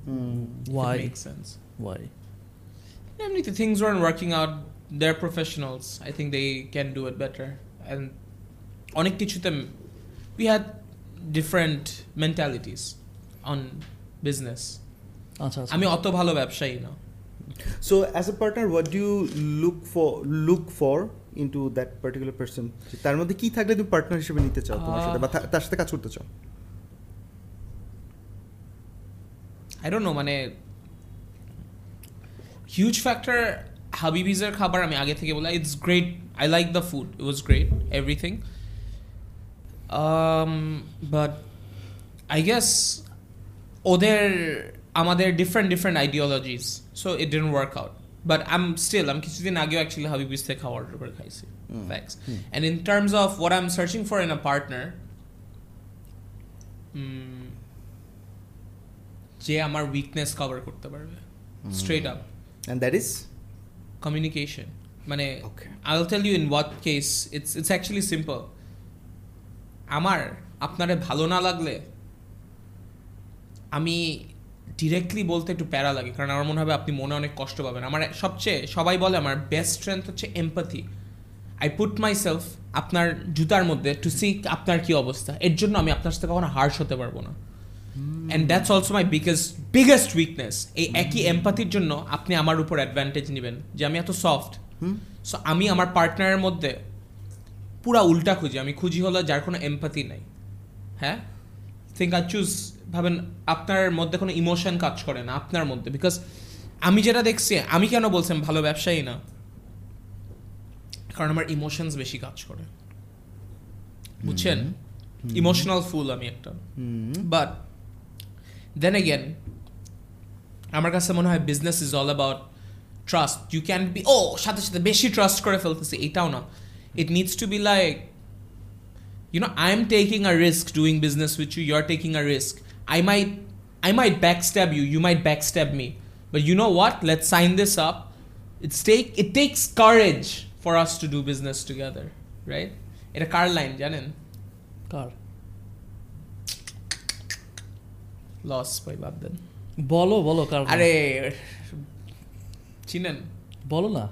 hmm, why make sense why এমনিতে things weren't working out they're professionals. I think they can do it better. And অনেক কিছুতে we had different mentalities. On business. আচ্ছা আচ্ছা। আমি অত ভালো ব্যবসায়ী না। So as a partner, what do you look for look for into that particular person? তার মধ্যে কি থাকলে তুমি পার্টনার হিসেবে নিতে চাও তোমার সাথে বা তার সাথে কাজ করতে চাও? I don't know মানে হিউজ ফ্যাক্টর হাবিবিজের খাবার আমি আগে থেকে বলা it's great I like the food it was great everything but I guess ওদের আমাদের different different ideologies so it didn't work out but I'm still আমি কিছুদিন আগেও অ্যাকচুয়ালি হাবিবিজ থেকে খাওয়া অর্ডার করে খাইছি হুম। Facts hmm. And in terms of what I'm searching for in a partner, mm, যে আমার উইকনেস কভার করতে পারবে। Straight up and that is? Communication মানে Okay. I will tell you in what case it's it's actually simple আমার আপনারে ভালো না লাগলে আমি ডিরেক্টলি বলতে একটু প্যারা লাগে কারণ আমার মনে হবে আপনি মনে অনেক কষ্ট পাবেন। আমার সবচেয়ে সবাই বলে আমার বেস্ট স্ট্রেংথ হচ্ছে empathy I put myself আপনার জুতার মধ্যে টু সি আপনার কি অবস্থা। এর জন্য আমি আপনার সাথে কখনো হার্শ হতে পারব না। And that's also my biggest biggest weakness এই একই এমপ্যাথির জন্য আপনি আমার উপর অ্যাডভান্টেজ নেবেন যে আমি এত সফট সো আমি আমার পার্টনারের মধ্যে পুরা উল্টা খুঁজি। আমি খুঁজি হলো যার কোনো এমপ্যাথি নাই। হ্যাঁ? থিঙ্ক আই চুজ ভাবেন আপনার মধ্যে কোনো ইমোশন কাজ করে না আপনার মধ্যে। বিকজ আমি যেটা দেখছি আমি কেন বলছেন ভালো ব্যবসায়ী না? কারণ আমার ইমোশনস বেশি কাজ করে। বুঝছেন? ইমোশনাল ফুল আমি একটা। বাট দেন এগেন আমার কাছে মনে হয় business is all about trust you can be ও সাথে সাথে বেশি ট্রাস্ট করে ফেলতেছি এটাও না। It needs to be like you know i'm taking a risk doing business with you you're taking a risk. i might i might backstab you you might backstab me but you know what let's sign this up it's take it takes courage for us to do business together right এটা কার লাইন জানেন কার লস ভাই বাদ দেন বলো বলো কার আরে চিনেন বলো না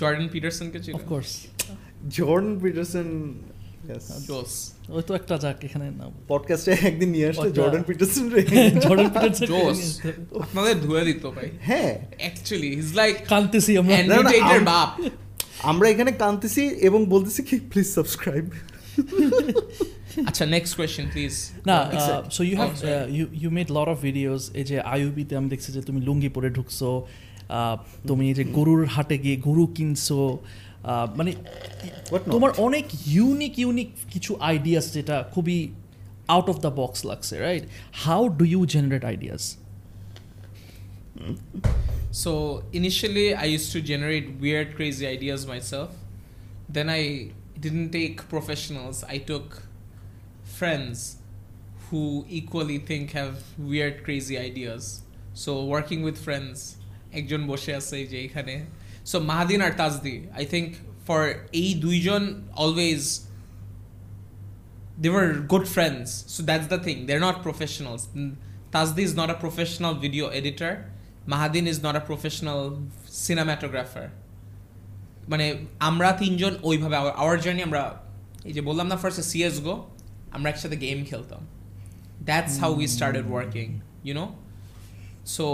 জর্ডান পিটারসনকে চিনেন অফকোর্স জর্ডন পিটারসন জোস ওই তো একটা যাক এখানে না পডকাস্টে একদিন নিয়ে আসলে জর্ডন পিটারসন রে। জর্ডন পিটারসন জোস আপনাদের ধুয়ে দিত ভাই। হ্যাঁ। অ্যাকচুয়ালি হিজ লাইক কানতেছি আমরা বাপ। আমরা এখানে কাঁদতেছি এবং বলতেছি কি প্লিজ সাবস্ক্রাইব আচ্ছা নেক্সট কোয়েশ্চেন প্লিজ না. So you have. You you made lot of videos এই যে আইউবিতে আমি দেখছি যে তুমি লুঙ্গি পরে ঢুকছো আহ, তুমি এই যে গরুর হাটে গিয়ে গরু কিনছো মানে What not? তোমার অনেক ইউনিক ইউনিক কিছু আইডিয়াস যেটা খুবই আউট অফ দ্য বক্স লাগছে right how do you generate ideas So initially, I used to generate weird, crazy ideas myself. Then I didn't take professionals. I took friends who equally think have weird, crazy ideas. So working with friends, একজন বসে আছে এই যে এখানে সো মাহাদিন আর তাজদি আই থিঙ্ক ফর এই দুইজন always they were good friends. So that's the thing. They're not professionals. Mm, Tazdi is not a professional video editor. Mahadin is not a professional cinematographer. মানে আমরা তিনজন ওইভাবে আওয়ার জার্নি আমরা এই যে বললাম না ফার্স্ট সিএস গো আমরা একসাথে গেম খেলতাম that's how we started working you know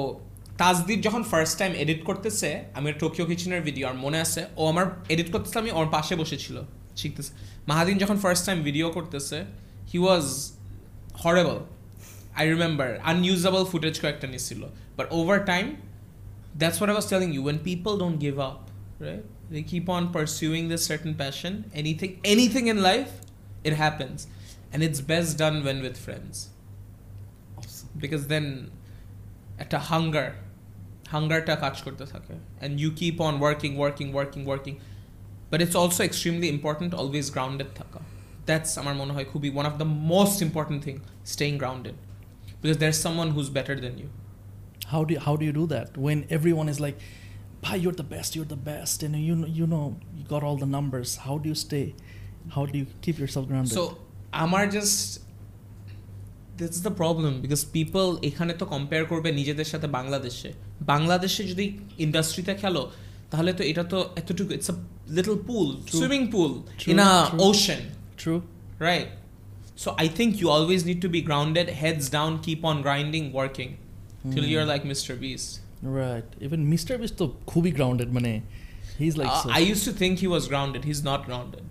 Tajdir যখন ফার্স্ট টাইম এডিট করতেছে আমি টোকিও কিচেনের ভিডিও আর মনে আছে ও আমার এডিট করতেছে আমি ওর পাশে বসেছিল। শিখতেছে। মাহাদিন যখন ফার্স্ট টাইম ভিডিও করতেছে he was horrible I remember unusable footage কয়েকটা নিয়েছিল but over time that's what was telling you and people don't give up right they keep on pursuing the certain passion anything anything in life it happens and it's best done when with friends because then একটা হাঙ্গার hungerটা কাজ করতে থাকে, and you keep on working, working, working, working. But it's also extremely important always grounded থাকা. That's আমার মনে হয় খুবই one of the most important thing, staying grounded, because there's someone who's better than you. How do you, how do you do that when everyone is like, "Bhai, you're the best, you're the best," and you know, you know you got all the numbers. How do you stay? How do you keep yourself grounded? So আমার just this the problem because people এখানে তো কম্পেয়ার করবে নিজেদের সাথে বাংলাদেশে বাংলাদেশে যদি ইন্ডাস্ট্রিতে খেলো তাহলে তো এটা তো এতটুকু it's a little pool True. Swimming pool True, in a true. Ocean True. right so i think you always need to be grounded heads down keep on grinding working till Hmm. you're like mr beast Right. Even Mr. Beast তো খুবই grounded মানে he's like Uh, so, I used to think he was grounded. He's not grounded.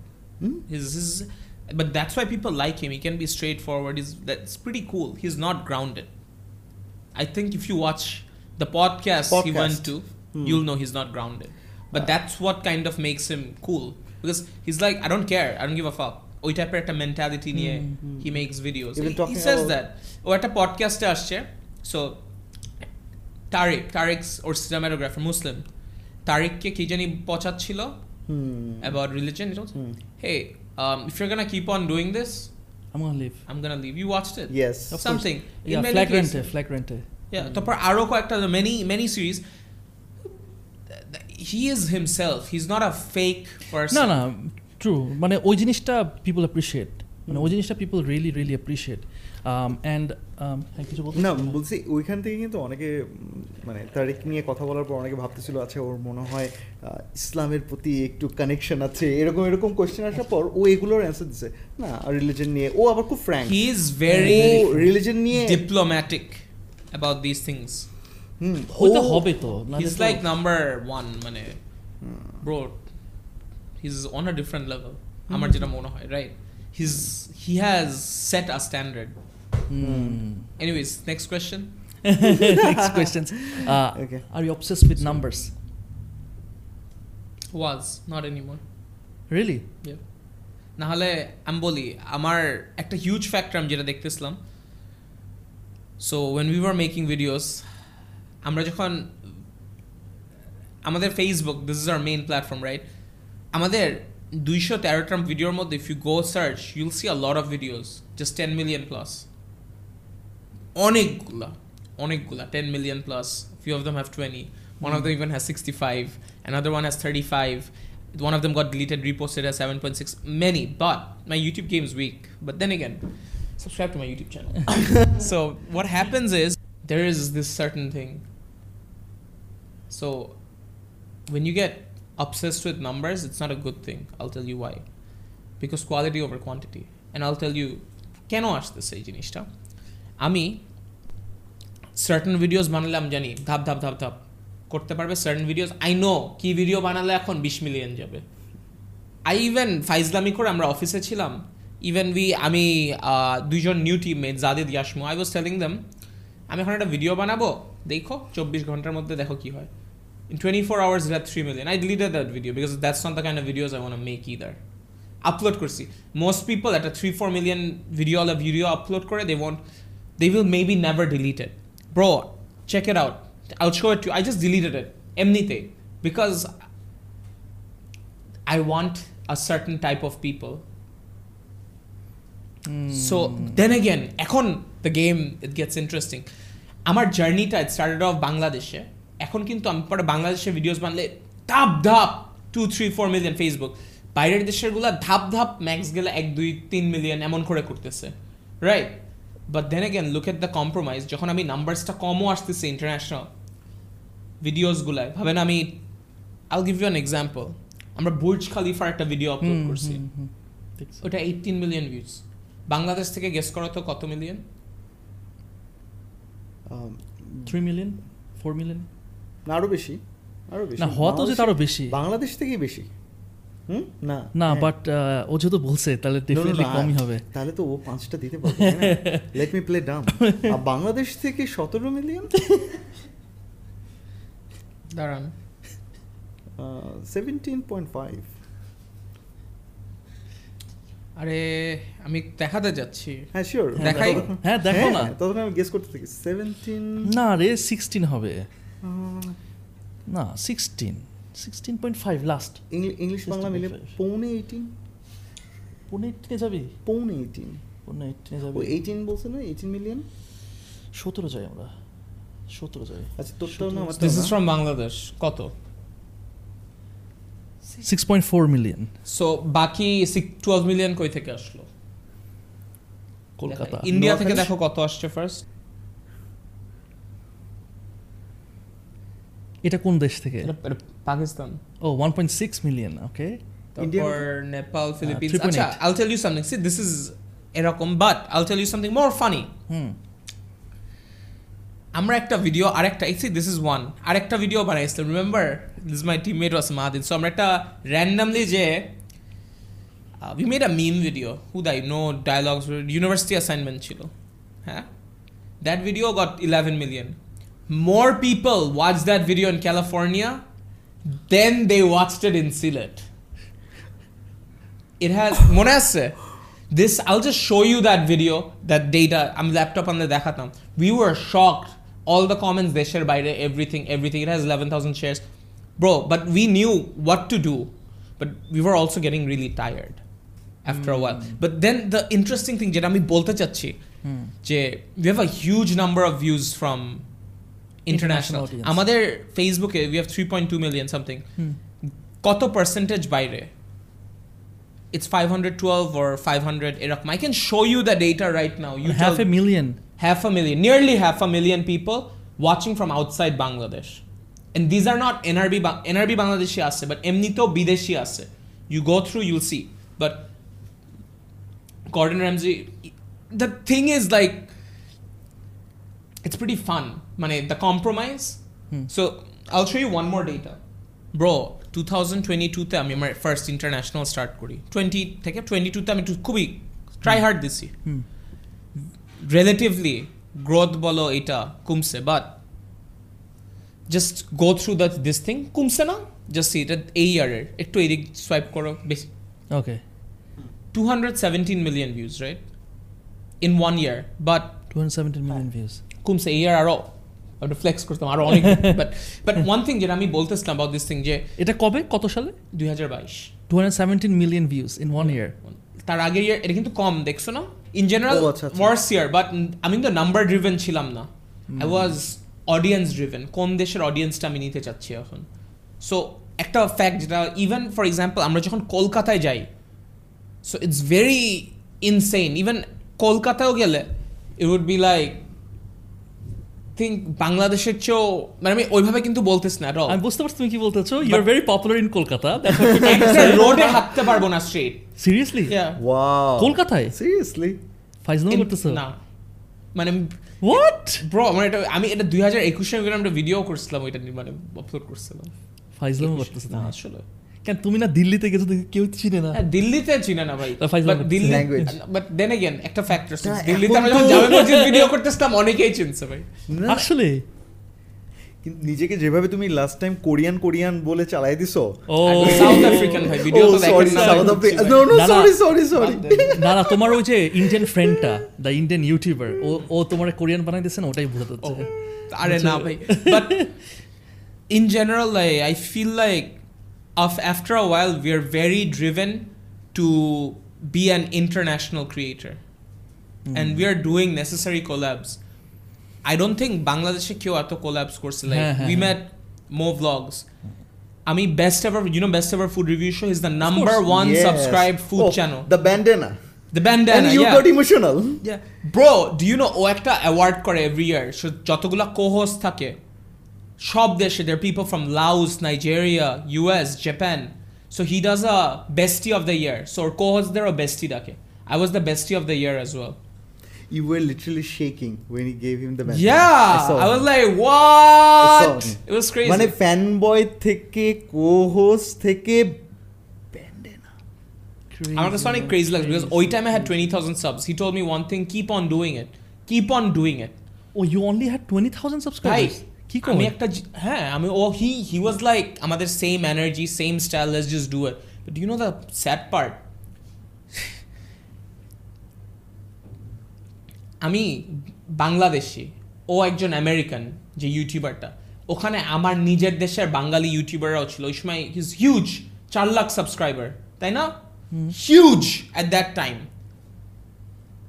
Hmm? He's, he's, but that's why people like him. He can be straightforward. He's that's pretty cool. He's not grounded. I think if you watch the podcast, he Podcast. went to, Hmm. you'll know he's not grounded. But Uh. that's what kind of makes him cool because he's like, I don't care. I don't give a fuck. ওই টাইপের একটা মেন্টালিটি নিয়ে Hmm, hmm. he makes videos. Even He, he talking says about- that. ও একটা পডকাস্টে আসছে সো তারিক তারিকস ওর সিনেমাটোগ্রাফার মুসলিম তারিককে কি জানি পচাচ্ছিল Hmm. about religion. It was, Hmm. hey, um, if you're gonna keep on doing this, I'm gonna leave. I'm gonna leave. You watched it? Yes. Of course. Something. In Yeah, many flagrante, cases. flagrante. Yeah. তারপর আরও কয়েকটা many many series. He is himself. He's not a fake person. না না ট্রু মানে ওই জিনিসটা পিপল অ্যাপ্রিসিয়েট মানে ওই জিনিসটা people really really appreciate and কিছু বলতে না বলছি ওইখান থেকে কিন্তু অনেকে মানে তারিক নিয়ে কথা বলার পর অনেকে ভাবতেছিল আচ্ছা ওর মনে হয় ইসলামের প্রতি একটু কানেকশন আছে এরকম এরকম কোয়েশ্চেন আসার পর ও এগুলোর অ্যান্সার দিছে না রিলিজন নিয়ে ও আবার খুব ফ্র্যাঙ্ক He is very ও রিলিজন নিয়ে diplomatic about these things. হুম, হইতে ও- হবে তো না He's like number one, মানে bro. He's on a different level. আমার যেটা মনে হয়, right? He's he has set a standard. Anyways, next question. Next questions Okay. Are you obsessed with numbers Was not anymore. Really Yeah. না হলে আমি বলি আমার একটা হিউজ ফ্যাক্টর আমি যেটা দেখতেছিলাম so when we are making videos আমরা যখন, আমাদের Facebook this is our main platform right আমাদের দুইশো তেরোটা ভিডিওর মধ্যে if you go search you'll see a lot of videos just ten million plus অনেকগুলা অনেকগুলা ten million plus few of them have 20 one of them even has 65 another one has 35 one of them got deleted, reposted as 7.6 many, but my youtube game is weak. But then again subscribe to my youtube channel so what happens is there is this certain thing so when you get obsessed with numbers it's not a good thing i'll tell you why because quality over quantity and i'll tell you কেন আসতেছে এই জিনিসটা আমি সার্টেন ভিডিওস বানালে আমি জানি ধাপ ধাপ ধাপ ধাপ করতে পারবে সার্টেন ভিডিওস আই নো কি ভিডিও বানালে এখন বিশ মিলিয়ন যাবে আই ইভেন ফাইজলামি করে আমরা অফিসে ছিলাম ইভেন উই আমি দুইজন নিউ টিমমেট জাদিদ ইয়াসমু আই ওয়াজ টেলিং দেম আমি এখন একটা ভিডিও বানাবো দেখো চব্বিশ ঘণ্টার মধ্যে দেখো কি হয় in twenty four hours that three million I deleted that video because that's not the kind of videos I want make either upload করছি মোস্ট পিপল একটা থ্রি ফোর মিলিয়ন ভিডিও ওয়ালা ভিডিও আপলোড করে they want they will maybe never delete it. Bro, check it out. I'll show it to you. I just deleted it. Emnite. Because I want a certain type of people. So then again, এখন the game it gets interesting. আমার জার্নিটা it started off বাংলাদেশে এখন কিন্তু আমি পরে বাংলাদেশে ভিডিওস বানলে ধাপ ধাপ two three four million Facebook বাইরের দেশেরগুলা ধাপ ধাপ ম্যাক্স গেলে এক দুই তিন মিলিয়ন এমন করে করতেছে। Right but then again look at the compromise যখন আমি নাম্বারসটা কমও আসতেছে ইন্টারন্যাশনাল ভিডিওসগুলায় ভাবেন আমি I'll give you an example আমরা বুর্জ খালিফার একটা ভিডিও আপলোড করছি। ওটা এইটিন মিলিয়ন ভিউজ বাংলাদেশ থেকে গেস করো তো কত million three million four million আরও বেশি। আরও বেশি। না হওয়া তো উচিত বাংলাদেশে- বেশি। বাংলাদেশ থেকেই বেশি। হুম? না। না হ্যাঁ। বাট ও যেহেতু বলছে তাহলে ডেফিনেটলি কমই হবে। তাহলে তো ও পাঁচটা দিতে পারবে লেট মি প্লে ডাম বাংলাদেশ থেকে সতেরো মিলিয়ন দাঁড়ান। সেভেন্টিন পয়েন্ট ফাইভ আরে আমি দেখাতে যাচ্ছি। হ্যাঁ শিওর দেখাই? হ্যাঁ, দেখো না। তখন আমি গেস করতে থাকি। সেভেন্টিন না রে সিক্সটিন হবে। না sixteen sixteen point five last English Bangla মিলে পৌনে এইটিন পনেরো এইটিনে যাবি? পৌনে এইটিন পনেরো এইটিনে ও যাবি। এইটিন বলছে না? এইটিন মিলিয়ন সতেরো যাই আমরা। সতেরো যাই। আচ্ছা তোরটাও না আমার দিস ইজ ফ্রম বাংলাদেশ কত? Six point four million so বাকি টুয়েলভ মিলিয়ন কই থেকে আসলো? কলকাতা। ইন্ডিয়া থেকে দেখো কত আসছে ফার্স্ট এটা কোন দেশ থেকে? পাকিস্তান। ও one point six million okay India- তারপর নেপাল ফিলিপিন্স। 3.8 আচ্ছা I'll tell you something see this is এরকম but I'll tell you something more funny hmm. আমরা একটা ভিডিও আরেকটা সি দিস ইজ ওয়ান আরেকটা ভিডিও বানাইছিলাম remember this my teammate was Mahadin so আমরা একটা র্যান্ডামলি যে we made a meme video হুদাই নো ডায়লগস ইউনিভার্সিটি অ্যাসাইনমেন্ট ছিল হ্যাঁ? That video got eleven million more people watch that video in California then they watched it in Sylhet it has, মনে আছে? This, I'll just show you that video, that data, আমি ল্যাপটপ আনলে দেখাতাম. We were shocked. all the comments দেশের বাইরে everything everything it has 11000 shares bro but we knew what to do but we were also getting really tired after a while but then the interesting thing যেটা আমি বলতে চাচ্ছি হুম যে we have a huge number of views from International international audience. আমাদের ফেসবুকে we have 3.2 million something হুম কত পার্সেন্টেজ বাইরে it's 512 or 500 এরকম I can show you the data right now you half tell- a million half a million nearly half a million people watching from outside Bangladesh and these are not NRB Ba- NRB Bangladeshi আছে but এমনিতেও বিদেশি আছে you go through you'll see but Gordon Ramsay the thing is like it's pretty fun মানে the compromise Hmm. so I'll show you one more data bro 2022 তে আমি আমার ফার্স্ট ইন্টারন্যাশনাল স্টার্ট করি 20 থেকে 22 তে আমি একটু খুবই ট্রাই হার্ড দিছি হুম রিলেটিভলি গ্রোথ বলো এটা কমছে but just go through the this thing কমছে না? জাস্ট এটা এই ইয়ারের একটু এদিক সোয়াইপ করো বেশি। Okay two hundred seventeen million views right in one year but two hundred seventeen million views কমছে এই ইয়ার আরও ওটা ফ্লেক্স করতাম আরও অনেক বাট বাট ওয়ান থিং যেটা আমি বলতেছিলাম অ্যাবাউট দিস থিং যে এটা কবে? কত সালে? দুই হাজার বাইশ। Two hundred seventeen million views in one year তার আগের ইয়ার এটা কিন্তু কম দেখছ না? In general. ইয়ার বাট আমি তো নাম্বার ড্রিভেন ছিলাম না। আই ওয়াজ অডিয়েন্স ড্রিভেন কোন দেশের অডিয়েন্সটা আমি নিতে চাচ্ছি এখন? সো একটা ফ্যাক্ট যেটা ইভেন ফর এক্সাম্পল আমরা যখন কলকাতায় যাই so it's very insane even কলকাতায়ও গেলে it would be like think বাংলাদেশের চেয়েও মানে আমি ওইভাবে কিন্তু বলতেছি না আমি বুঝতে পারছি তুমি কি বলতেছো you are very popular in Kolkata রোডে হাঁটতে পারব না স্ট্রেট সিরিয়াসলি ওয়াও কলকাতায় সিরিয়াসলি ফাইজলাম করতেছো? না. মানে হোয়াট ব্রো আমার এটা আমি এটা দুই হাজার একুশে আমরা ভিডিও করছিলাম ওইটা মানে আপলোড করছিলাম। ফাইজলাম করতেছো না আসলে। কেন তুমি না দিল্লিতে গেছো কেউ চিনে না? হ্যাঁ, দিল্লিতে চিনে না ভাই। দিল্লি বাট দেন এগেন একটা ফ্যাক্টর দিল্লিতে আমরা যখন জামে মসজিদ ভিডিও করতেছিলাম অনেকেই চিনছে ভাই। আসলে? নিজেকে যেভাবে তুমি লাস্ট টাইম কোরিয়ান কোরিয়ান বলে চালাই দিছো। ও। সাউথ আফ্রিকান ভাই ভিডিও তো দেখেন South Africa no no sorry sorry sorry না না তোমার ওই যে ইন্ডিয়ান ফ্রেন্ডটা দা ইন্ডিয়ান ইউটিউবার ও ও তোমার কোরিয়ান বানাই দিছে না ওটাই ভুল হচ্ছে আরে না ভাই। But in general I I feel like of after a while we are very driven to be an international creator mm. and we are doing necessary collabs i don't think bangladeshe কেউ এত collabs করছে like হ্যাঁ, হ্যাঁ, we হ্যাঁ। met mo vlogs আমি best ever you know best ever food review show is the number one subscribed food channel the bandana the bandana and you yeah got emotional Yeah. Bro, do you know ও একটা অ্যাওয়ার্ড করে এভরি ইয়ার যতগুলা কোহোস থাকে সব দেশে there are people from Laos, Nigeria, US, Japan. So he does a bestie of the year. So or co-host there a bestie ডাকে. I was the bestie of the year as well. you were literally shaking when he gave him the bandana Yeah, I, saw I was him. like, I saw what? him. It was crazy. মানে ফ্যান বয় থেকে কোহোস থেকে ব্যান্ডেনা আমার কাছে অনেক ক্রেজি লাগছে because ওই টাইমে I had 20,000 subs. He told me one thing, keep on doing it. Keep on doing it. O you only had twenty thousand ভাই সাবস্ক্রাইবার্স কি আমি একটা হ্যাঁ আমি ও হি হি ওয়াজ লাইক আমাদের same energy same style let's just do it but you know the sad part আমি বাংলাদেশি ও একজন আমেরিকান যে ইউটিউবারটা ওখানে আমার নিজের দেশের বাঙালি ইউটিউবাররাও ছিল। ওই সময় হিজ হিউজ চার লাখ সাবস্ক্রাইবার তাই না? হিউজ অ্যাট দ্যাট টাইম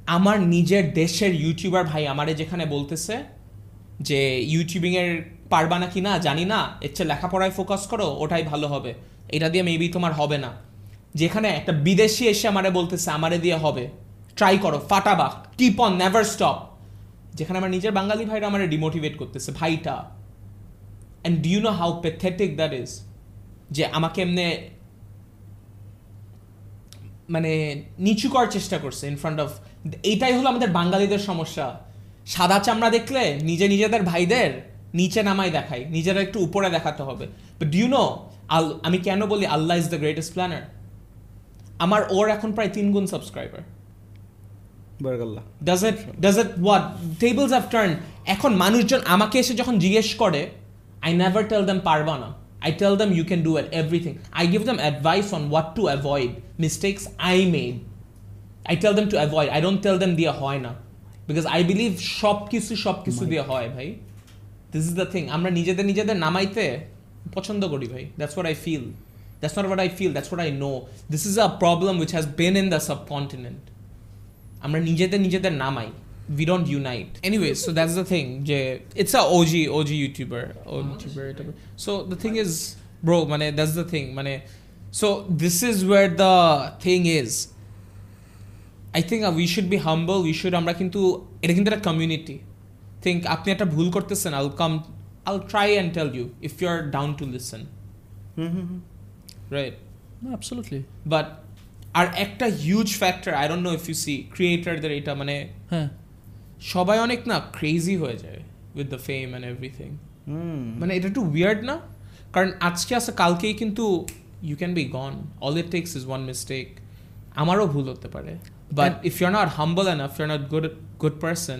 আমার নিজের দেশের ইউটিউবার ভাই আমারে যেখানে বলতেছে যে ইউটিউবিংয়ের পারবা না কি না, জানি না। এর চেয়ে লেখাপড়ায় ফোকাস করো, ওটাই ভালো হবে। এটা দিয়ে মেবি তোমার হবে না। যেখানে একটা বিদেশি এসে আমারে বলতেছে, আমারে দিয়ে হবে। ট্রাই করো, ফাটাবা কিপ অন নেভার স্টপ যেখানে আমার নিজের বাঙালি ভাইরা আমার ডিমোটিভেট করতেছে, ভাইটা। And do you know how pathetic that is যে আমাকে এমনি মানে নিচু করার চেষ্টা করছে ইন ফ্রন্ট অফ এইটাই হলো আমাদের বাঙালিদের সমস্যা। সাদা চামড়া দেখলে নিজে নিজেদের ভাইদের নিচে নামাই দেখাই নিজেরা একটু উপরে দেখাতে হবে। বাট ডিউ নো আল আমি কেন বলি Allah is the greatest planner আমার ওর এখন প্রায় তিন গুণ subscriber বারকাল্লাহ। Does it does it what tables have turn এখন মানুষজন আমাকে এসে যখন জিজ্ঞেস করে আই নেভার টেল দেম পারবা না I tell them you can do it everything I give them advice on what to avoid mistakes I made I tell them to avoid I don't tell them দিয়ে হয় না বিকজ আই বিলিভ সব কিছু সব কিছু দিয়ে হয় ভাই। দিস ইজ দ্য থিং আমরা নিজেদের নিজেদের নামাইতে পছন্দ করি ভাই। That's what I feel that's not what I feel that's what I know this is a problem which has been in the subcontinent আমরা নিজেদের নিজেদের নামাই। We don't unite. Anyways so that's the thing যে it's a OG OG YouTuber এটা- so the thing is bro মানে that's the thing মানে so this is where the thing is. I think we should be humble. We should আমরা কিন্তু এটা কিন্তু একটা কমিউনিটি think আপনি একটা ভুল করতেছেন I'll come I'll try and tell you if you're down to listen. right? Absolutely but আর একটা huge factor I don't know if you see ক্রিয়েটারদের এটা মানে হ্যাঁ। সবাই অনেক না ক্রেজি হয়ে যায় with the fame and everything মানে এটা একটু উইয়ার্ড না? কারণ আজকে আসে কালকেই কিন্তু you can be gone all it takes is one mistake আমারও ভুল হতে পারে। But if you're not humble enough you're not good good person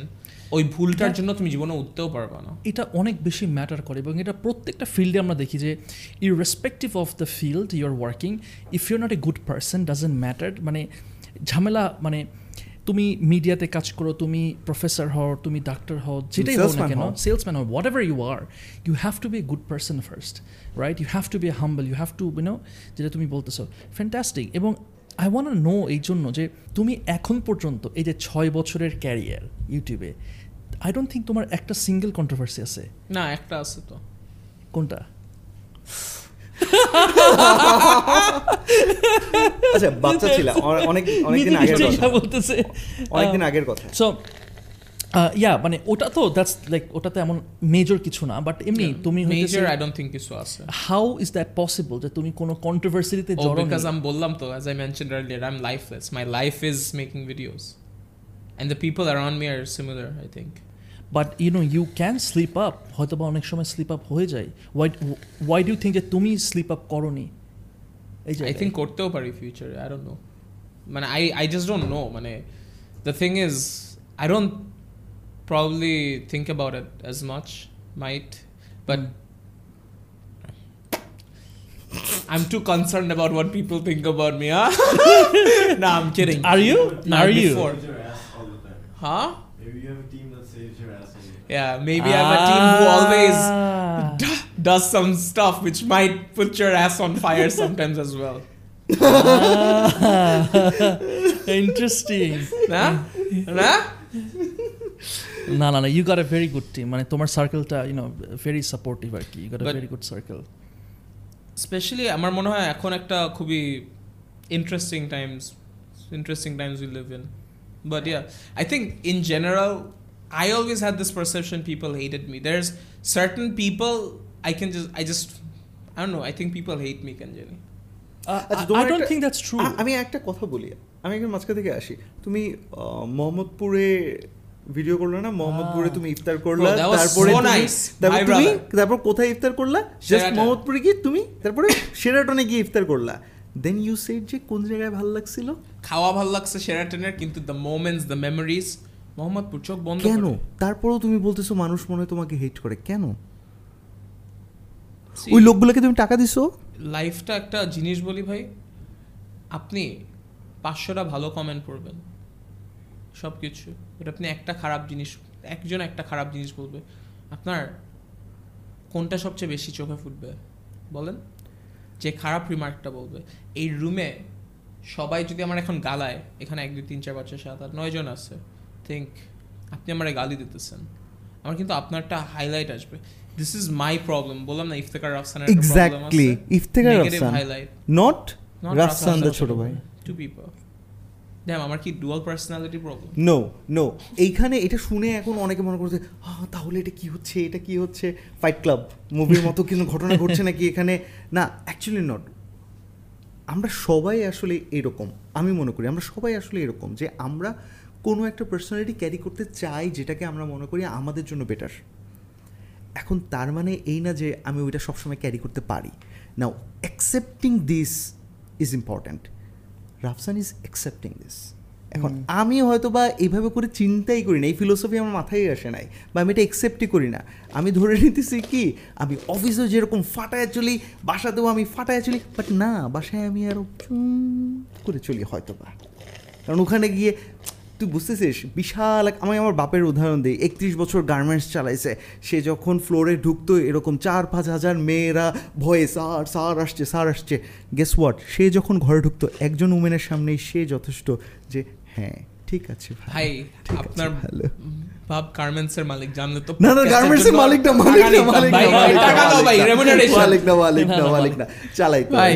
ওই ভুলটার জন্য তুমি জীবনে উঠতেও পারবে না। এটা অনেক বেশি ম্যাটার করে এবং এটা প্রত্যেকটা ফিল্ডে আমরা দেখি যে irrespective of the field you are working if you're not a good person doesn't matter মানে ঝামেলা মানে তুমি মিডিয়াতে কাজ করো তুমি প্রফেসর হও তুমি ডাক্তার হও যেটাই হও না salesman কেন। সেলসম্যান হও whatever you are you have to be a good person first right you have to be a humble you have to know যেটা তুমি বলতেছো। ফ্যান্টাস্টিক এবং আই ওয়ান্ট নো এই জন্য যে তুমি এখন পর্যন্ত এই যে ছয় বছরের ক্যারিয়ার ইউটিউবে আই ডোন্ট থিঙ্ক তোমার একটা সিঙ্গেল কন্ট্রোভার্সি আছে। না একটা আছে তো। কোনটা? আচ্ছা বাচ্চা ছিল অনেক অনেকদিন আগের কথা। বলতেছে। অনেকদিন আগের কথা। সো ইয়া মানে ওটা তো দ্যাটস লাইক ওটাতে এমন মেজর কিছু না বাট এমনি তুমি মেজর আই ডোন্ট থিঙ্ক কিছু আছে হাউ ইজ দ্যাট পসিবল যে তুমি কোনো কন্ট্রোভার্সিতে Oh, জড়ো? I'm বললাম তো, as I mentioned earlier, I'm lifeless. My life is making videos. And the people around me are similar, I think. But you know you can slip up হয়তো বা অনেক সময় স্লিপ আপ হয়ে যায় ওয়াই ওয়াই ডু থিঙ্ক যে তুমি স্লিপ আপ করনি এই যে I think করতেও পারি future, I don't know. মানে I, I just don't know. মানে the thing is, I don't probably think about it as much, might, but. Hmm. I'm too concerned about what people think about me, huh? nah, I'm kidding. Are you? Are before. you? Huh? Maybe you have a team that saves your ass. Yeah, maybe ah. I have a team who ah. always d- does some stuff which might put your ass on fire sometimes as well. ah. Interesting. Nah? Nah? না না না you got a very good team মানে তোমার সার্কেলটা ইউ নো ভেরি সাপোর্টিভ আর কি you got a very good circle specially আমার মনে হয় এখন একটা খুবই interesting times interesting times we live in but yeah I think in general I always had this perception people hated me. There's certain people I can just I just I don't know. I think people hate me, Kanjani. আচ্ছা, আই তোমার ডোন্ট থিঙ্ক দ্যাটস ট্রু আমি একটা কথা বলি আমি একজন মাঝখান থেকে আসি তুমি আহ, মোহাম্মদপুরে ভিডিও করলে না মোহাম্মদপুরে. তুমি ইফতার করলা was তারপরে. তারপর তুমি তারপর কোথায় ইফতার করলা? জাস্ট মোহাম্মদপুরে গিয়ে তুমি তারপরে শেরাটনে গিয়ে ইফতার করলা। দেন ইউ সেড যে কোন জায়গায় ভালো লাগছিল? খাওয়া ভালো লাগছে শেরাটনের কিন্তু the moments the memories Mohammadpur চোখ বন্ধ কেন। তারপরেও তুমি বলতেছো মানুষ মনে তোমাকে হেট করে। কেন? ওই লোকগুলোকে তুমি টাকা দিছো? লাইফটা একটা জিনিস বলি ভাই আপনি পাঁচশোটা ভালো কমেন্ট করবেন সব কিছু বাট আপনি একটা খারাপ জিনিস একজন একটা খারাপ জিনিস বলবে আপনার কোনটা সবচেয়ে বেশি চোখে ফুটবে? বলেন। যে খারাপ রিমার্কটা বলবে। এই রুমে সবাই যদি আমার এখন গালায় এখানে এক দুই তিন চার পাঁচ সাত আট নয় জন আছে থিঙ্ক আপনি আমার গালি দিতেছেন। আমার কিন্তু আপনারটা হাইলাইট আসবে। দিস ইজ মাই প্রবলেম বললাম না Iftekhar রাফসানের exactly negative Rafsan. Not Rafsan দা ছোট ভাই। টু পিপল ড্যাম আমার কি dual personality problem no no এইখানে এটা শুনে এখন অনেকে মনে করছে "আহ, তাহলে এটা কি হচ্ছে? এটা কি হচ্ছে? ফাইট ক্লাব মুভির মতো কিন্তু ঘটনা ঘটছে নাকি এখানে? না অ্যাকচুয়ালি নট আমরা সবাই আসলে এরকম আমি মনে করি আমরা সবাই আসলে এরকম যে আমরা কোনো একটা পার্সোনালিটি ক্যারি করতে চাই যেটাকে আমরা মনে করি আমাদের জন্য বেটার এখন তার মানে এই না যে আমি ওইটা সবসময় ক্যারি করতে পারি। Now accepting this is important Rafsan is accepting this এখন আমি হয়তো বা এইভাবে করে চিন্তাই করি না এই ফিলোসফি আমার মাথায় আসে নাই বা আমি এটা অ্যাকসেপ্টই করি না। আমি ধরে নিতেছি কি আমি অফিসেও যেরকম ফাটায় চলি বাসাতেও আমি ফাটায় চলি বাট না বাসায় আমি আরও করে চলি হয়তো বা কারণ ওখানে গিয়ে তুই বুঝতেছিস? বিশাল এক- আমি আমার বাপের উদাহরণ দিই একত্রিশ বছর গার্মেন্টস চালাইছে। সে যখন ফ্লোরে ঢুকতো এরকম চার পাঁচ হাজার মেয়েরা ভয়ে সার সার আসছে স্যার আসছে। গেস হোয়াট সে যখন ঘরে ঢুকতো একজন উমেনের সামনেই সে যথেষ্ট যে হ্যাঁ ঠিক আছে ভাই আপনার ভালো। ভাব গার্মেন্টস এর মালিক জানলে তো না না গার্মেন্টস এর মালিক না মালিক না মালিক না মালিক না, মালিক না, মালিক না মালিক না মালিক না চালাই তো ভাই।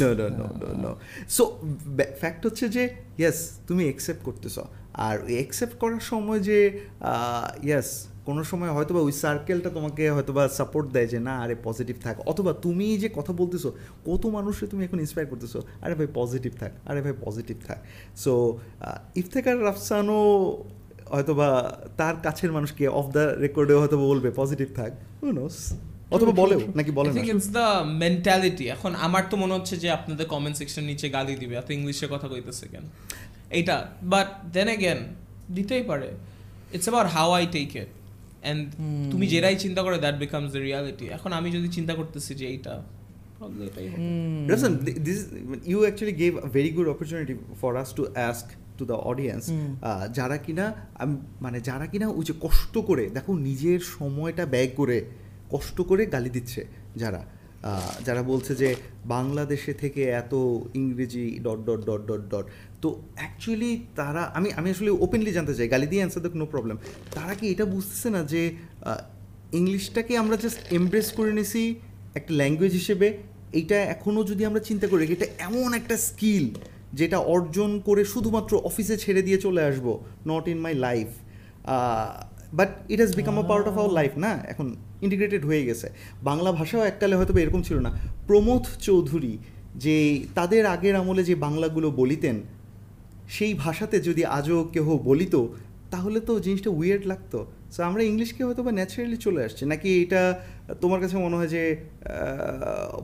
No no no no no so fact হচ্ছে যে ইয়েস তুমি অ্যাকসেপ্ট করতেছো। আর ওই একসেপ্ট করার সময় যে ইয়েস কোনো সময় হয়তো বা ওই সার্কেলটা তোমাকে হয়তো বা সাপোর্ট দেয় যে, না, আরে পজিটিভ থাক। অথবা তুমি যে কথা বলতেছো, কত মানুষকে তুমি এখন ইন্সপায়ার করতেছো, আরে ভাই পজিটিভ থাক, আরে ভাই পজিটিভ থাক। সো ইফতেকার রাফসানও হয়তো বা তার কাছের মানুষকে অফ দ্য রেকর্ডে হয়তো বলবে পজিটিভ থাক। নোস অথবা বলেও নাকি বলে না think it's the mentality. এখন আমার তো মনে হচ্ছে যে আপনাদের কমেন্ট সেকশন নিচে গালি দিবে। এত ইংলিশে কথা কইতেছে কেন? এইটা বাট দেন এগেন দিতেই পারে। It's about how I take it and তুমি যেটাই চিন্তা করে দ্যাট বিকামস দ্য রিয়ালিটি এখন আমি যদি চিন্তা করতেছি যে এইটা হবে। Listen, th- this is, you actually gave a very good opportunity for us to ask to the audience. যারা কিনা মানে যারা কিনা ওই যে কষ্ট করে দেখো নিজের সময়টা ব্যয় করে কষ্ট করে গালি দিচ্ছে যারা। যারা বলছে যে বাংলাদেশে থেকে এত ইংরেজি dot dot dot dot dot. তো অ্যাকচুয়ালি তারা, আমি আমি আসলে ওপেনলি জানতে চাই, গালি দিয়ে অ্যান্সার দেখ নো প্রবলেম তারা কি এটা বুঝতেছে না যে ইংলিশটাকে আমরা জাস্ট এমব্রেস করে নিছি একটা ল্যাঙ্গুয়েজ হিসেবে? এইটা এখনও যদি আমরা চিন্তা করি, এটা এমন একটা স্কিল যেটা অর্জন করে শুধুমাত্র অফিসে ছেড়ে দিয়ে চলে আসব not in my life but it has become a part of our life না? এখন ইন্টিগ্রেটেড হয়ে গেছে। বাংলা ভাষাও এককালে হয়তো এরকম ছিল না। প্রমোদ চৌধুরী যে তাদের আগের আমলে যে বাংলাগুলো বলিতেন সেই ভাষাতে যদি আজও কেহ বলিত তাহলে তো জিনিসটা উইয়ার্ড লাগতো। সো আমরা ইংলিশকে হয়তো বা ন্যাচারালি চলে আসছে। নাকি এটা তোমার কাছে মনে হয় যে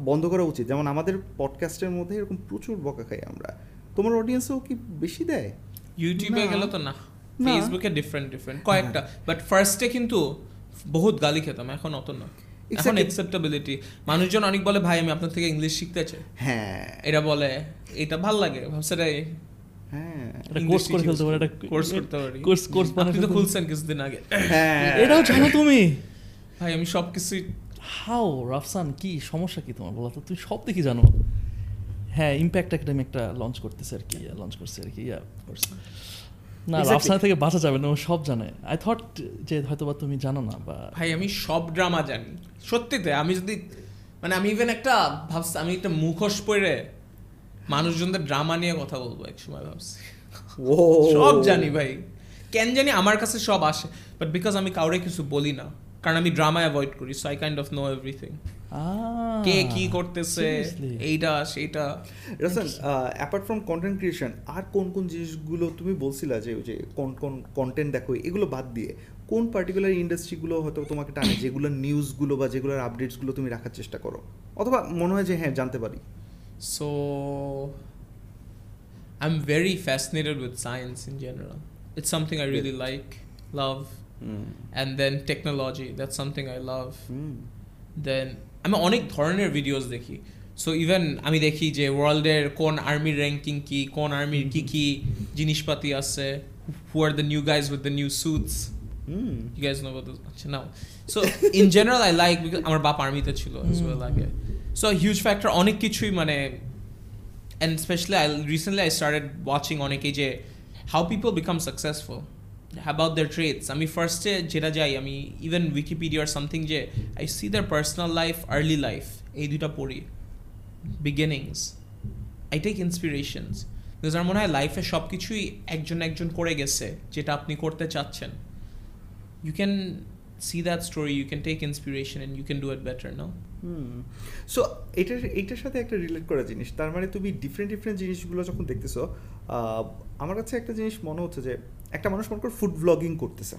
বন্ধ করা উচিত? যেমন আমাদের পডকাস্টের মধ্যে এরকম প্রচুর বকা খাই আমরা। তোমার অডিয়েন্সও কি বেশি দেয়? ইউটিউবে। গেলে তো না। ফেসবুকে ডিফারেন্ট ডিফারেন্ট কয়েকটা. বাট ফার্স্টে কিন্তু বহুত গালি খেতাম এখন অত না। এখন. অ্যাকসেপ্টেবিলিটি মানুষজন অনেক বলে ভাই আমি আপনার থেকে ইংলিশ শিখতে চাই। হ্যাঁ। এটা বলে এটা ভালো লাগে ভাবছে রে হ্যাঁ। কোর্স করে ফেলতে পারে কোর্স করতে পারি। কোর্স কোর্স আপনি তো খুলছেন কিছুদিন আগে। হ্যাঁ। এটাও জানো তুমি? ভাই আমি সব কিছুই হাও রাফসান কি? সমস্যা কি তোমার বলো তো? তুমি সব দেখি জানো। হ্যাঁ ইম্প্যাক্ট একাডেমি একটা লঞ্চ করতেছে আর কি লঞ্চ করছে আর কি ইয়া করছে না. রাফসান থেকে বাঁচা যাবে না ও সব জানে। আই থট যে হয়তো বা তুমি জানো না বা ভাই আমি সব ড্রামা জানি। সত্যিতে আমি যদি মানে আমি ইভেন একটা ভাবছি আমি একটা মুখোশ পরে মানুষজনদের ড্রামা নিয়ে কথা বলব এক সময় ভাবছি। ও সব জানি ভাই। কেন জানি আমার কাছে সব আসে বাট বিকজ আমি কাউরে কিছু বলি না কারণ আমি ড্রামা অ্যাভয়েড করি so I kind of know everything কে কি করতেছে এইটা সেইটা। Rasan apart from content creation আর কোন কোন জিনিসগুলো তুমি বলছিলা যে ওই যে কোন কোন কন্টেন্ট দেখো এগুলো বাদ দিয়ে কোন পার্টিকুলার ইন্ডাস্ট্রিগুলো হয়তো তোমাকে টানে যেগুলো নিউজগুলো বা যেগুলোর আপডেটসগুলো তুমি রাখার চেষ্টা করো? অথবা মনে হয় যে হ্যাঁ জানতে পারি। So I am very fascinated with science in general. It's something I really like, love, and then technology. That's something I love. Then আমি অনেক ধরনের ভিডিওস দেখি। সো ইভেন আমি দেখি যে ওয়ার্ল্ডের কোন আর্মির র্যাঙ্কিং কি কোন আর্মির কি কি জিনিসপাতি আছে who are the new guys with the new suits hmm. You guys know about this? আচ্ছা নাও। So in general I like because আমার বাপ আর্মিতে ছিল as well আগে। সো হিউজ ফ্যাক্টর অনেক কিছুই মানে and especially I recently I started watching অনেকে যে how people become successful about their trades আমি ফার্স্টে যেটা যাই, আমি ইভেন উইকিপিডিয়ার সামথিং যে I see their personal life early life এই দুটা পড়ি। বিগিনিংস আই টেক ইন্সপিরেশনস আমার মনে হয় লাইফে সব কিছুই একজন একজন করে গেছে, যেটা আপনি করতে চাচ্ছেন। You can see that story you can take inspiration in you can do it better no so এটার এটার সাথে একটা রিলেট করা জিনিস। তার মানে তুমি ডিফারেন্ট ডিফারেন্ট জিনিসগুলো যখন দেখতেছো আমার কাছে একটা জিনিস মনে হচ্ছে যে একটা মানুষ মনে করো ফুড ব্লগিং করতেছে।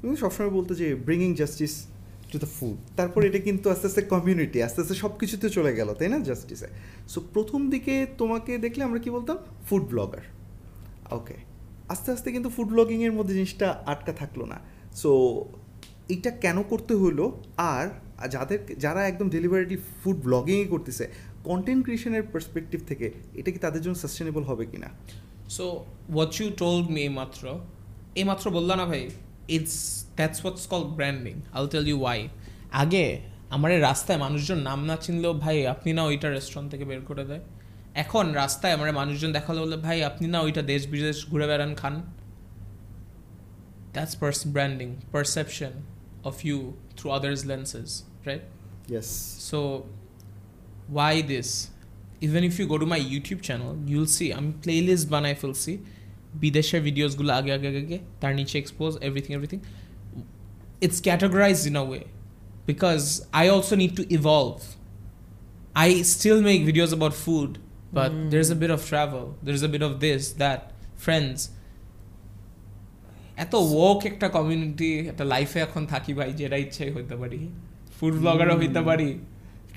তুমি সবসময় বলতো যে bringing justice to the food তারপর এটা কিন্তু আস্তে আস্তে কমিউনিটি আস্তে আস্তে সব কিছুতে চলে গেল, তাই না? জাস্টিসে সো প্রথম দিকে তোমাকে দেখলে আমরা কি বলতাম? ফুড ব্লগার ওকে আস্তে আস্তে কিন্তু ফুড ব্লগিংয়ের মধ্যে জিনিসটা আটকা থাকল না। সো এটা কেন করতে হলো আর যাদের, যারা একদম ডেলিভারি ফুড ব্লগিংই করতেছে কন্টেন্ট ক্রিয়েশনের পার্সপেক্টিভ থেকে, এটা কি তাদের জন্য সাস্টেনেবল হবে কিনা? So what you told me মাত্র এই মাত্র বললা না ভাই it's that's what's call branding I'll tell you why আগে আমার রাস্তায় মানুষজন নাম না চিনলেও ভাই আপনি না ওইটা রেস্টুরেন্ট থেকে বের করে দেয়? এখন রাস্তায় আমার মানুষজন দেখাল বলে ভাই আপনি না ওইটা দেশ বিদেশ ঘুরে বেড়ান খান? That's purse branding perception of you through others lenses right yes so why this? Even if you go to my YouTube channel, you'll see আমি প্লেলিস্ট বানাই ফেলছি বিদেশের ভিডিওসগুলো আগে আগে আগে আগে তার নিচে expose everything everything it's categorized in a way because I also need to evolve I still make videos about food, but Mm. there's a bit of travel, there's a bit of this, that, friends. এত ওয়াক একটা কমিউনিটি একটা লাইফে এখন থাকি ভাই যেটা ইচ্ছে হইতে পারি। ফুড ব্লগারও হইতে পারি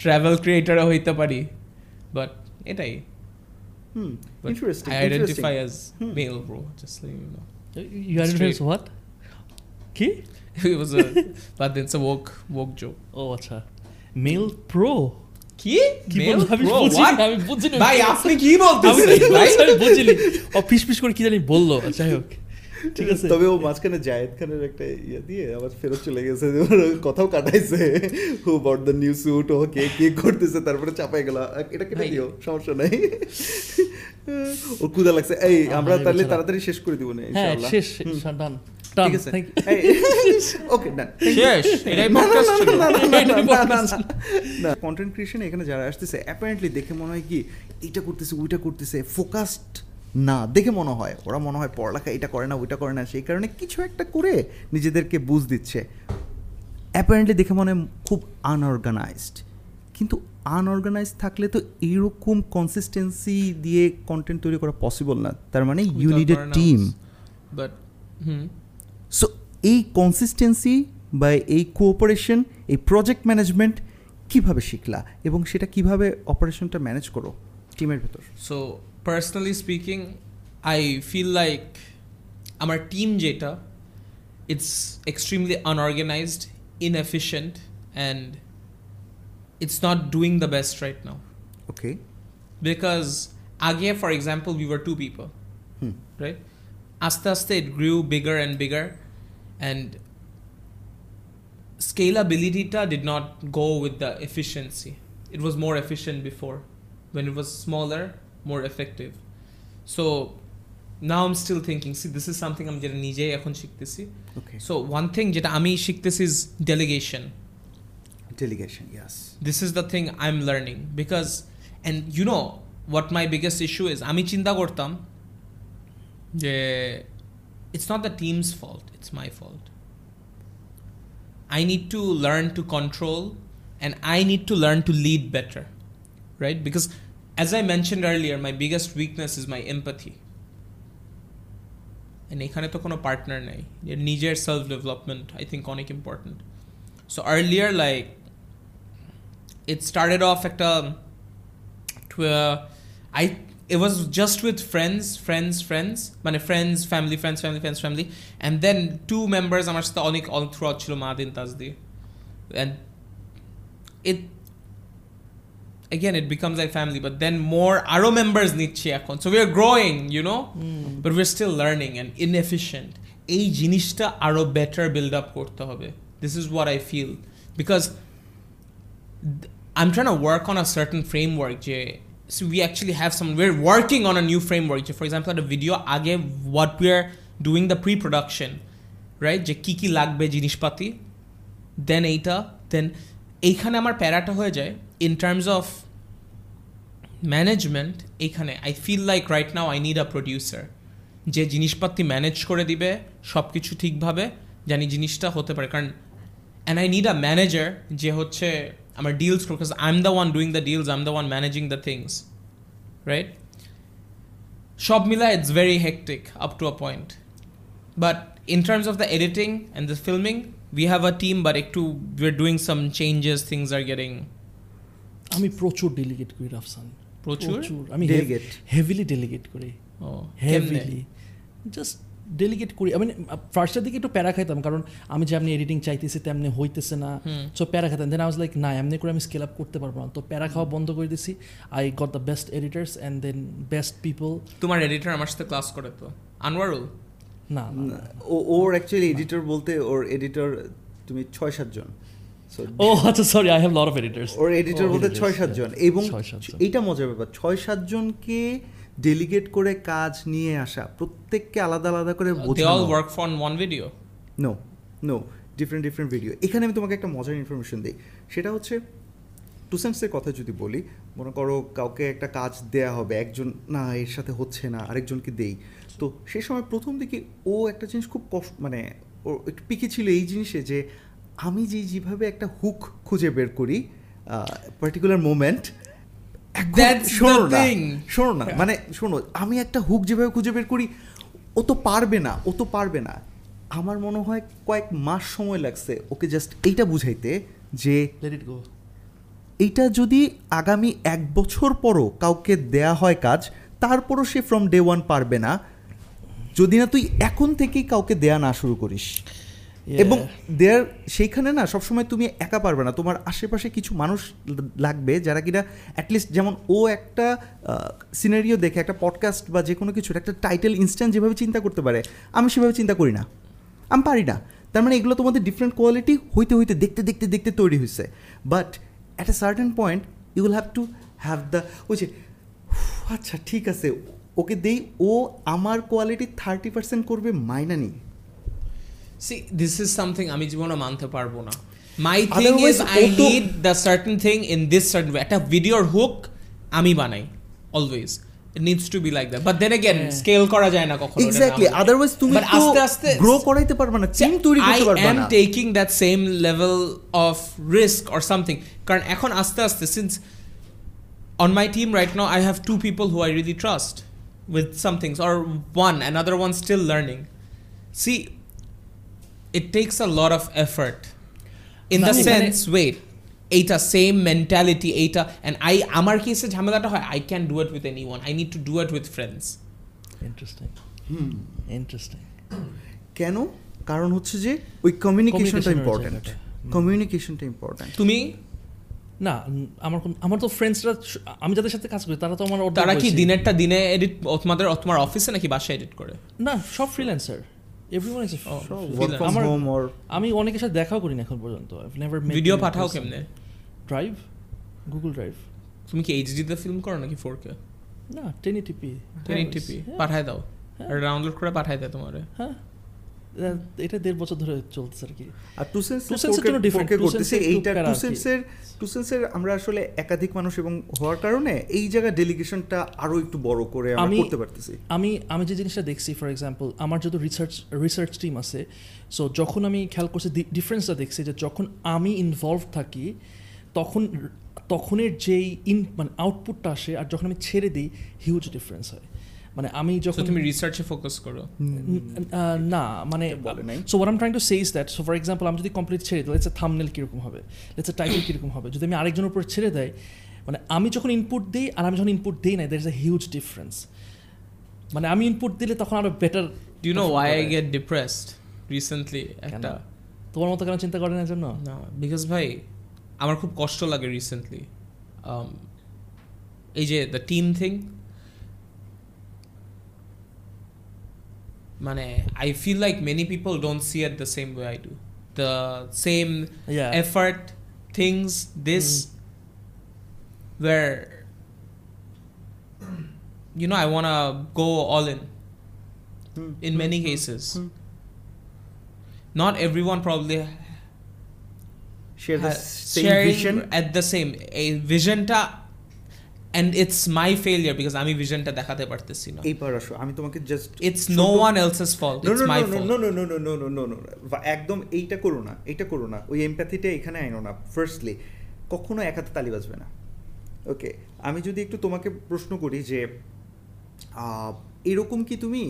ট্রাভেল ক্রিয়েটারও হইতে পারি। বাট এটাই হুম interesting I identify as Hmm. male, bro. Just so you know. You are Straight. What কি it was a, but it's a woke, woke joke. ও আচ্ছা মেল প্রো কি কি Male? বলব আমি বুঝিনি ভাই আপনি কি বলতেছেন ভাই আমি বুঝিনি ও ফিস ফিস করে কি জানি বলল যাই হোক ঠিক আছে। তবে ও মাঝখানে জায়েদ খানের একটা ইয়ে দিয়ে আবার ফেরত চলে গেছে কথাও কাটাইছে। Who bought the new suit ও কে কে করতেছে তারপরে চাপাই গেল। এটা কেটে দিও সমস্যা নাই। ও কুদা লাগছে। এই আমরা তাহলে তাড়াতাড়ি শেষ করে দিব না হ্যাঁ ইনশাআল্লাহ। শেষ ডান ঠিক আছে। ওকে ডান শেষ এটাই না, ছিল। কন্টেন্ট ক্রিয়েশনে এখানে যারা আসতেছে অ্যাপারেন্টলি দেখে মনে হয় কি এইটা করতেছে ওইটা করতেছে ফোকাসড না দেখে মনে হয়। ওরা মনে হয় পড়ালেখা এটা করে না ওইটা করে না। সেই কারণে কিছু একটা করে নিজেদেরকে বুঝ দিচ্ছে। অ্যাপারেন্টলি দেখে মনে হয় খুব আনঅর্গানাইজড কিন্তু আনঅর্গানাইজ থাকলে তো এইরকম কনসিস্টেন্সি দিয়ে কন্টেন্ট তৈরি করা পসিবল না। তার মানে you need a team but hmm. So এই কনসিস্টেন্সি বা এই কোঅপারেশন এই প্রজেক্ট ম্যানেজমেন্ট কীভাবে শিখলা এবং সেটা কীভাবে অপারেশনটা ম্যানেজ করো টিমের ভেতর? So personally speaking, I feel like আমার টিম যেটা it's extremely unorganized, inefficient, and it's not doing the best right now. Okay Because আগে, for example, we were two people, hmm right? আস্তে আস্তে it grew bigger and bigger, and scalability did not go with the efficiency. It was more efficient before. When it was smaller, more effective. So now I'm still thinking, see, this is something I'm যেটা নিজেই এখন শিখতেছি ওকে So one thing যেটা আমি শিখতেছি is delegation. Delegation yes This is the thing I'm learning because and you know what my biggest issue is আমি চিন্তা করতাম যে it's not the team's fault it's my fault I need to learn to control and I need to learn to lead better right because as I mentioned earlier my biggest weakness is my empathy and এখানে তো কোনো পার্টনার নেই এর নিজের সেলফ ডেভেলপমেন্ট আই থিঙ্ক অনেক important so earlier like it started off at a tw- I it was just with friends, friends, friends, মানে friends, family, friends, family, friends, family, and then two members আমার সাথে অনেক all throughout ছিল মাদিন তাজদি and it again it becomes like family but then more আরো members নিচ্ছি এখন so we are growing you know but we're still learning and inefficient এই জিনিসটা আরো better build up করতে হবে this is what I feel because th- I'm trying to work on a certain framework যে so we actually have some we're working on a new framework যে for example at a video আগে what we're doing the pre-production right যে কি কি লাগবে জিনিসপাতি দেন এইটা দেন এইখানে আমার প্যারাটা হয়ে যায়। ইন টার্মস অফ ম্যানেজমেন্ট এইখানে I feel like right now I need a producer যে জিনিসপাতি ম্যানেজ করে দিবে সব কিছু ঠিকভাবে জানি জিনিসটা হতে পারে। কারণ and I need a manager যে হচ্ছে আমার deals because I am the one doing the deals I am the one managing the things right সব মিলা it's very hectic up to a point but in terms of the editing and the filming, we have a team, but একটু we're doing some changes. Things are getting আমি প্রচুর ডেলিগেট করি রাফসান। প্রচুর? আমি Delegate. হেভিলি ডেলিগেট করি। Oh, হেভিলি জাস্ট ডেলিগেট করি। আমি ফার্স্টের দিকে একটু প্যারা খাইতাম কারণ আমি যেমনি এডিটিং চাইতেছি তেমনি হইতেছে না। সো প্যারা খাইতাম। দেন আই ওয়াজ লাইক না এমনি করে আমি স্কেল আপ করতে পারব না। তো প্যারা খাওয়া বন্ধ করে দিছি। I got the best editors and then best people তোমার এডিটর আমার সাথে ক্লাস করে তো। আনোয়ারুল? না। ও ওর অ্যাকচুয়ালি এডিটর বলতে ওর এডিটর তুমি ছয় সাতজন So, ও আচ্ছা sorry I have lot of editors or editor বলতে ছয় সাতজন এবং ছয় সাতজন। এইটা মজার ব্যাপার ছয় সাতজনকে ডেলিগেট করে কাজ নিয়ে আসা প্রত্যেককে আলাদা আলাদা করে they all work for one video no no different different video এখানে আমি তোমাকে একটা মজার ইনফরমেশন দিই। সেটা হচ্ছে টু সেন্সের কথা যদি বলি মনে করো কাউকে একটা কাজ দেয়া হবে একজন না এর সাথে হচ্ছে না আরেকজনকে দেই। তো সেই সময় প্রথম দিকে ও একটা জিনিস খুব কষ্ট মানে ও একটু পিকে ছিল এই জিনিসে যে আমি যে যেভাবে একটা হুক খুঁজে বের করি পার্টিকুলার মোমেন্ট শোনো না শোনো না মানে শোনো আমি একটা হুক যেভাবে খুঁজে বের করি ও তো পারবে না ও তো পারবে না। আমার মনে হয় কয়েক মাস সময় লাগছে ওকে জাস্ট এইটা বুঝাইতে যে এইটা যদি আগামী এক বছর পরও কাউকে দেয়া হয় কাজ তারপরও সে ফ্রম ডে ওয়ান পারবে না যদি না তুই এখন থেকেই কাউকে দেয়া না শুরু করিস। এবং দেয়ার সেইখানে না সবসময় তুমি একা পারবে না। তোমার আশেপাশে কিছু মানুষ লাগবে যারা কিনা অ্যাটলিস্ট যেমন ও একটা সিনারিও দেখে একটা পডকাস্ট বা যে কোনো কিছু একটা টাইটেল ইনস্ট্যান্ট যেভাবে চিন্তা করতে পারে আমি সেভাবে চিন্তা করি না। আমি পারি না। তার মানে এগুলো তোমাদের ডিফারেন্ট কোয়ালিটি হইতে হইতে দেখতে দেখতে দেখতে তৈরি হয়েছে but at a certain point you will have to have the ওই যে আচ্ছা ঠিক আছে। ওকে দেই ও আমার কোয়ালিটি থার্টি পার্সেন্ট করবে মাইনা নেই। সি দিস ইজ সামথিং আমি জীবনে মানতে পারব না। My thing is I need the certain thing in this certain একটা ভিডিওর হুক আমি বানাই always needs to be like that but then হ্যাঁ। স্কেল করা যায় না কখনো এক্স্যাক্টলি আদারওয়াইজ তুমি But আস্তে আস্তে গ্রো করাইতে পারবে না টিম তৈরি করতে পারবে am না। taking that same level of risk or something. কারণ এখন আস্তে আস্তে since on my team right now I have two people who I really trust. With some things or one another one still learning. See it takes a lot of effort. In the sense wait এইটা সেম মেন্টালিটি এইটা অ্যান্ড আই আমার কেসে ঝামেলাটা হয় I can do it with anyone I need to do it with friends interesting hmm. Interesting কেন? কারণ হচ্ছে যে ওই কমিউনিকেশনটা। হুম। কমিউনিকেশনটা ইম্পর্টেন্ট তুমি না আমার আমার তো ফ্রেন্ডসরা আমি যাদের সাথে কাজ করি তারা তো আমার তারা কি। দিনেরটা দিনে এডিট তোমাদের তোমার অফিসে নাকি বাসায় এডিট করে? না সব ফ্রিল্যান্সার এভরিওয়ান ইজ আমার- আমি অনেকের সাথে দেখাও করি না এখন পর্যন্ত। নেভার ভিডিও পাঠাও কেমনে? ড্রাইভ গুগল ড্রাইভ তুমি কি এইচডি তে ফিল্ম করো নাকি ফোর কে না টেন টিপি টেন টিপি পাঠায় দাও। হ্যাঁ। আর ডাউনলোড করে পাঠায় দেয় তোমারে। হ্যাঁ। এটা দেড় বছর ধরে চলতেছে আর কি। আর টু সেন্স Two Sense এর জন্য Two করতেছে এইটা টু সেন্সের টু সেন্সের আমরা আসলে একাধিক মানুষ এবং হওয়ার কারণে এই জায়গায় ডেলিগেশনটা আরও একটু বড় করে আমরা আমি- করতে পারতেছি। আমি আমি যে জিনিসটা দেখছি ফর এক্সাম্পল আমার যেহেতু রিসার্চ রিসার্চ টিম আছে সো যখন আমি খেয়াল করছি ডিফারেন্সটা দেখছি যে যখন আমি ইনভলভ থাকি তখন তখনের যেই ইন মানে আউটপুটটা আসে আর যখন আমি ছেড়ে দিই হিউজ ডিফারেন্স হয়। মানে আমি যখন তুমি রিসার্চে ফোকাস করো? না মানে। So what I'm trying to says that so for example আমি যদি কমপ্লিট ছেড়ে দিই লেটস থামনেল কীরকম হবে? লেটস টাইটেল কীরকম হবে? যদি আমি আরেকজনের উপর ছেড়ে দেয় মানে আমি যখন ইনপুট দিই আর আমি যখন ইনপুট দিই না there is a huge difference মানে আমি ইনপুট দিলে তখন আরও better do you know why I get depressed recently একটা তোমার মতো কেন চিন্তা করেন এর জন্য? না বিকজ ভাই আমার খুব কষ্ট লাগে রিসেন্টলি এই যে দ্য টিম থিং মানে I feel like many people don't see it the same way I do the same Yeah. effort things this where you know i want to go all in in many cases not everyone probably share the has same sharing vision at the same a vision ta and it's my failure because আমি visionটা দেখাতে পারতেছি না এইবার আসো আমি তোমাকে just it's no one else's fault no it's no my no fault no no no no no no no no একদম এইটা করো না এইটা করো না ওই এমপ্যাথিটা এখানে আইনো না ফার্স্টলি কখনো এক হাতে তালি বাজবে না ওকে আমি যদি একটু তোমাকে প্রশ্ন করি যে আহ, এরকম কি তুমি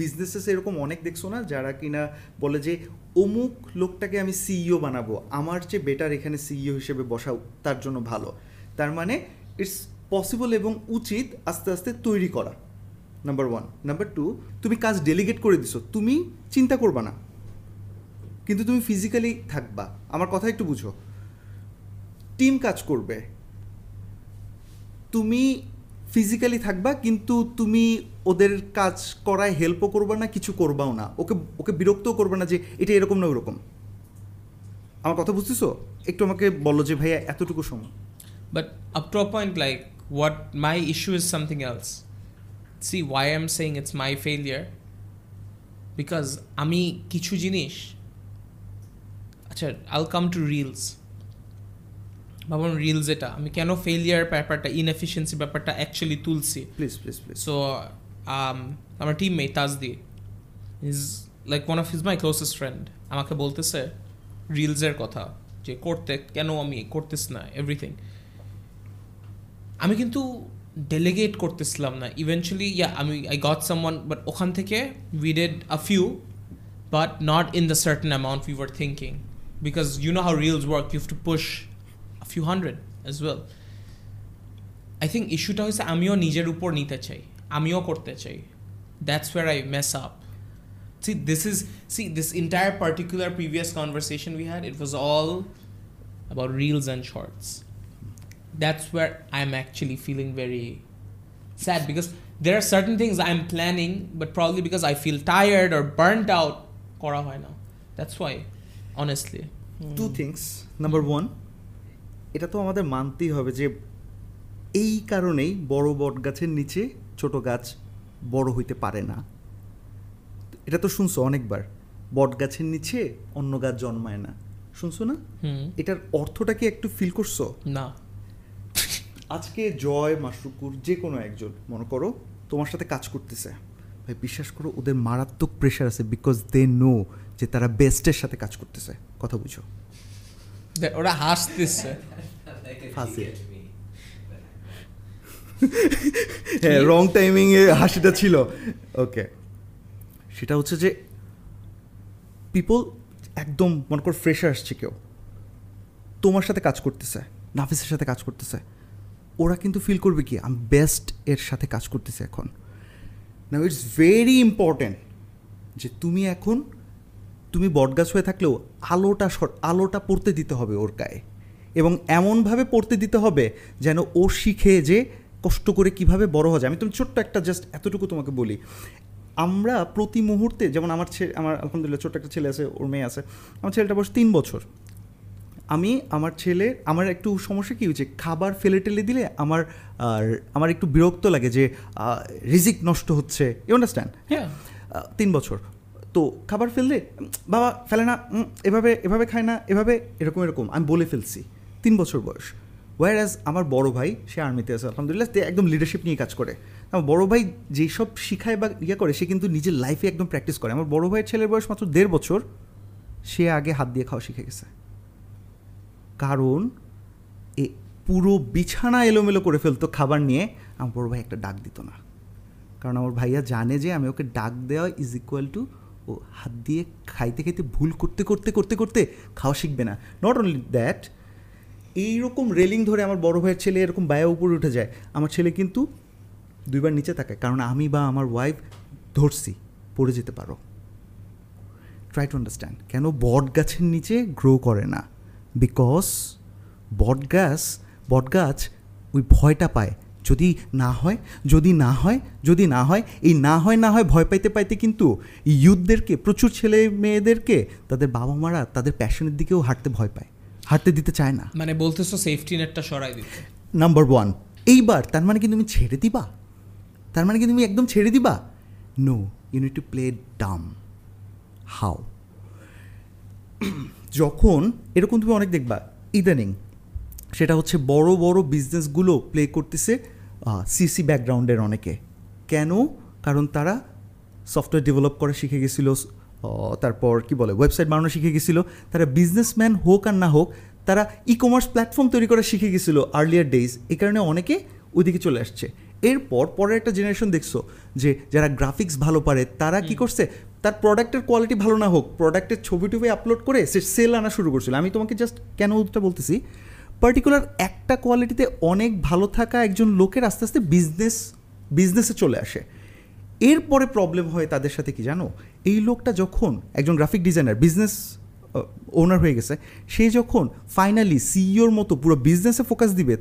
বিজনেসেস এরকম অনেক দেখছ না যারা কিনা বলে যে অমুক লোকটাকে আমি সিইও বানাবো আমার চেয়ে বেটার এখানে সিইও হিসেবে বসাও তার জন্য ভালো তার মানে ইটস পসিবল এবং উচিত আস্তে আস্তে তৈরি করা। নাম্বার ওয়ান নাম্বার টু তুমি কাজ ডেলিগেট করে দিছো। তুমি চিন্তা করবা না। কিন্তু তুমি ফিজিক্যালি থাকবা। আমার কথা একটু বুঝো। টিম কাজ করবে। তুমি ফিজিক্যালি থাকবা, কিন্তু তুমি ওদের কাজ করায় হেল্পও করবা না, কিছু করবাও না। ওকে ওকে বিরক্তও করবে না যে এটা এরকম না ওরকম। আমার কথা বুঝতেছো? একটু আমাকে বলো যে ভাইয়া, এতটুকু সময়। But up to a point, like, what my issue is something else. See, why I'm saying it's my failure? Because আমি কিছু জিনিস আচ্ছা আল কাম টু রিলস ভাবুন রিলস এটা। আমি কেন ফেলিয়ার ব্যাপারটা ইনএফিসিয়েন্সি ব্যাপারটা অ্যাকচুয়ালি তুলছি? প্লিজ প্লিজ প্লিজ সো আমার teammate তাজদি is like one of his my closest friend আমাকে বলতেছে রিলসের কথা যে করতে কেন আমি করতেছ না এভরিথিং আমি কিন্তু ডেলিগেট করতেছিলাম না। ইভেনচুয়ালি ইয়া আমি আই গট সামওয়ান বাট ওখান থেকে we did a few but not in the certain amount we were thinking because you know how reels work you have to push a few hundred as well I think ইস্যুটা হয়েছে আমিও নিজের উপর নিতে চাই, আমিও করতে চাই। That's where I mess up see, this is, see, this entire particular previous conversation we had, it was all about reels and shorts that's where i'm actually feeling very sad because there are certain things i'm planning but probably because i feel tired or burnt out করা হয় না that's why honestly two things number one এটা তো আমাদের মানতেই হবে যে এই কারণেই বড় বট গাছের নিচে ছোট গাছ বড় হইতে পারে না এটা তো শুনছো অনেকবার বট গাছের নিচে অন্য গাছ জন্মায় না শুনছো না এটার অর্থটা কি একটু ফিল করছ না আজকে জয় মাসরুকুর যে কোনো একজন মনে করো তোমার সাথে কাজ করতেছে। ভাই বিশ্বাস করো ওদের মারাত্মক প্রেশার আছে বিকজ দে নো যে তারা বেস্টের সাথে কাজ করতেছে। কথা বুঝো। ওরা হাসতেছে। হ্যাঁ রং টাইমিংয়ে হাসিটা ছিল। ওকে সেটা হচ্ছে যে পিপল একদম মনে কর ফ্রেশার আসছে কেউ। তোমার সাথে কাজ করতেছে নাফিসের সাথে কাজ করতেছে। ওরা কিন্তু ফিল করবে কি আমি বেস্ট এর সাথে কাজ করতেছি এখন. না ইটস ভেরি ইম্পর্ট্যান্ট যে তুমি এখন, তুমি বটগাছ হয়ে থাকলেও আলোটা আলোটা পড়তে দিতে হবে ওর গায়ে। এবং এমনভাবে পড়তে দিতে হবে যেন ও শিখে যে কষ্ট করে কীভাবে বড় হওয়া যায়। আমি তুমি ছোট্ট একটা জাস্ট এতটুকু তোমাকে বলি। আমরা প্রতি মুহূর্তে, যেমন আমার ছেলে আমার আলহামদুলিল্লাহ ছোট্ট একটা ছেলে আছে, ওর মেয়ে আছে, আমার ছেলেটা বয়স তিন বছর। আমি আমার ছেলে আমার একটু সমস্যা কী হয়েছে? খাবার ফেলে টেলে দিলে আমার আর আমার একটু বিরক্ত লাগে যে রিজিক নষ্ট হচ্ছে। ইউ আন্ডারস্ট্যান্ড হ্যাঁ তিন বছর। তো খাবার ফেললে বাবা ফেলে না এভাবে এভাবে খায় না এভাবে এরকম এরকম। আমি বলে ফেলছি। তিন বছর বয়স। ওয়ার অ্যাজ আমার বড় ভাই সে আর্মিতে আছে আলহামদুলিল্লাহ একদম লিডারশিপ নিয়ে কাজ করে। আমার বড় ভাই যেসব শিখায় বা ইয়ে করে সে কিন্তু নিজের লাইফে একদম প্র্যাকটিস করে। আমার বড় ভাইয়ের ছেলের বয়স মাত্র দেড় বছর। সে আগে হাত দিয়ে খাওয়া শিখে গেছে। কারণ এ পুরো বিছানা এলোমেলো করে ফেলতো খাবার নিয়ে। আমার বড় ভাই একটা ডাক দিত না। কারণ আমার ভাইয়া জানে যে আমি ওকে ডাক দেওয়া ইজ ইকুয়াল টু ও হাত দিয়ে খাইতে খাইতে ভুল করতে করতে করতে করতে খাওয়া শিখবে না। নট অনলি দ্যাট এইরকম রেলিং ধরে আমার বড় ভাইয়ের ছেলে এরকম বায়া উপরে উঠে যায়। আমার ছেলে কিন্তু দুইবার নিচে তাকায়। কারণ আমি বা আমার ওয়াইফ ধরছি, পড়ে যেতে পারো। ট্রাই টু আন্ডারস্ট্যান্ড কেন বট গাছের নিচে গ্রো করে না? বিকজ বট গাছ বট গাছ ওই ভয়টা পায়। যদি না হয় যদি না হয় যদি না হয় এই না হয় না হয় ভয় পাইতে পাইতে কিন্তু ইউথদেরকে প্রচুর ছেলে মেয়েদেরকে তাদের বাবা মারা তাদের প্যাশনের দিকেও হাঁটতে ভয় পায়। হাঁটতে দিতে চায় না। মানে বলতেছো সেফটি নেটটা সরাই দিতে। নাম্বার ওয়ান এইবার তার মানে কি তুমি ছেড়ে দিবা? তার মানে কি তুমি একদম ছেড়ে দিবা? No you need to play dumb how যখন এরকম তুমি অনেক দেখবা ইদানিং সেটা হচ্ছে বড় বড় বিজনেসগুলো প্লে করতেছে সিসি ব্যাকগ্রাউন্ডের অনেকে। কেন? কারণ তারা সফটওয়্যার ডেভেলপ করা শিখে গেছিল তারপর কি বলে ওয়েবসাইট বানানো শিখে গেছিল তারা বিজনেসম্যান হোক আর না হোক তারা ই কমার্স প্ল্যাটফর্ম তৈরি করা শিখে গেছিল আর্লিয়ার ডেইজ এই কারণে অনেকে ওইদিকে চলে আসছে। এরপর পরের একটা জেনারেশন দেখছ যে যারা গ্রাফিক্স ভালো পারে তারা কি করছে? তার প্রোডাক্টের কোয়ালিটি ভালো না হোক প্রোডাক্টের ছবি টবি আপলোড করে সে সেল আনা শুরু করছিল। আমি তোমাকে জাস্ট কেন ওটা বলতেছি? পার্টিকুলার একটা কোয়ালিটিতে অনেক ভালো থাকা একজন লোকের আস্তে আস্তে বিজনেস বিজনেসে চলে আসে। এরপরে প্রবলেম হয় তাদের সাথে কি জানো? এই লোকটা যখন একজন গ্রাফিক ডিজাইনার বিজনেস ওনার হয়ে গেছে, সে যখন ফাইনালি সিইওর মতো পুরো বিজনেসে ফোকাস দিবে,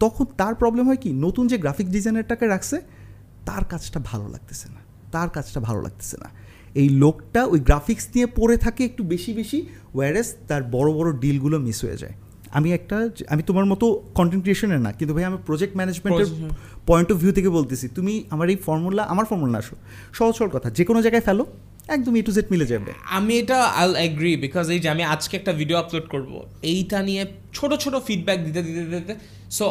তখন তার প্রবলেম হয় কি? নতুন যে গ্রাফিক ডিজাইনারটাকে রাখছে, তার কাজটা ভালো লাগতেছে না। তার কাজটা ভালো লাগতেছে না। এই লোকটা ওই গ্রাফিক্স নিয়ে পড়ে থাকে একটু বেশি বেশি ওয়ারেস তার বড় বড় ডিলগুলো মিস হয়ে যায়। আমি একটা আমি তোমার মতো কন্টেন্ট ক্রিয়েশনের না কিন্তু ভাই আমি প্রজেক্ট ম্যানেজমেন্টের পয়েন্ট অফ ভিউ থেকে বলতেছি। তুমি আমার এই ফর্মুলা আমার ফর্মুলা আসো সহজ সরল কথা যে কোনো জায়গায় ফেলো একদম এ টু জেড মিলে যাবে। আমি এটা আল এগ্রি বিকজ এই যে আমি আজকে একটা ভিডিও আপলোড করব এইটা নিয়ে ছোট ছোট ফিডব্যাক দিতে দিতে দিতে so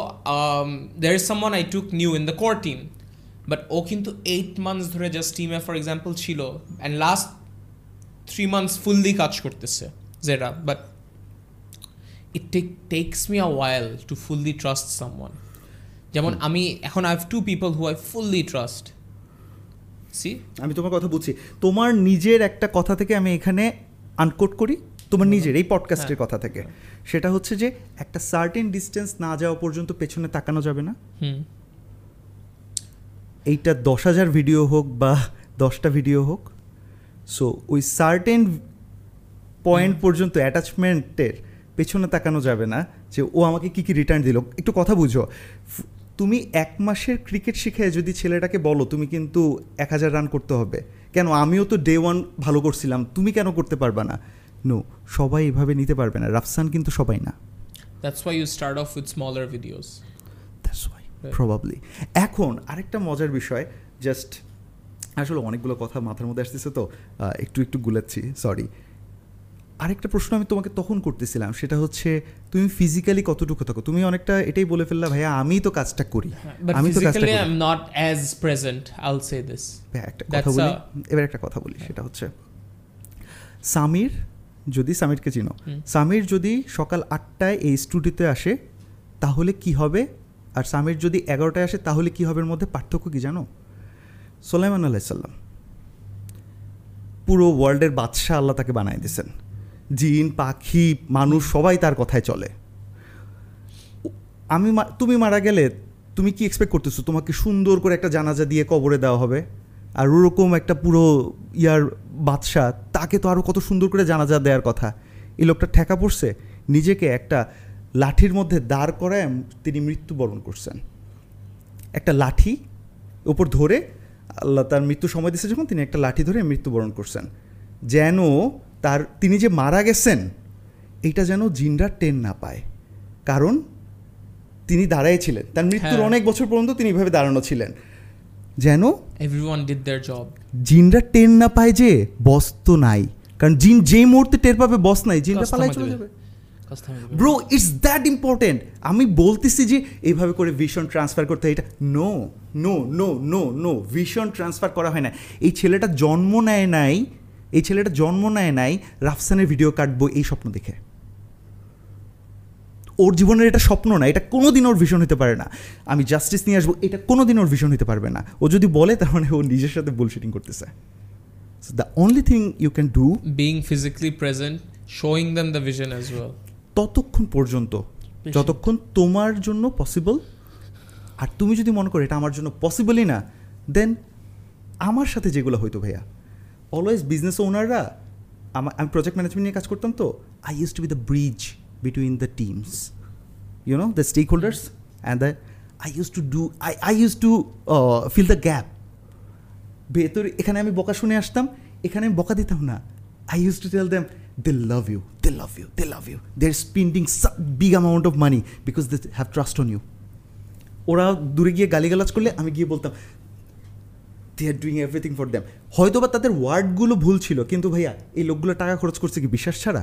there is someone I took new in the core team but ও কিন্তু এইট মান্থস ধরে জাস্ট টিমে ফর এক্সাম্পল ছিল। And last three months fully কাজ করতেছে যেটা but it take takes me a while to fully trust someone যেমন আমি এখন I have to people who I fully trust see আমি তোমার কথা বুঝছি। তোমার নিজের একটা কথা থেকে আমি এখানে আনকোট করি? তোমার নিজের এই পডকাস্টের কথা থেকে। সেটা হচ্ছে যে একটা সার্টেন ডিস্টেন্স না যাওয়া পর্যন্ত পেছনে তাকানো যাবে না। এইটা দশ হাজার ভিডিও হোক বা দশটা ভিডিও হোক সো ওই সার্টেন পয়েন্ট পর্যন্ত অ্যাটাচমেন্টের পেছনে তাকানো যাবে না যে ও আমাকে কি কি রিটার্ন দিল। একটু কথা বুঝো। তুমি এক মাসের ক্রিকেট শিখে যদি ছেলেটাকে বলো তুমি কিন্তু এক হাজার রান করতে হবে। কেন? আমিও তো ডে ওয়ান ভালো করছিলাম তুমি কেন করতে পারবে না? নো সবাই এভাবে নিতে পারবে না। রাফসান কিন্তু সবাই না। That's why you start off with smaller videos. Probably এখন আরেকটা মজার বিষয় জাস্ট আসলে অনেকগুলো কথা মাথার মধ্যে আসতেছে তো একটু একটু গুলাচ্ছি সরি আরেকটা প্রশ্ন আমি তোমাকে তখন করতেছিলাম সেটা হচ্ছে তুমি ফিজিক্যালি কতটুকু থাকো? তুমি অনেকটা এটাই বলে ফেললা ভাইয়া আমি তো কাজটা করি। আমি তো কাজটা not as present. I'll say this. ভাইয়া, একটা কথা বলি। এবার একটা কথা বলি সেটা হচ্ছে সামির যদি সামিরকে চিনো। সামির যদি সকাল আটটায় এই স্টুডিওতে আসে তাহলে কি হবে? আর সামির যদি এগারোটায় আসে, তাহলে কি হবে মধ্যে পার্থক্য কি জানো? সোলাইমান আলাইসাল্লাম পুরো ওয়ার্ল্ডের বাদশাহ আল্লাহ তাকে বানাই দিয়েছেন। জিন, পাখি, মানুষ, সবাই তার কথায় চলে। আমি তুমি মারা গেলে তুমি কি এক্সপেক্ট করতেছো? তোমাকে সুন্দর করে একটা জানাজা দিয়ে কবরে দেওয়া হবে, আর ওরকম একটা পুরো ইয়ার বাদশাহ, তাকে তো আরও কত সুন্দর করে জানাজা দেওয়ার কথা। এই লোকটা ঠেকা পড়ছে, নিজেকে একটা লাঠির মধ্যে দাঁড় করায় তিনি মৃত্যুবরণ করছেন। একটা লাঠি উপর ধরে আল্লাহ তার মৃত্যু সময় দিয়েছে যখন তিনি একটা লাঠি ধরে মৃত্যুবরণ করছেন। যেন তার তিনি যে মারা গেছেন এটা যেন জিনরা টেন না পায়। কারণ তিনি দাঁড়াই ছিলেন। তার মৃত্যুর হ্যাঁ। অনেক বছর পর্যন্ত তিনি এইভাবে দাঁড়ানো ছিলেন। যেন Everyone did their job. জিনরা টের না পায় যে বস তো নাই। কারণ জিন যেই মুহূর্তে টের পাবে বস নাই জিনরা পালাই চলে যাবে। ব্রো ইটস দ্যাট ইম্পর্টেন্ট আমি বলতেছি যে এইভাবে করে ভিশন ট্রান্সফার করতে এটা no no no no no vision transfer করা হয় না। এই ছেলেটা জন্ম নেয় নাই এই ছেলেটা জন্ম নেয় নাই রাফসানের ভিডিও কাটবো এই স্বপ্ন দেখে। ওর জীবনের এটা স্বপ্ন না এটা কোনোদিন ওর ভিশন হতে পারে না। আমি জাস্টিস নিয়ে আসব এটা কোনোদিন ওর ভিশন হতে পারবে না। ও যদি বলে তার মানে ও নিজের সাথে বুলশিটিং করতেছে। The only thing you can do Being physically present showing them the vision as well. ততক্ষণ পর্যন্ত যতক্ষণ তোমার জন্য পসিবল আর তুমি যদি মনে করো এটা আমার জন্য পসিবলই না দেন আমার সাথে যেগুলো হইতো ভাইয়া। অলওয়েজ বিজনেস ওনাররা আমার আমি প্রজেক্ট ম্যানেজমেন্ট নিয়ে কাজ করতাম তো I use to be the bridge between the teams you know the stakeholders and the I use to do I I use to fill the gap ভেতরে এখানে আমি বকা শুনে আসতাম এখানে আমি বকা দিতাম না। I use to tell them they love you they love you they love you they are spending big amount of money because they have trust on you ওরা দূরে গিয়ে গালিগালাজ করলে আমি গিয়ে বলতাম they are doing everything for them হয়তো বা তাদের ওয়ার্ডগুলো ভুল ছিল কিন্তু ভাইয়া এই লোকগুলো টাকা খরচ করছে কি বিশ্বাস ছাড়া?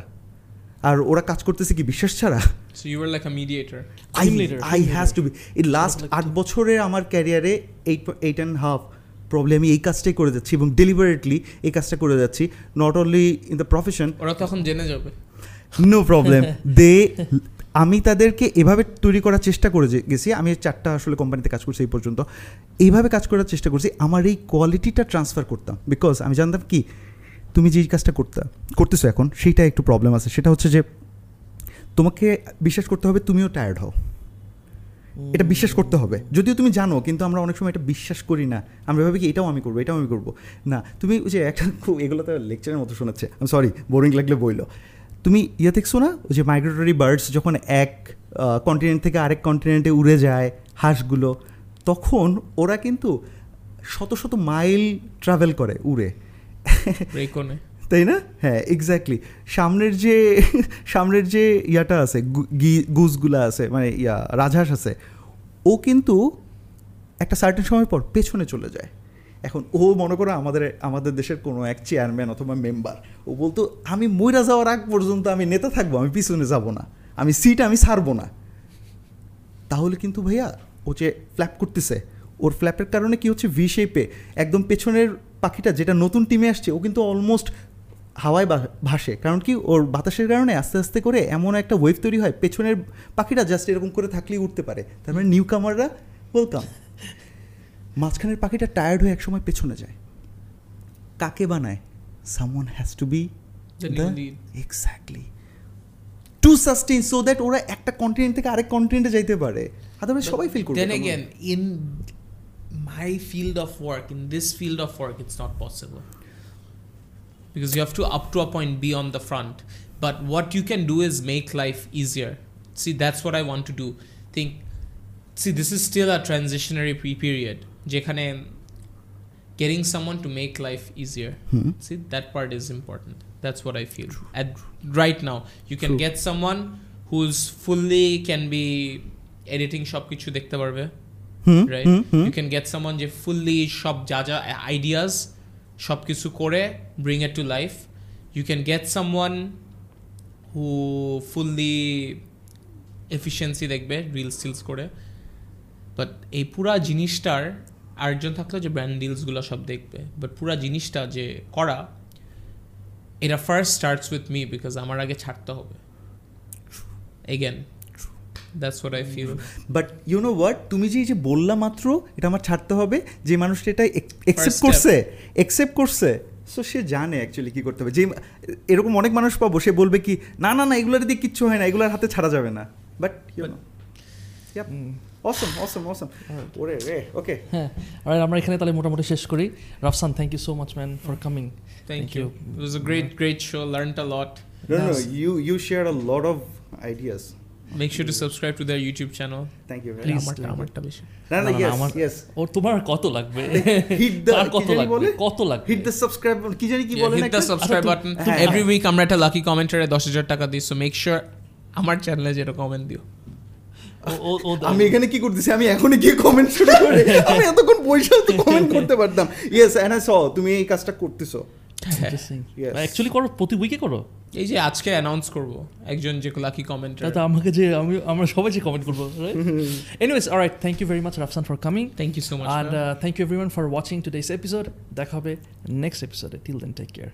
আর ওরা কাজ করতেছে কি বিশ্বাস ছাড়া? So you were like a mediator. I I has to be এই লাস্ট আট বছরের আমার ক্যারিয়ারে eight eight and half problem আমি এই কাজটাই করে যাচ্ছি এবং ডেলিভারেটলি এই কাজটা করে যাচ্ছি। Not only in the profession ওরা তখন জেনে যাবে। নো প্রবলেম দে আমি তাদেরকে এভাবে তৈরি করার চেষ্টা করে গেছি আমি চারটা আসলে কোম্পানিতে কাজ করছি এই পর্যন্ত। এইভাবে কাজ করার চেষ্টা করছি আমার এই কোয়ালিটিটা ট্রান্সফার করতাম। বিকজ আমি জানতাম কি তুমি যেই কাজটা করতে করতেছো এখন সেইটা একটু প্রবলেম আছে। সেটা হচ্ছে যে তোমাকে বিশ্বাস করতে হবে তুমিও টায়ার্ড হও। এটা বিশ্বাস করতে হবে। যদিও তুমি জানো, কিন্তু আমরা অনেক সময় এটা বিশ্বাস করি না। আমরা ভাবি কি, এটাও আমি করব, এটাও আমি করব। না, তুমি যে একটা খুব এগুলো তো লেকচারের মতো শোনাচ্ছে। আমি সরি বোরিং লাগলে বইলো। তুমি ইয়ে দেখছ না ওই যে মাইগ্রেটরি বার্ডস যখন এক কন্টিনেন্ট থেকে আরেক কন্টিনেন্টে উড়ে যায় হাঁসগুলো, তখন ওরা কিন্তু শত শত মাইল ট্রাভেল করে উড়ে। তাই না? হ্যাঁ এক্স্যাক্টলি সামনের যে সামনের যে ইয়াটা আছে গুজগুলা আছে মানে ইয়া, রাজহাঁস আছে, ও কিন্তু একটা সার্টেন সময় পর পেছনে চলে যায়। এখন ও মনে করো আমাদের আমাদের দেশের কোনো এক চেয়ারম্যান অথবা মেম্বার ও বলতো, আমি মইরা যাওয়ার আগ পর্যন্ত আমি নেতা থাকব, আমি পিছনে যাব না, আমি সিট আমি ছাড়বো না। তাহলে কিন্তু ভাইয়া, ও যে ফ্ল্যাপ করতেছে, ওর ফ্ল্যাপের কারণে কি হচ্ছে? ভি শেপে একদম পেছনের পাখিটা যেটা নতুন টিমে আসছে, ও কিন্তু অলমোস্ট হাওয়ায় ভাসে। কারণ কি? ওর বাতাসের কারণে আস্তে আস্তে করে এমন একটা ওয়েভ তৈরি হয় পেছনের পাখিটা জাস্ট এরকম করে থাকলেই উঠতে পারে। তার মানে নিউ কামাররা ওয়েলকাম মাঝখানের পাখিটা টায়ার্ড হয়ে একসময় পেছনে যায়। কাকে বানায়? Someone has to be exactly to sustain so that ওরা একটা কন্টিনেন্ট থেকে আরেক কন্টিনেন্টে যাইতে পারে। আদারওয়াইজ সবাই ফিল করবে কেমন। again, in my field of work, in this field of work, it's not possible. because you have to up to a point be on the front but what you can do is make life easier see that's what i want to do think see this is still a transitionary pre period যেখানে getting someone to make life easier hmm see that part is important that's what i feel at right now you can True. get someone who's fully can be editing সব কিছু দেখতে পারবে হুম right hmm hmm you can get someone যে fully সব যা যা ideas সব কিছু করে bring it to life. You can get someone who fully efficiency দেখবে রিলস টিলস করে. বাট এই পুরা জিনিসটার আরেকজন থাকল যে ব্র্যান্ড ডিলসগুলো সব দেখবে। বাট পুরা জিনিসটা যে করা, এটা first starts with me because আমার আগে ছাড়তে হবে। Again that's what I feel but you know what তুমি যে এই যে বললা মাত্র এটা আমার ছাড়তে হবে যে মানুষটা এটা একসেপ্ট করছে একসেপ্ট করছে। সো সে জানে অ্যাকচুয়ালি কি করতে হবে। যে এরকম অনেক মানুষ পাবো সে বলবে কি না না না এগুলোর দিয়ে কিচ্ছু হয় না এগুলোর হাতে ছাড়া যাবে না। But you know awesome awesome awesome ওরে রে ওকে হ্যাঁ আর আমরা এখানে তাহলে মোটামুটি শেষ করি। Rafsan thank you so much man for coming Thank, Thank you. you. It was a great, great show. Learned a lot. No, no, Yes. you you share a to subscribe to their YouTube channel. Thank you very much. do. আমারটা- আমারটা বেশি। না না, আমার- yes. ওর তোমার কত লাগবে Hit the তার কি কত লাগবে কত লাগবে Hit the subscribe কি জানি কি বলে hit না the একটা? subscribe আচ্ছা, button. হ্যাঁ, Every হ্যাঁ। week আমরা একটা লাকি কমেন্টারে দশ হাজার টাকা দিই সো মেক শিওর আমার চ্যানেলে যেটা কমেন্ট দিও আমি এখানে কি করতেছি আমি এখনই কি কমেন্ট শুরু করে আমি এতক্ষণ বসে তো কমেন্ট করতে পারতাম ইয়েস এন্ড আই স তুমি এই কাজটা করতেছো. অ্যাকচুয়ালি করো প্রতি উইকে করো। এই যে আজকে অ্যানাউন্স করব একজন যে লাকি কমেন্টার তাতে আমাকে যে আমি আমরা সবাই যে কমেন্ট করব anyways alright thank you very much Rafsan for coming thank you so much uh, and thank you everyone for watching today's episode দেখা হবে নেক্সট এপিসোডে টিল দেন টেক কেয়ার